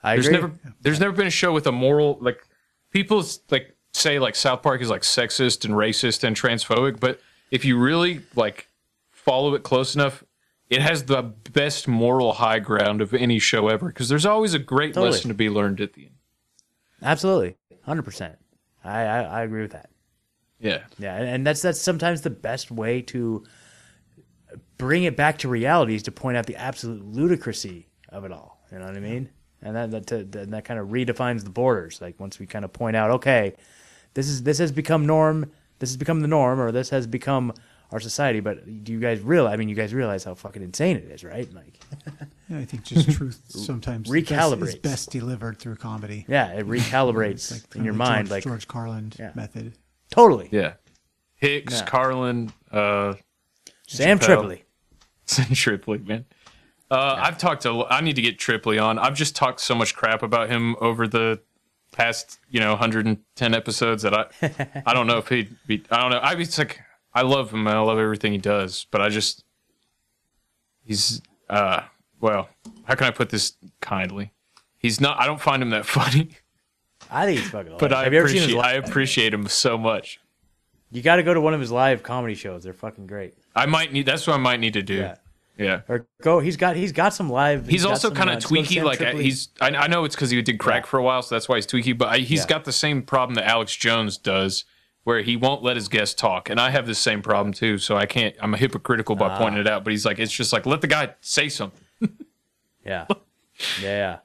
I there's agree. never there's never been a show with a moral like people like say like South Park is like sexist and racist and transphobic, but if you really like follow it close enough, it has the best moral high ground of any show ever because there's always a great Totally. lesson to be learned at the end. Absolutely. Hundred percent. I, I I agree with that. Yeah. Yeah, and, that's that's sometimes the best way to bring it back to reality is to point out the absolute ludicrousy of it all. You know what I mean? And that that to, that, that kind of redefines the borders. Like once we kind of point out, okay, this is this has become norm. This has become the norm, or this has become our society. But do you guys realize? I mean, you guys realize how fucking insane it is, right? Like, [LAUGHS] Yeah, I think just truth sometimes is best- is recalibrates. best delivered through comedy. Yeah, it [LAUGHS] recalibrates like in your kinda mind, George, like George Carlin Yeah. method. totally. Yeah. Hicks, Yeah. Carlin, uh, Sam Chappelle. Tripoli. [LAUGHS] Sam Tripoli, man. Uh, I've talked to. I need to get Tripoli on. I've just talked so much crap about him over the past, you know, 110 episodes that I, I don't know if he'd be. I don't know. I it's like I love him I love everything he does, but I just he's uh well, how can I put this kindly? He's not. I don't find him that [LAUGHS] funny, I think he's fucking. but. I Have you ever seen his appreciate. I appreciate him so much. You got to go to one of his live comedy shows. They're fucking great. I might need. That's what I might need to do. Yeah. Yeah. Or go. He's got. He's got some live. He's got also kind uh, of to tweaky. Like uh, Tripoli. he's, I, I know it's because he did crack for a while, so that's why he's tweaky. But I, he's Yeah. got the same problem that Alex Jones does, where he won't let his guests talk, and I have the same problem too. So I can't. I'm a hypocritical by Ah. pointing it out. But he's like, it's just like let the guy say something. [LAUGHS] Yeah. Yeah.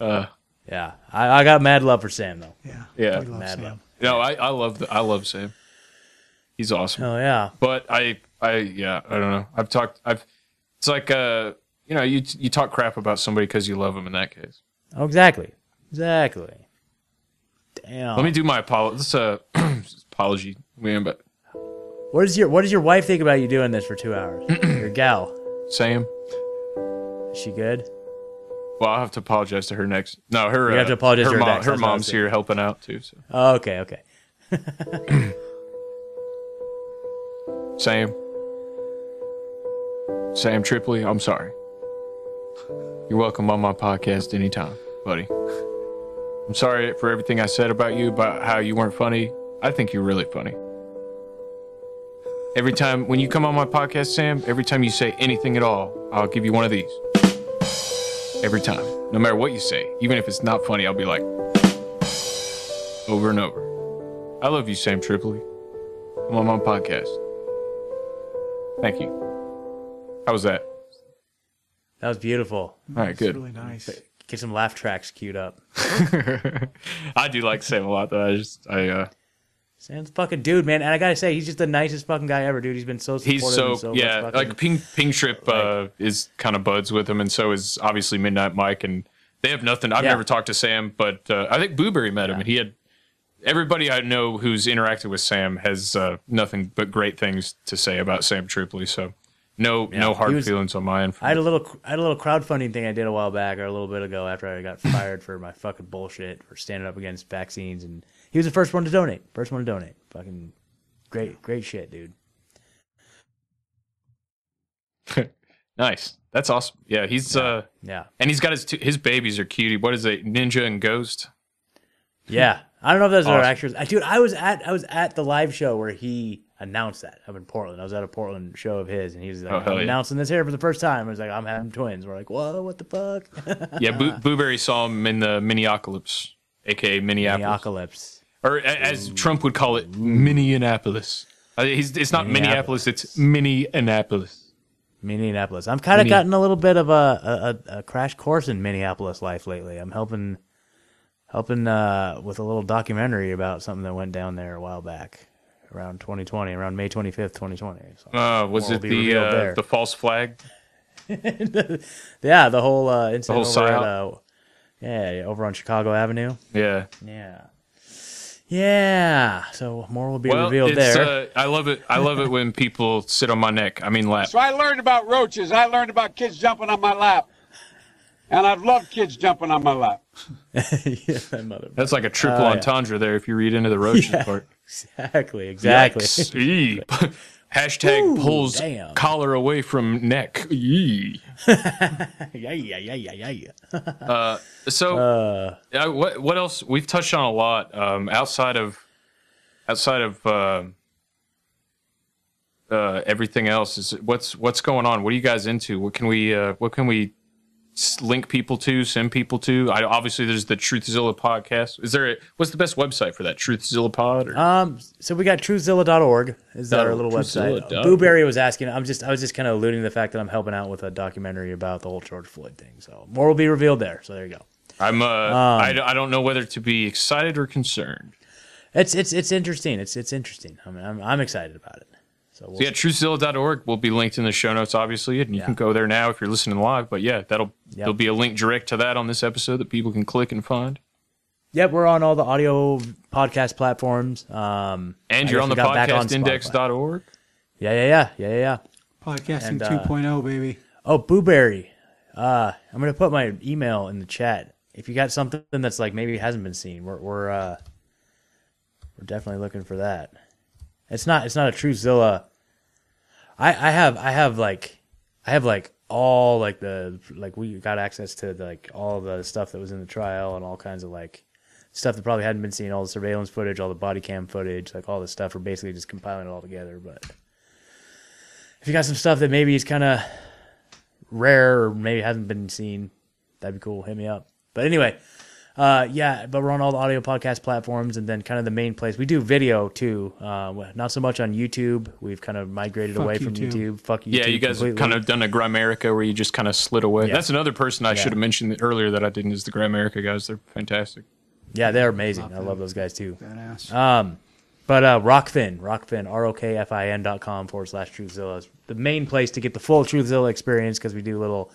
Uh, Yeah. I, I got mad love for Sam though. Yeah. yeah. We love Mad Sam. love. No, I, I love the, I love Sam. He's awesome. Oh yeah. But I I yeah I don't know. I've talked. I've. It's like uh you know you you talk crap about somebody because you love them in that case. Oh, exactly. Exactly. Damn. Let me do my apology. This uh [CLEARS THROAT] apology, man. But What does your What does your wife think about you doing this for two hours? [CLEARS THROAT] your gal. Sam. Is she good? Well, I'll have to apologize to her next. No, her. You uh, have to apologize her to her mom. next, Her that's what I mom's here helping out too. So. Oh, okay. Okay. [CLEARS THROAT] Sam. Sam Tripoli, I'm sorry. You're welcome on my podcast anytime, buddy. I'm sorry for everything I said about you, about how you weren't funny. I think you're really funny. Every time when you come on my podcast, Sam, every time you say anything at all, I'll give you one of these. Every time. No matter what you say, even if it's not funny, I'll be like, over and over. I love you, Sam Tripoli. I'm on my podcast. Thank you. How was that? That was beautiful. All right, good. really nice. Get some laugh tracks queued up. [LAUGHS] I do like Sam a lot, though. I just, I, uh, Sam's a fucking dude, man. And I gotta say, he's just the nicest fucking guy ever, dude. He's been so supportive. he's so, and so much yeah, fucking- like Ping Ping Trip uh, is kind of buds with him, and so is obviously Midnight Mike, and they have nothing. I've Yeah. never talked to Sam, but uh, I think Boo-Bury met him, and he had everybody I know who's interacted with Sam has uh, nothing but great things to say about Sam Tripoli. So no, Yeah, no hard was- feelings on my end. I had a little, I had a little crowdfunding thing I did a while back or a little bit ago after I got fired for my fucking bullshit for standing up against vaccines, and he was the first one to donate. First one to donate. Fucking great, great shit, dude. [LAUGHS] nice. That's awesome. Yeah, he's uh, yeah, and he's got his two, his babies are cutie. What is it? Ninja and Ghost. Yeah, I don't know if those are Awesome. actors. I, dude, I was at I was at the live show where he announced that up in Portland. I was at a Portland show of his, and he was like, Oh, "I'm yeah. announcing this here for the first time." I was like, "I'm having twins." We're like, "Whoa, what the fuck?" [LAUGHS] Yeah, Boo, Boo-Bury saw him in the Minneapolis, aka Minneapolis. Minneapolis. Or a- as Trump would call it, Minneapolis. Uh, he's, it's not Minneapolis, it's Minneapolis. Minneapolis. I'm kind of Minne- gotten a little bit of a, a, a crash course in Minneapolis life lately. I'm helping helping uh, with a little documentary about something that went down there a while back, around 2020, around May 25th, 2020. So Uh, was it the uh, the false flag? [LAUGHS] yeah, the whole uh, incident whole over at, uh, yeah, over on Chicago Avenue. Yeah. Yeah. Yeah. So more will be well, revealed it's, there. Uh, I love it. I love it when [LAUGHS] people sit on my neck. I mean, lap. So I learned about roaches. I learned about kids jumping on my lap. And I've loved kids jumping on my lap. [LAUGHS] yeah, mother. That's like a triple Oh, yeah. entendre there. If you read into the roaches Yeah, part. Exactly. Exactly. Yikes. [LAUGHS] Hashtag Ooh, pulls damn. collar away from neck. Yee. [LAUGHS] yeah, yeah, yeah, yeah, yeah. Uh, so, Uh. uh, what what else? We've touched on a lot um, outside of outside of uh, uh, everything else. Is what's what's going on? What are you guys into? What can we uh, what can we link people to? Send people to? I, obviously, there's the Truthzilla podcast. Is there? A, what's the best website for that? Truthzilla Pod? Or? Um, so we got truthzilla.org is that our little website. truthzilla dot Blueberry was asking. I'm just I was just kind of alluding to the fact that I'm helping out with a documentary about the whole George Floyd thing. So more will be revealed there. So there you go. I'm uh, Um, I, I don't know whether to be excited or concerned. It's it's it's interesting. It's it's interesting. I mean, I'm I'm excited about it. So we'll So yeah, truthzilla.org will be linked in the show notes, obviously, and you can go there now if you're listening live. But yeah, that'll there'll be a link direct to that on this episode that people can click and find. Yep, we're on all the audio podcast platforms. Um, And I you're on the got back podcastindex.org. Yeah, yeah, yeah, yeah, yeah, yeah. Podcasting And, uh, 2.0, baby. Oh, Boo-Bury. Uh, I'm gonna put my email in the chat. If you got something that's like maybe hasn't been seen, we're we're uh, we're definitely looking for that. It's not it's not a Truthzilla. I I have I have like I have like all like the like we got access to like all the stuff that was in the trial and all kinds of like stuff that probably hadn't been seen, all the surveillance footage, all the body cam footage, like all this stuff. We're basically just compiling it all together. But if you got some stuff that maybe is kind of rare or maybe hasn't been seen, that'd be cool. Hit me up. But anyway, uh, yeah, but we're on all the audio podcast platforms, and then kind of the main place we do video too. Uh, not so much on YouTube. We've kind of migrated Fuck away from YouTube. YouTube. Fuck YouTube. yeah, you guys have kind of done a Grimerica where you just kind of slid away. Yeah. That's another person I Yeah. should have mentioned earlier that I didn't is the Grimerica guys. They're fantastic. Yeah, they're amazing. I love those guys too. Badass. Um, but uh, Rokfin, Rokfin, R O K F I N dot com forward slash Truthzilla is the main place to get the full Truthzilla experience because we do little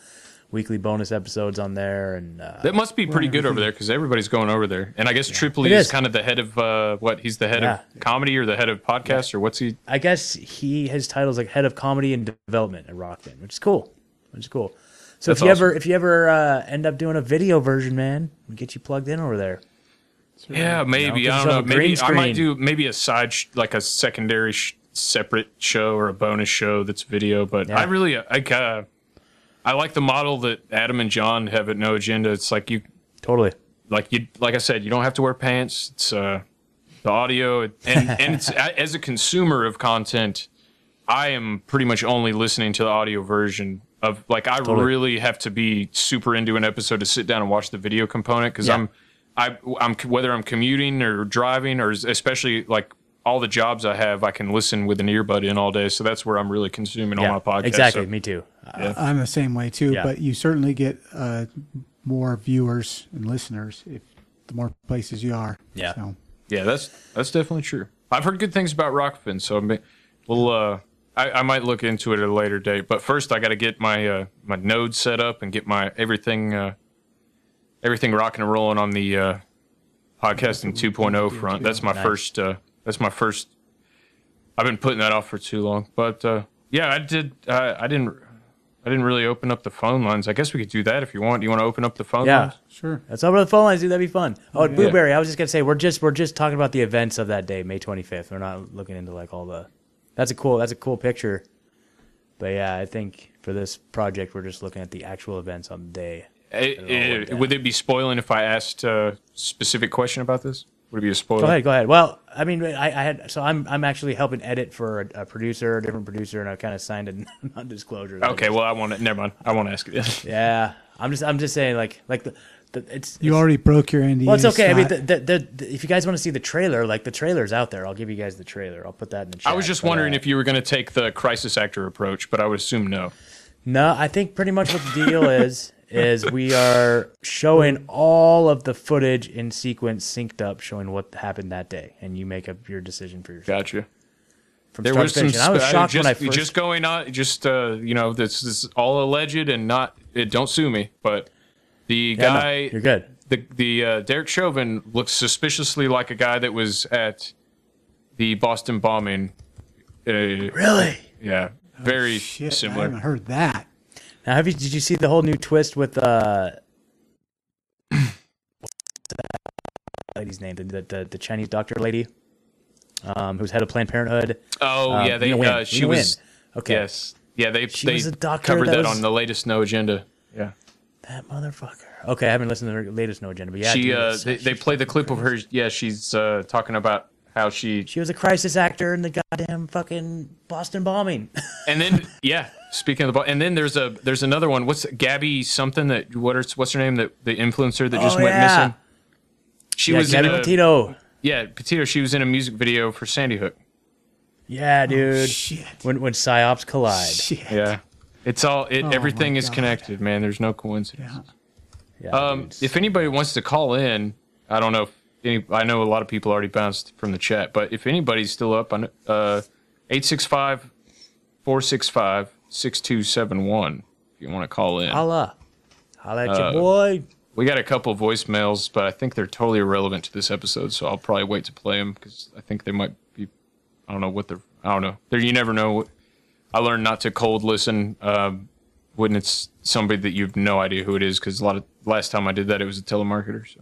weekly bonus episodes on there. And uh, That must be pretty good over there because everybody's going over there. And I guess Tripoli It is. is. kind of the head of uh, what? He's the head Yeah. of comedy or the head of podcast or what's he? I guess he his title's like head of comedy and development at Rokfin, which is cool. Which is cool. So That's if you awesome. ever if you ever uh, end up doing a video version, man, we get you plugged in over there. Yeah, maybe You know, I don't know. yourself a green Maybe I might do maybe a side sh- like a secondary sh- separate show or a bonus show that's video. But I really like uh, I like the model that Adam and John have at No Agenda. It's like you totally like you like I said, you don't have to wear pants. It's uh, the audio and and it's, [LAUGHS] as a consumer of content, I am pretty much only listening to the audio version of like I Totally. really have to be super into an episode to sit down and watch the video component because Yeah. I'm I I'm whether I'm commuting or driving or especially like all the jobs I have, I can listen with an earbud in all day. So that's where I'm really consuming all my podcasts. exactly. So- Me too. Yeah. I'm the same way too, Yeah. but you certainly get uh, more viewers and listeners if the more places you are. Yeah. So. Yeah, that's that's definitely true. I've heard good things about Rokfin, so I may, we'll uh, I, I might look into it at a later date. But first, I got to get my uh, my node set up and get my everything uh, everything rocking and rolling on the uh, podcasting 2.0 front. That's my Nice. first. That's my first. I've been putting that off for too long, but uh, yeah, I did. Uh, I didn't. I didn't really open up the phone lines. I guess we could do that if you want. Do you want to open up the phone Yeah, lines? Sure. Let's open the phone lines, dude. That'd be fun. Oh, at Yeah. Blueberry, I was just gonna say we're just we're just talking about the events of that day, May 25th. We're not looking into like all the. That's a cool. That's a cool picture. But yeah, I think for this project, we're just looking at the actual events on the day. Eh, eh, would it be spoiling if I asked a specific question about this? Would it be a spoiler? Go ahead, go ahead. Well, I mean, I, I had so I'm I'm actually helping edit for a, a producer, a different producer, and I kind of signed a [LAUGHS] non-disclosure. that Okay, well, I want to. Never mind. I won't ask it. [LAUGHS] Yeah, I'm just I'm just saying like like the, the it's You it's- already broke your NDA. Well, it's okay. I mean, Scott. the, the, the, if you guys want to see the trailer, like the trailer's out there. I'll give you guys the trailer. I'll put that in the chat. I was just wondering uh, if you were going to take the crisis actor approach, but I would assume no. No, I think pretty much what the deal is is we are showing all of the footage in sequence, synced up, showing what happened that day, and you make up your decision for yourself. Gotcha. From start to finish. And I was shocked just, when I first. just going on. Just uh, you know, this is all alleged and not. It, don't sue me, but the Yeah, no, guy. you're good. The the uh, Derek Chauvin looks suspiciously like a guy that was at the Boston bombing. Uh, really? Yeah. Very Oh, Shit, I similar. haven't heard that. Now, have you? Did you see the whole new twist with uh? what's that lady's name? The, the the the Chinese doctor lady, um, who's head of Planned Parenthood. Oh Um, yeah, they Nina Nguyen. uh, she Nina was. Nguyen. Okay. Yes. Yeah, they She they was a doctor covered that that, was- on the latest No Agenda. Yeah. That motherfucker. Okay, I haven't listened to the latest No Agenda, but yeah, she dude, uh, they, they played the clip of her. Yeah, she's uh, talking about how she she was a crisis actor in the goddamn fucking Boston bombing. [LAUGHS] and then yeah. Speaking of the, bo- and then there's a there's another one. What's Gabby something that what is what's her name that the influencer that just Oh, went yeah. missing? She Yeah, was Gabby in a, Petito. Yeah, Petito. She was in a music video for Sandy Hook. Yeah, dude. shit. When when psyops collide. Shit. Yeah, it's all it. Oh, everything is God. connected, man. There's no coincidence. Yeah, Um, if anybody wants to call in, I don't know if any, I know a lot of people already bounced from the chat, but if anybody's still up on uh 865 465 6271 if you want to call in. Holla. Holla at Uh, your boy. We got a couple voicemails, but I think they're totally irrelevant to this episode, so I'll probably wait to play them because I think they might be. I don't know what they're. I don't know. There, you never know. I learned not to cold listen um, when it's somebody that you've no idea who it is because a lot of last time I did that, it was a telemarketer. So.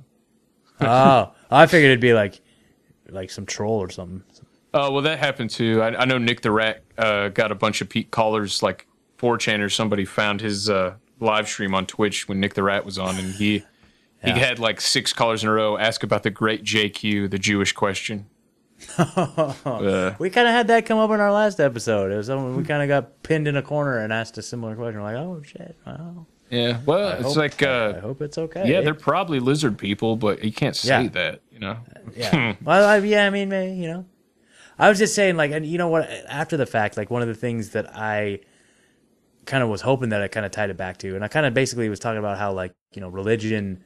Oh, I figured it'd be like like some troll or something. Oh well, that happened too. I, I know Nick the Rat uh, got a bunch of Pete callers, like 4chan or somebody found his uh, live stream on Twitch when Nick the Rat was on, and he Yeah. he had like six callers in a row ask about the Great JQ, the Jewish question. Uh, [LAUGHS] we kind of had that come up in our last episode. It was someone we kind of got pinned in a corner and asked a similar question. We're like, oh shit, wow. Yeah, well, I it's hope- like uh, I hope it's okay. Yeah, they're probably lizard people, but you can't say Yeah. that, you know. yeah. [LAUGHS] well, I, yeah, I mean, maybe, you know, I was just saying, like, and you know what? After the fact, like, one of the things that I kind of was hoping that I kind of tied it back to, and I kind of basically was talking about how, like, you know, religion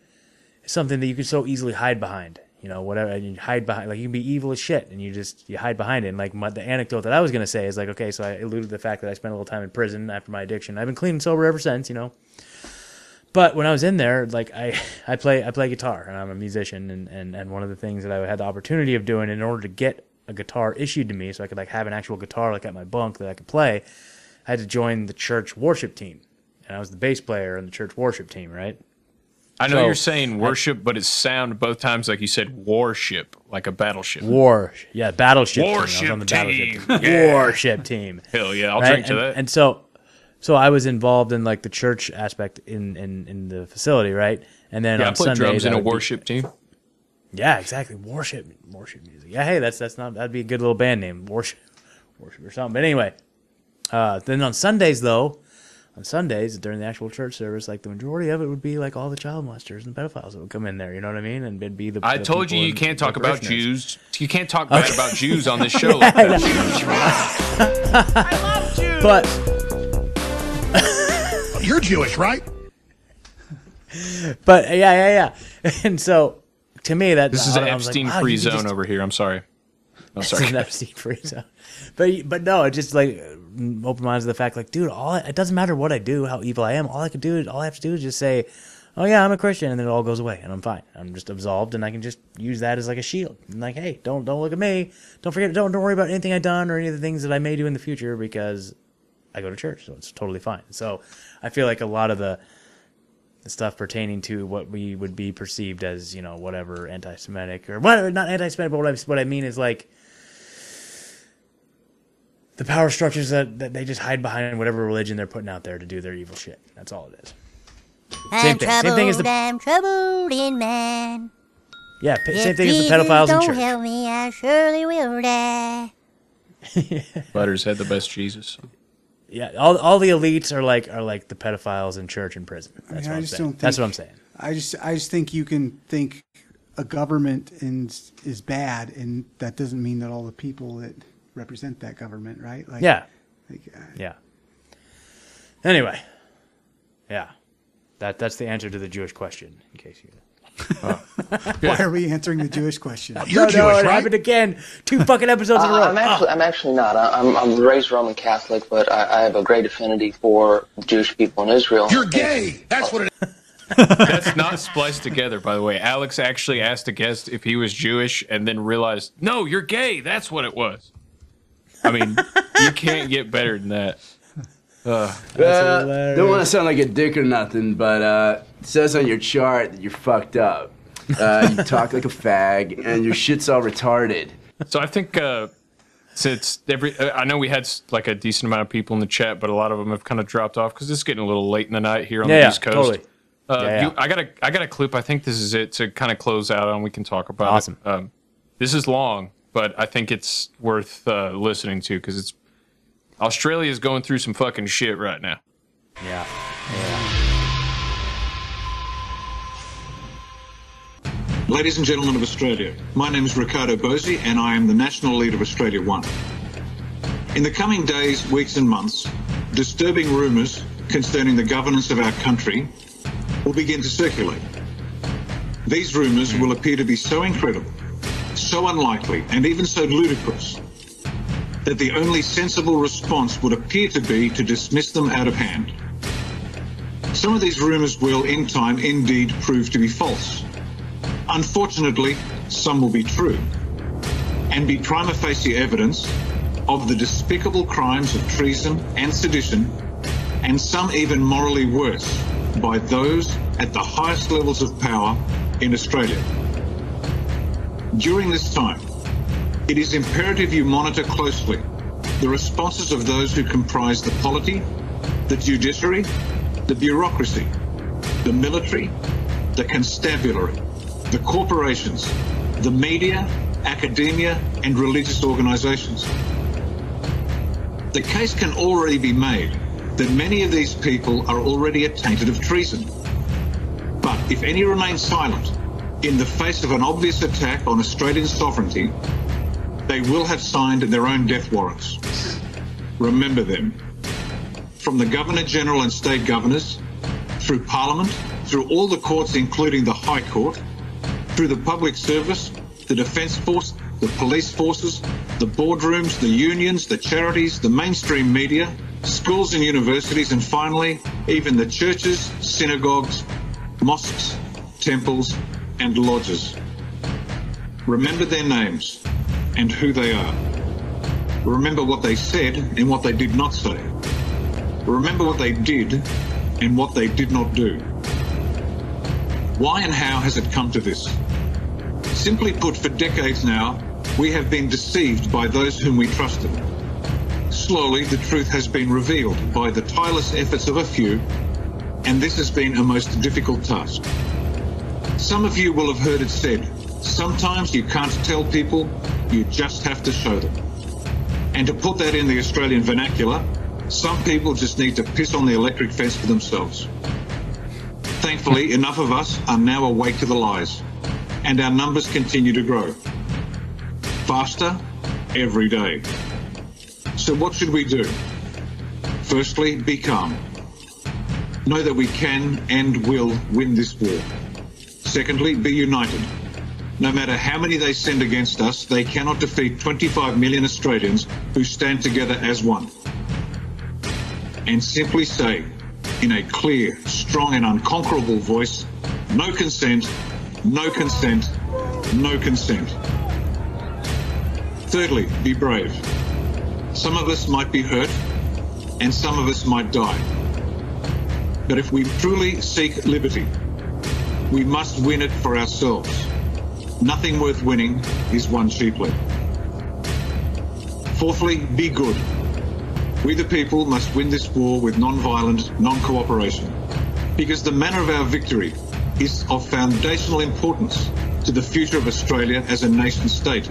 is something that you can so easily hide behind. You know, whatever, and you hide behind, like, you can be evil as shit, and you just you hide behind it. And like, my, the anecdote that I was gonna say is like, okay, so I alluded to the fact that I spent a little time in prison after my addiction. I've been clean and sober ever since, you know. But when I was in there, like I, [LAUGHS] I play I play guitar and I'm a musician and, and, and one of the things that I had the opportunity of doing in order to get a guitar issued to me so I could like have an actual guitar like at my bunk that I could play, I had to join the church worship team. And I was the bass player in the church worship team, right? I know So- you're saying worship, but it sound both times like you said warship, like a battleship. War, yeah, battleship. team. I was Warship on the battleship team. team. [LAUGHS] Yeah. Warship team. Hell yeah, I'll Right? drink to and, that. And so, so I was involved in like the church aspect in in, in the facility, right? And then yeah, I on played Sundays, drums in a would be- worship team. Yeah, exactly. Worship, worship music. Yeah, hey, that's that's not that'd be a good little band name, worship, worship or something. But anyway, uh, then on Sundays though, on Sundays during the actual church service, like the majority of it would be like all the child molesters and pedophiles that would come in there. You know what I mean? And it'd be the. I the told you you can't talk about. Jews. You can't talk bad about Jews on this [LAUGHS] show. Yeah, [LAUGHS] like I that. But You're Jewish, right? but yeah, yeah, yeah. [LAUGHS] And so to me, that This is an I was like, wow, Epstein-free you zone just- over here. I'm sorry. I'm It's sorry. an Epstein free zone. [LAUGHS] But but no, it just like uh, open minds to the fact like, dude, all it doesn't matter what I do, how evil I am. All I could do, all I have to do is just say, oh yeah, I'm a Christian, and then it all goes away, and I'm fine. I'm just absolved, and I can just use that as like a shield. And like, hey, don't don't look at me. Don't forget. Don't don't worry about anything I've done or any of the things that I may do in the future because I go to church, so it's totally fine. So I feel like a lot of the the stuff pertaining to what we would be perceived as, you know, whatever anti-Semitic or whatever, not anti-Semitic, but what I what I mean is like the power structures that, that they just hide behind whatever religion they're putting out there to do their evil shit. That's all it is. Same I'm thing. Same thing as the I'm troubled in mind. yeah. p- Same If thing as the pedophiles in don't church. help me, I surely will die. [LAUGHS] Butters had the best Jesus. Yeah, all all the elites are like are like the pedophiles in church and prison. I That's mean, what I I'm just saying. don't. That's what I'm saying. I just, I just think you can think a government and is bad, and that doesn't mean that all the people that represent that government, right? Like, yeah. like, uh, Yeah. Anyway, yeah, that that's the answer to the Jewish question. In case you. [LAUGHS] Why are we answering the Jewish question? no, no, it happened again. Two fucking episodes in a Uh, row. I'm actually, I'm actually not. I- I'm, I'm raised Roman Catholic, but I, I have a great affinity for Jewish people in Israel. You're gay. That's what it [LAUGHS] That's not spliced together, by the way. Alex actually asked a guest if he was Jewish and then realized, no, you're gay. That's what it was. I mean, you can't get better than that. Uh, Uh, don't want to sound like a dick or nothing, but uh, it says on your chart that you're fucked up. Uh, you [LAUGHS] talk like a fag, and your shit's all retarded. So I think uh, since every, uh, I know we had like a decent amount of people in the chat, but a lot of them have kind of dropped off because it's getting a little late in the night here on Yeah, the East Coast. totally. Uh, Yeah, yeah. You, I got a, I got a clip. I think this is it to kind of close out on. We can talk about. Awesome. It. Um, this is long, but I think it's worth uh, listening to because it's Australia is going through some fucking shit right now. Yeah. Ladies and gentlemen of Australia, my name is Ricardo Bosi and I am the National Leader of Australia One. In the coming days, weeks and months, disturbing rumours concerning the governance of our country will begin to circulate. These rumours will appear to be so incredible, so unlikely, and even so ludicrous that the only sensible response would appear to be to dismiss them out of hand. Some of these rumours will, in time, indeed prove to be false. Unfortunately, some will be true and be prima facie evidence of the despicable crimes of treason and sedition, and some even morally worse, by those at the highest levels of power in Australia. During this time, it is imperative you monitor closely the responses of those who comprise the polity, the judiciary, the bureaucracy, the military, the constabulary, the corporations, the media, academia, and religious organisations. The case can already be made that many of these people are already attainted of treason. But if any remain silent in the face of an obvious attack on Australian sovereignty, they will have signed their own death warrants. Remember them. From the Governor General and State Governors, through Parliament, through all the courts, including the High Court, through the Public Service, the Defence Force, the police forces, the boardrooms, the unions, the charities, the mainstream media, schools and universities, and finally, even the churches, synagogues, mosques, temples, and lodges. Remember their names and who they are. Remember what they said and what they did not say. Remember what they did and what they did not do. Why and how has it come to this? Simply put, for decades now, we have been deceived by those whom we trusted. Slowly, the truth has been revealed by the tireless efforts of a few, and this has been a most difficult task. Some of you will have heard it said, sometimes you can't tell people, you just have to show them. And to put that in the Australian vernacular, some people just need to piss on the electric fence for themselves. Thankfully, enough of us are now awake to the lies, and our numbers continue to grow. Faster every day. So, what should we do? Firstly, be calm. Know that we can and will win this war. Secondly, be united. No matter how many they send against us, they cannot defeat 25 million Australians who stand together as one. And simply say, in a clear, strong, and unconquerable voice, no consent, no consent, no consent. Thirdly, be brave. Some of us might be hurt, and some of us might die. But if we truly seek liberty, we must win it for ourselves. Nothing worth winning is won cheaply. Fourthly, be good. We the people must win this war with non-violent, non-cooperation. Because the manner of our victory is of foundational importance to the future of Australia as a nation state.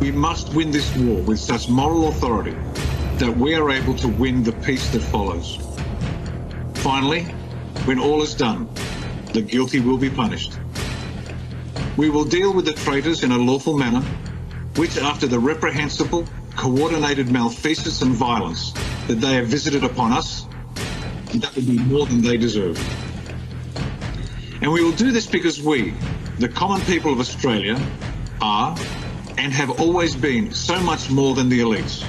We must win this war with such moral authority that we are able to win the peace that follows. Finally, when all is done, the guilty will be punished. We will deal with the traitors in a lawful manner, which after the reprehensible, coordinated malfeasance and violence that they have visited upon us, that will be more than they deserve. And we will do this because we, the common people of Australia, are and have always been so much more than the elites.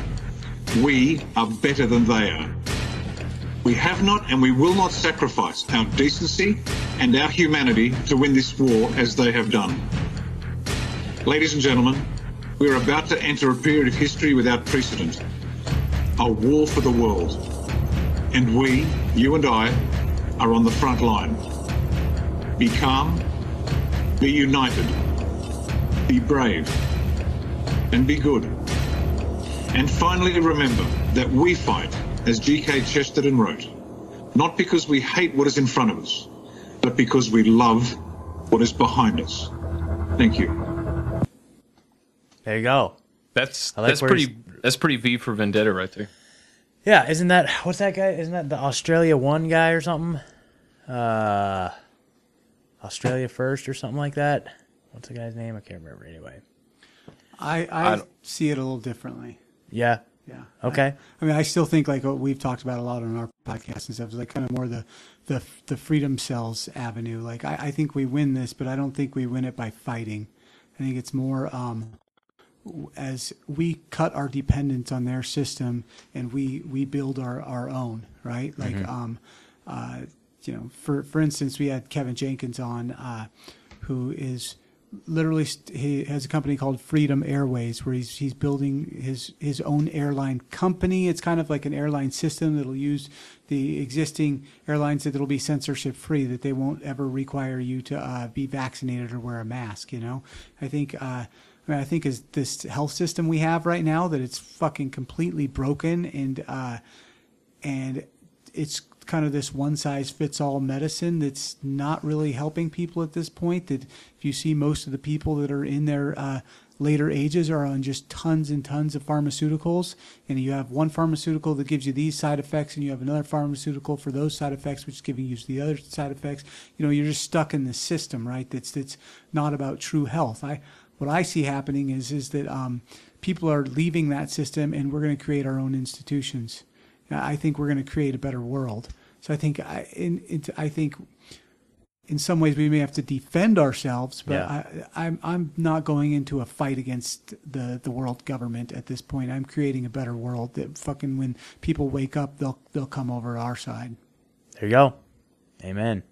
We are better than they are. We have not and we will not sacrifice our decency and our humanity to win this war as they have done. Ladies and gentlemen, we are about to enter a period of history without precedent. A war for the world. And we, you and I, are on the front line. Be calm, be united, be brave, and be good. And finally, remember that we fight, as G.K. Chesterton wrote, not because we hate what is in front of us, but because we love what is behind us. Thank you. There you go. That's like that's pretty that's pretty V for Vendetta right there. Yeah, isn't that what's that guy? Isn't that the Australia One guy or something? Uh, Australia First or something like that. What's the guy's name? I can't remember. Anyway, I, I I see it a little differently. yeah, Yeah. Okay. I mean, I still think like what we've talked about a lot on our podcast and stuff is like kind of more the the the freedom cells avenue. Like I, I think we win this, but I don't think we win it by fighting. I think it's more um, as we cut our dependence on their system and we we build our our own right. Like Mhm. um, uh, you know, for for instance, we had Kevin Jenkins on, uh, who is literally st- he has a company called Freedom Airways where he's he's building his his own airline company. It's kind of like an airline system that'll use the existing airlines that it'll be censorship free that they won't ever require you to uh, be vaccinated or wear a mask. You know, I think. Uh, I mean, I think is this health system we have right now that it's fucking completely broken and uh, and it's kind of this one size fits all medicine that's not really helping people at this point. That if you see most of the people that are in their uh, later ages are on just tons and tons of pharmaceuticals, and you have one pharmaceutical that gives you these side effects, and you have another pharmaceutical for those side effects, which is giving you the other side effects. You know, you're just stuck in this system, right? That's that's not about true health. I what I see happening is is that um, people are leaving that system, and we're going to create our own institutions. I think we're going to create a better world. So I think I, in, it, I think in some ways we may have to defend ourselves, but Yeah. I, I'm I'm not going into a fight against the the world government at this point. I'm creating a better world that fucking when people wake up, they'll they'll come over to our side. there you go. Amen.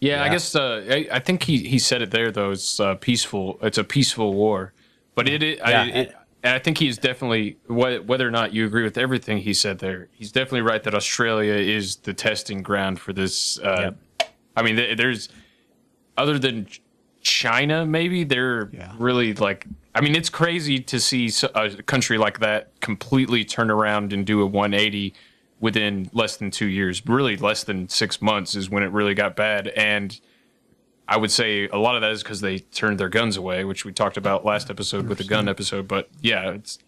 Yeah, I guess uh, I, I think he, he said it there though. It's uh, peaceful. It's a peaceful war, but it, it, Yeah, I, it and I think he's definitely whether or not you agree with everything he said there. He's definitely right that Australia is the testing ground for this uh, I mean, there's other than China, maybe they're really like. I mean, it's crazy to see a country like that completely turn around and do a 180 within less than two years. Really, less than six months is when it really got bad. And I would say a lot of that is because they turned their guns away, which we talked about last episode with the gun episode. But yeah, it's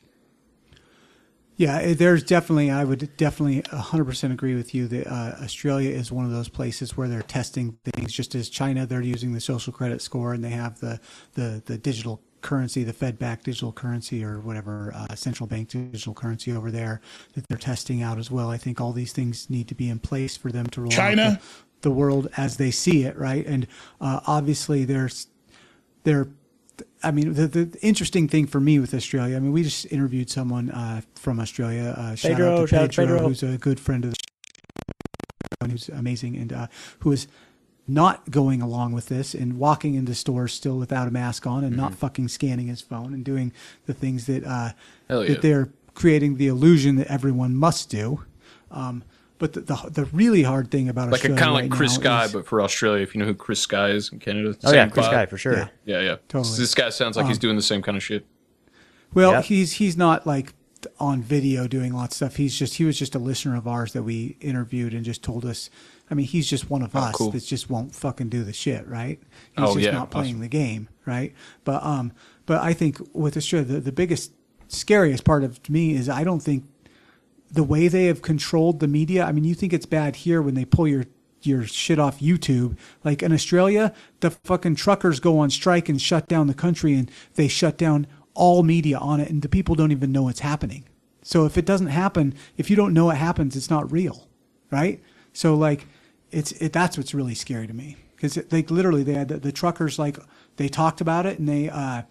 Yeah, eh, there's definitely, I would definitely 100% agree with you that uh, Australia is one of those places where they're testing things. Just as China, they're using the social credit score and they have the, the, the digital currency, the Fed backed digital currency or whatever, uh, central bank digital currency over there that they're testing out as well. I think all these things need to be in place for them to roll out China? the, the world as they see it, right? And uh, obviously, there's, they're I mean, the, the interesting thing for me with Australia, I mean, we just interviewed someone uh, from Australia. Uh, shout Pedro, out to shout out Pedro, Pedro. who's a good friend of the show, who's amazing, and uh, who is not going along with this and walking into stores still without a mask on and not fucking scanning his phone and doing the things that uh, yeah. that they're creating the illusion that everyone must do. Um, but the, the the really hard thing about like Australia kind of like right Chris Sky, is- but for Australia. If you know who Chris Sky is in Canada. Oh, yeah, Chris vibe. Sky, for sure. Yeah. Yeah, yeah. Totally. This guy sounds like he's Um, doing the same kind of shit. Well, Yep. he's he's not like on video doing lots of stuff. He's just he was just a listener of ours that we interviewed and just told us. I mean, he's just one of Oh, us cool. that just won't fucking do the shit, right? He's Oh, just yeah, not playing awesome. the game, right? But um, but I think with Australia, the, the biggest scariest part of to me is I don't think the way they have controlled the media. I mean, you think it's bad here when they pull your your shit off YouTube. Like in Australia, the fucking truckers go on strike and shut down the country, and they shut down all media on it, and the people don't even know it's happening. So if it doesn't happen, if you don't know it happens, it's not real, right? So like, it's it, that's what's really scary to me because like literally they had the, the truckers like they talked about it and they uh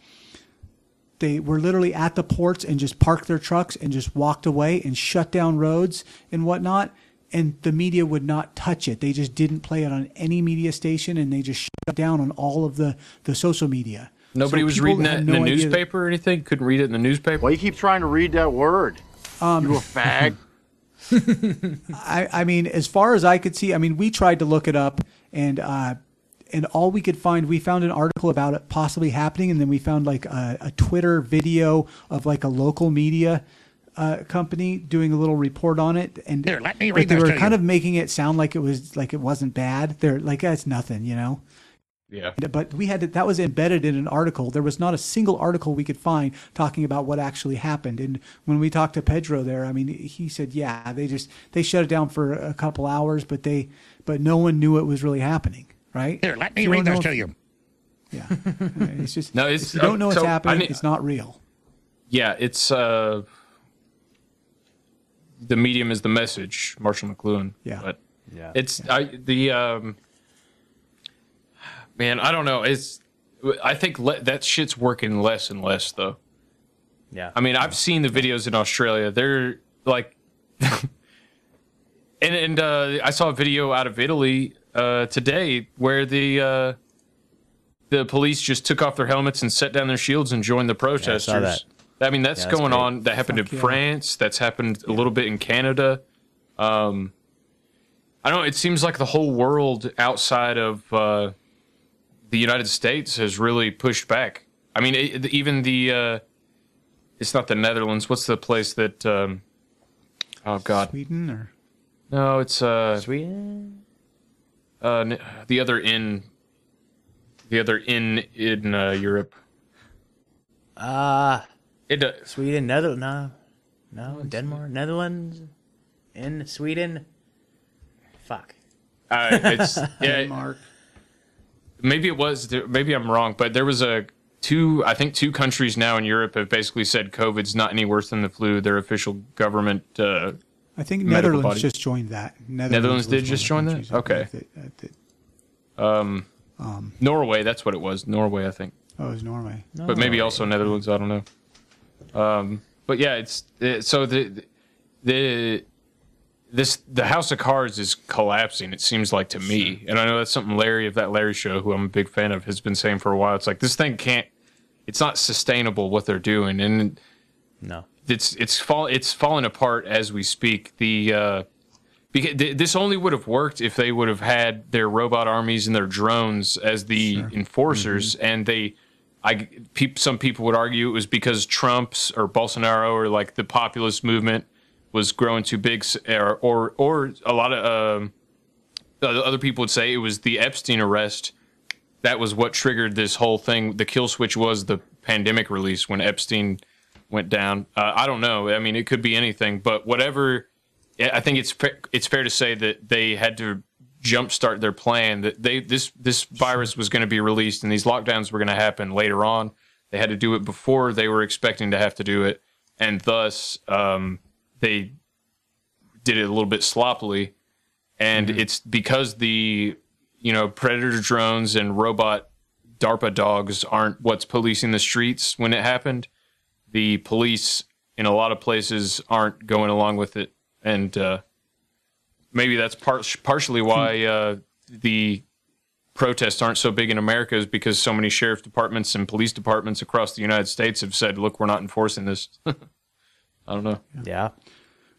they were literally at the ports and just parked their trucks and just walked away and shut down roads and whatnot. And the media would not touch it. They just didn't play it on any media station and they just shut down on all of the, the social media. Nobody So was reading had that in no the idea that- newspaper or anything. Couldn't read it in the newspaper. Why you keep trying to read that word? Um, you a fag? [LAUGHS] [LAUGHS] I, I mean, as far as I could see, I mean, we tried to look it up, and uh, and all we could find, we found an article about it possibly happening, and then we found like a, a Twitter video of like a local media uh, company doing a little report on it, and Here, let me read they were kind you. of making it sound like it was like it wasn't bad. They're like, that's nothing, you know. Yeah. But we had to, that was embedded in an article. There was not a single article we could find talking about what actually happened. And when we talked to Pedro there, I mean, he said, yeah, they just they shut it down for a couple hours, but they but no one knew it was really happening, right? Here, let me If you read don't this to you. [LAUGHS] Yeah, it's just No, it's- if you don't know uh, what's so, happening, I need- it's not real. Yeah, it's uh the medium is the message, Marshall McLuhan. Yeah. But Yeah. it's I the um man, I don't know. It's I think le- that shit's working less and less though. Yeah. I mean, I've seen the videos in Australia. They're like [LAUGHS] and and uh I saw a video out of Italy uh today where the uh the police just took off their helmets and set down their shields and joined the protesters. that. I mean, that's Yeah, that's going great. on. That happened Fuck in yeah. France. That's happened a little bit in Canada. Um, I don't know. It seems like the whole world outside of uh, the United States has really pushed back. I mean, it, even the uh, it's not the Netherlands. What's the place that? Um, oh God, Sweden or no, it's uh, Sweden. Uh, the other in the other in in uh, Europe. Uh It uh, Sweden, Netherlands, no, no, Denmark, Netherlands, in Sweden. Fuck. Uh, it's [LAUGHS] yeah. Denmark. Maybe it was. Maybe I'm wrong, but there was a two. I think two countries now in Europe have basically said COVID's not any worse than the flu. Their official government. Uh, I think medical Netherlands body. just joined that. Netherlands was did just join that? Okay. believe, that- that- um, Um, Norway. That's what it was. Norway, I think. oh, it was Norway. But maybe also Netherlands. I don't know. Um, but yeah, it's it, so the the this the House of Cards is collapsing. It seems like to me, and I know that's something Larry of that Larry show, who I'm a big fan of, has been saying for a while. It's like this thing can't. It's not sustainable what they're doing, and No. It's it's fall it's falling apart as we speak. The uh, because th- this only would have worked if they would have had their robot armies and their drones as the enforcers, and they. I peop, some people would argue it was because Trump's or Bolsonaro or like the populist movement was growing too big, or or, or a lot of um, other people would say it was the Epstein arrest that was what triggered this whole thing. The kill switch was the pandemic release when Epstein went down. Uh, I don't know. I mean, it could be anything, but whatever. I think it's it's fair to say that they had to jumpstart their plan. That they this this virus was going to be released and these lockdowns were going to happen later on. They had to do it before they were expecting to have to do it, and thus um, they did it a little bit sloppily. And it's because the you know predator drones and robot DARPA dogs aren't what's policing the streets when it happened. The police in a lot of places aren't going along with it, and uh, maybe that's part partially why uh, the protests aren't so big in America is because so many sheriff departments and police departments across the United States have said, "Look, we're not enforcing this." [LAUGHS] I don't know. Yeah.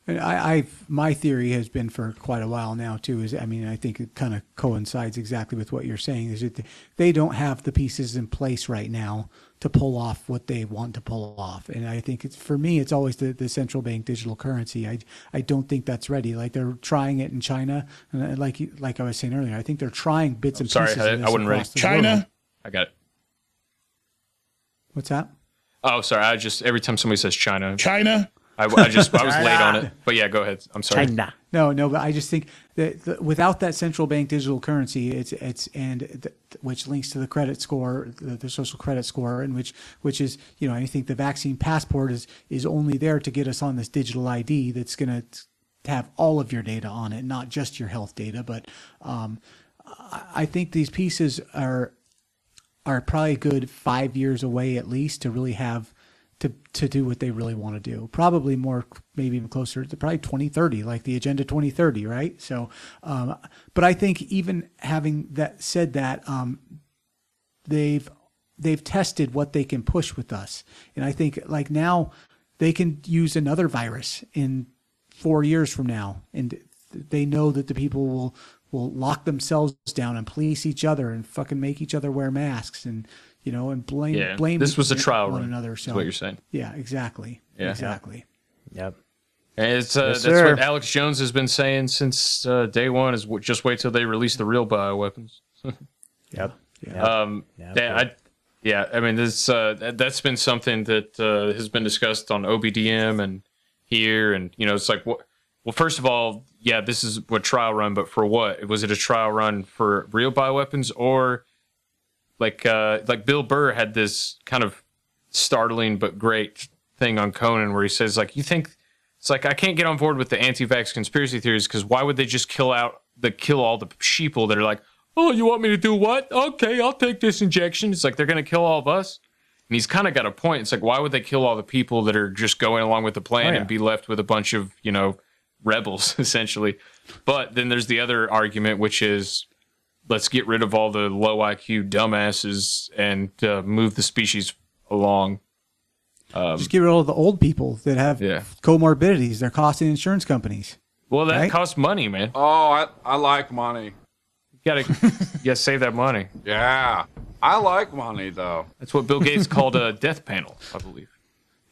And I, I've my theory has been for quite a while now too. Is I mean I think it kind of coincides exactly with what you're saying. Is that they don't have the pieces in place right now to pull off what they want to pull off. And I think it's for me it's always the, the central bank digital currency. I I don't think that's ready. Like they're trying it in China, and uh, like like I was saying earlier, I think they're trying bits and Sorry, pieces. I, I this wasn't ready. across the world. I got it. What's that? Oh, sorry. I just every time somebody says China, China. I, I just I was [LAUGHS] late on it. But yeah, go ahead. I'm sorry. No, no, but I just think that the, without that central bank digital currency, it's it's and which links to the credit score, the, the social credit score, and which which is you know I think the vaccine passport is is only there to get us on this digital ID that's going to have all of your data on it, not just your health data. But um, I, I think these pieces are are probably a good five years away at least to really have to to do what they really want to do. Probably more, maybe even closer to probably 2030, like the Agenda 2030, right? So, um, but I think even having that said that, um, they've they've tested what they can push with us, and I think like now they can use another virus in four years from now, and they know that the people will will lock themselves down and police each other and fucking make each other wear masks and you know and blame Yeah, blame this was a trial one run, another. So what you're saying. Yeah, exactly. Yeah. exactly. Yep. And it's uh, Yes, that's sir. what Alex Jones has been saying since uh, day one. Is w- just wait till they release the real bioweapons. [LAUGHS] Yep. Um, Yeah, yeah, I, yeah. I mean, this uh, that- that's been something that uh, has been discussed on OBDM and here, and you know, it's like what. Well, first of all, yeah, this is a trial run, but for what? Was it a trial run for real bioweapons or like uh, like Bill Burr had this kind of startling but great thing on Conan where he says like you think it's like I can't get on board with the anti-vax conspiracy theories because why would they just kill out the kill all the sheeple that are like oh you want me to do what? Okay I'll take this injection. It's like they're gonna kill all of us. And he's kind of got a point. It's like why would they kill all the people that are just going along with the plan Oh, yeah. and be left with a bunch of you know rebels [LAUGHS] essentially? But then there's the other argument which is let's get rid of all the low IQ dumbasses and uh, move the species along. Um, Just get rid of all the old people that have Yeah. comorbidities. They're costing insurance companies. well, that Right? costs money, man. Oh, I, I like money. You gotta, you gotta save that money. Yeah. I like money, though. That's what Bill Gates called a [LAUGHS] death panel, I believe.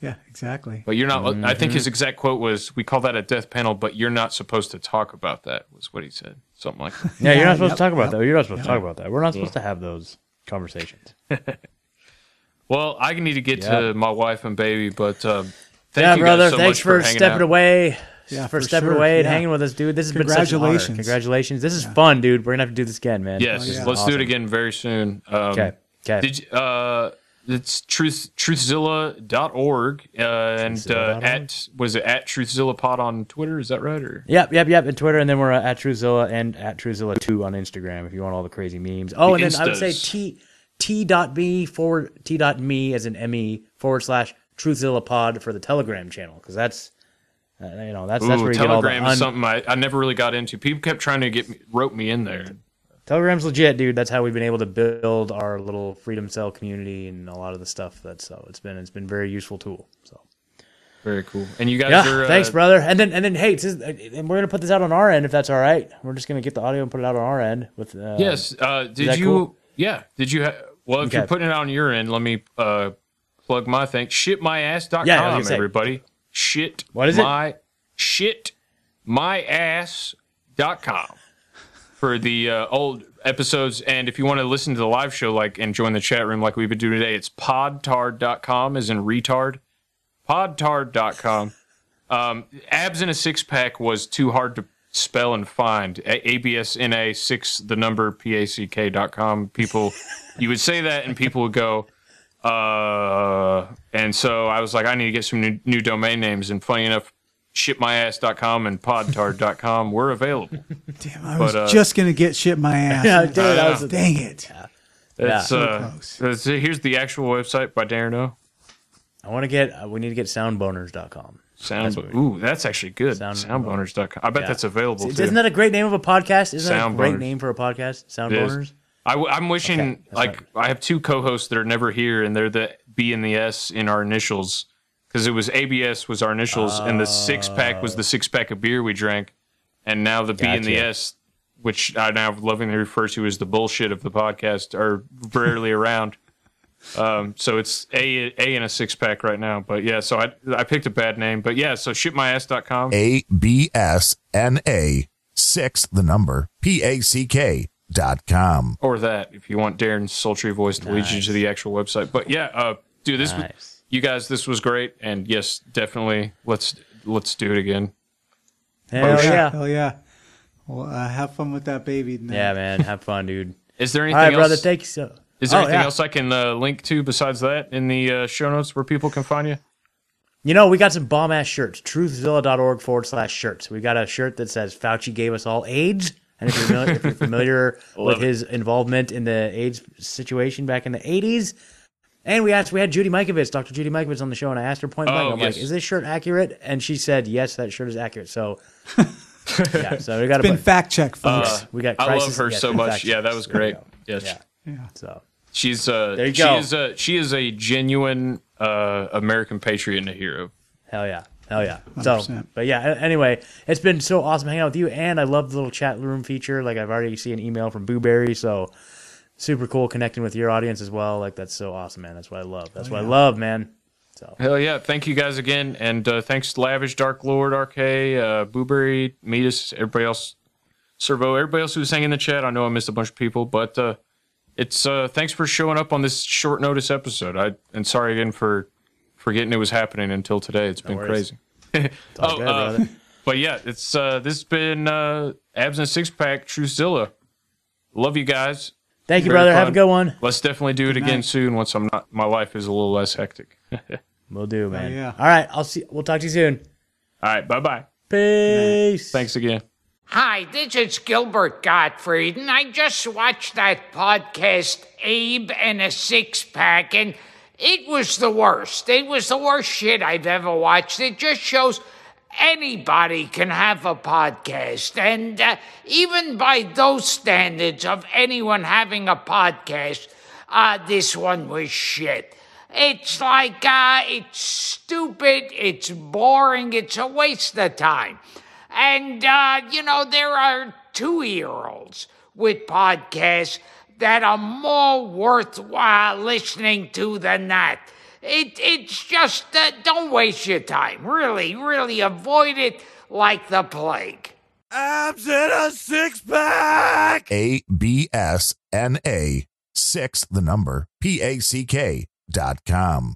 Yeah, exactly. But you're not. I think Mhm. his exact quote was, "We call that a death panel, but you're not supposed to talk about that." Was what he said. Something like [LAUGHS] that. Yeah, you're not supposed yep, to talk about yep, that. You're not supposed to talk about that. We're not supposed Yeah. to have those conversations. [LAUGHS] Well, I need to get Yeah. to my wife and baby, but uh, thank yeah, you brother. guys so thanks much for, hanging stepping out. away. Yeah, for, for stepping sure. away and Yeah. hanging with us, dude. This has been such an honor. Congratulations. Congratulations. This is fun, dude. We're gonna have to do this again, man. Yes, Oh, yeah. let's do it again very soon. Um, Okay. Okay. Did you, uh, it's truth truthzilla.org uh, and uh, at was it at truthzilla pod on Twitter? Is that right? Or Yep, yep, yep. And Twitter, and then we're uh, at truthzilla and at truthzilla two on Instagram if you want all the crazy memes. Oh, The and then I would say t t dot me forward t dot me as an me forward slash truthzilla pod for the Telegram channel because that's uh, you know that's that's Ooh, where you get all the Telegram un- is something I, I never really got into. People kept trying to get me, rope me in there. Telegram's legit, dude. That's how we've been able to build our little Freedom Cell community and a lot of the stuff. That's so it's been it's been a very useful tool. So Very cool. And you guys yeah, are uh, thanks, brother. And then and then hey, this is- and we're gonna put this out on our end if that's all right. We're just gonna get the audio and put it out on our end with. Uh, Yes. Uh, did you? cool? Yeah. Did you? Ha- well, if Okay. you're putting it on your end, let me uh, plug my thing. Shitmyass.com, Yeah, I was gonna everybody. Shit. What is it? my, Shit myass.com for the uh, old episodes. And if you want to listen to the live show, like and join the chat room, like we've been doing today, it's podtard.com, as in retard. Podtard.com. Um, abs in a six pack was too hard to spell and find. A- ABSNA six the number P A C K dot com. People, you would say that and people would go, uh, and so I was like, I need to get some new, new domain names. And funny enough, shipmyass.com and podtard.com were available. [LAUGHS] Damn, I was But, uh, just gonna get shit my ass. [LAUGHS] Yeah, dude, I was- Dang it. It's, Yeah. uh, it's- here's the actual website by Darren O. I want to get. Uh, we need to get soundboners.com. Sound, That's what ooh, that's actually good. Sound- Soundboners.com. I bet Yeah. that's available Isn't too. that a great name of a podcast? Isn't that a Sound great boners. name for a podcast? Soundboners? It is. boners. I, am wishing Okay, that's like I have two co-hosts that are never here, and they're the B and the S in our initials because it was ABS was our initials, and the six pack was the six pack of beer we drank, and now the B and the S, which I now lovingly refer to as the bullshit of the podcast, are rarely [LAUGHS] around. Um, so it's a a in a six pack right now, but yeah. So I I picked a bad name, but yeah. So shipmyass.com. A B S N A six the number P A C K dot com. or that if you want Darren's sultry voice to lead you to the actual website. But yeah, uh, dude, this was you guys. This was great, and yes, definitely let's let's do it again. Hell Oh, shit. yeah. Hell yeah. Well, uh, have fun with that baby. tonight. Yeah, man. Have fun, dude. [LAUGHS] Is there All anything right, else? brother. Thank you so. Is there Oh, anything yeah. else I can uh, link to besides that in the uh, show notes where people can find you? You know, we got some bomb ass shirts. Truthzilla.org forward slash shirts. We got a shirt that says Fauci gave us all AIDS. And if you're familiar, if you're familiar [LAUGHS] with it. his involvement in the AIDS situation back in the 80s, and we asked, we had Judy Mikovits, Dr. Judy Mikovits on the show, and I asked her point blank, Oh, I'm yes. like, is this shirt accurate? And she said, yes, that shirt is accurate. So, [LAUGHS] yeah, so we got It's been fact checked, Uh, we got I love her yes, so much. Yeah, that was great. Yes. Yeah. Yeah. So She's uh There you she go. is a she is a genuine uh American patriot and a hero. Hell yeah. Hell yeah. So, 100%. but yeah, anyway, it's been so awesome hanging out with you. And I love the little chat room feature. Like, I've already seen an email from Boo-Bury. So, super cool connecting with your audience as well. Like, that's so awesome, man. That's what I love. That's what I love, man. So, Hell yeah! Thank you guys again, and uh, thanks Lavish, Dark Lord, RK, uh, Boo-Bury, Metis, everybody else, Servo, everybody else who was saying in the chat. I know I missed a bunch of people, but uh, it's uh, thanks for showing up on this short notice episode. I and sorry again for forgetting it was happening until today. It's been worries. crazy. [LAUGHS] all good, brother. but yeah, it's uh, this has been uh, Abs and Six Pack, Truthzilla. Love you guys. Thank you, Very brother. Have a good one. Let's definitely do it again soon once I'm not. My life is a little less hectic. [LAUGHS] we'll do, man. yeah. All right. I'll see. We'll talk to you soon. All right. Bye bye. Peace. Thanks again. Hi, this is Gilbert Gottfried, and I just watched that podcast, Abe and a Six Pack, and it was the worst. It was the worst shit I've ever watched. It just shows anybody can have a podcast, and uh, even by those standards of anyone having a podcast, uh, this one was shit. It's like, uh, it's stupid, it's boring, it's a waste of time. And, uh, you know, there are two year olds with podcasts that are more worthwhile listening to than that. It, it's just, uh, don't waste your time. Really, really avoid it like the plague. Abs in a six pack. A B S N A six the number P A C K dot com.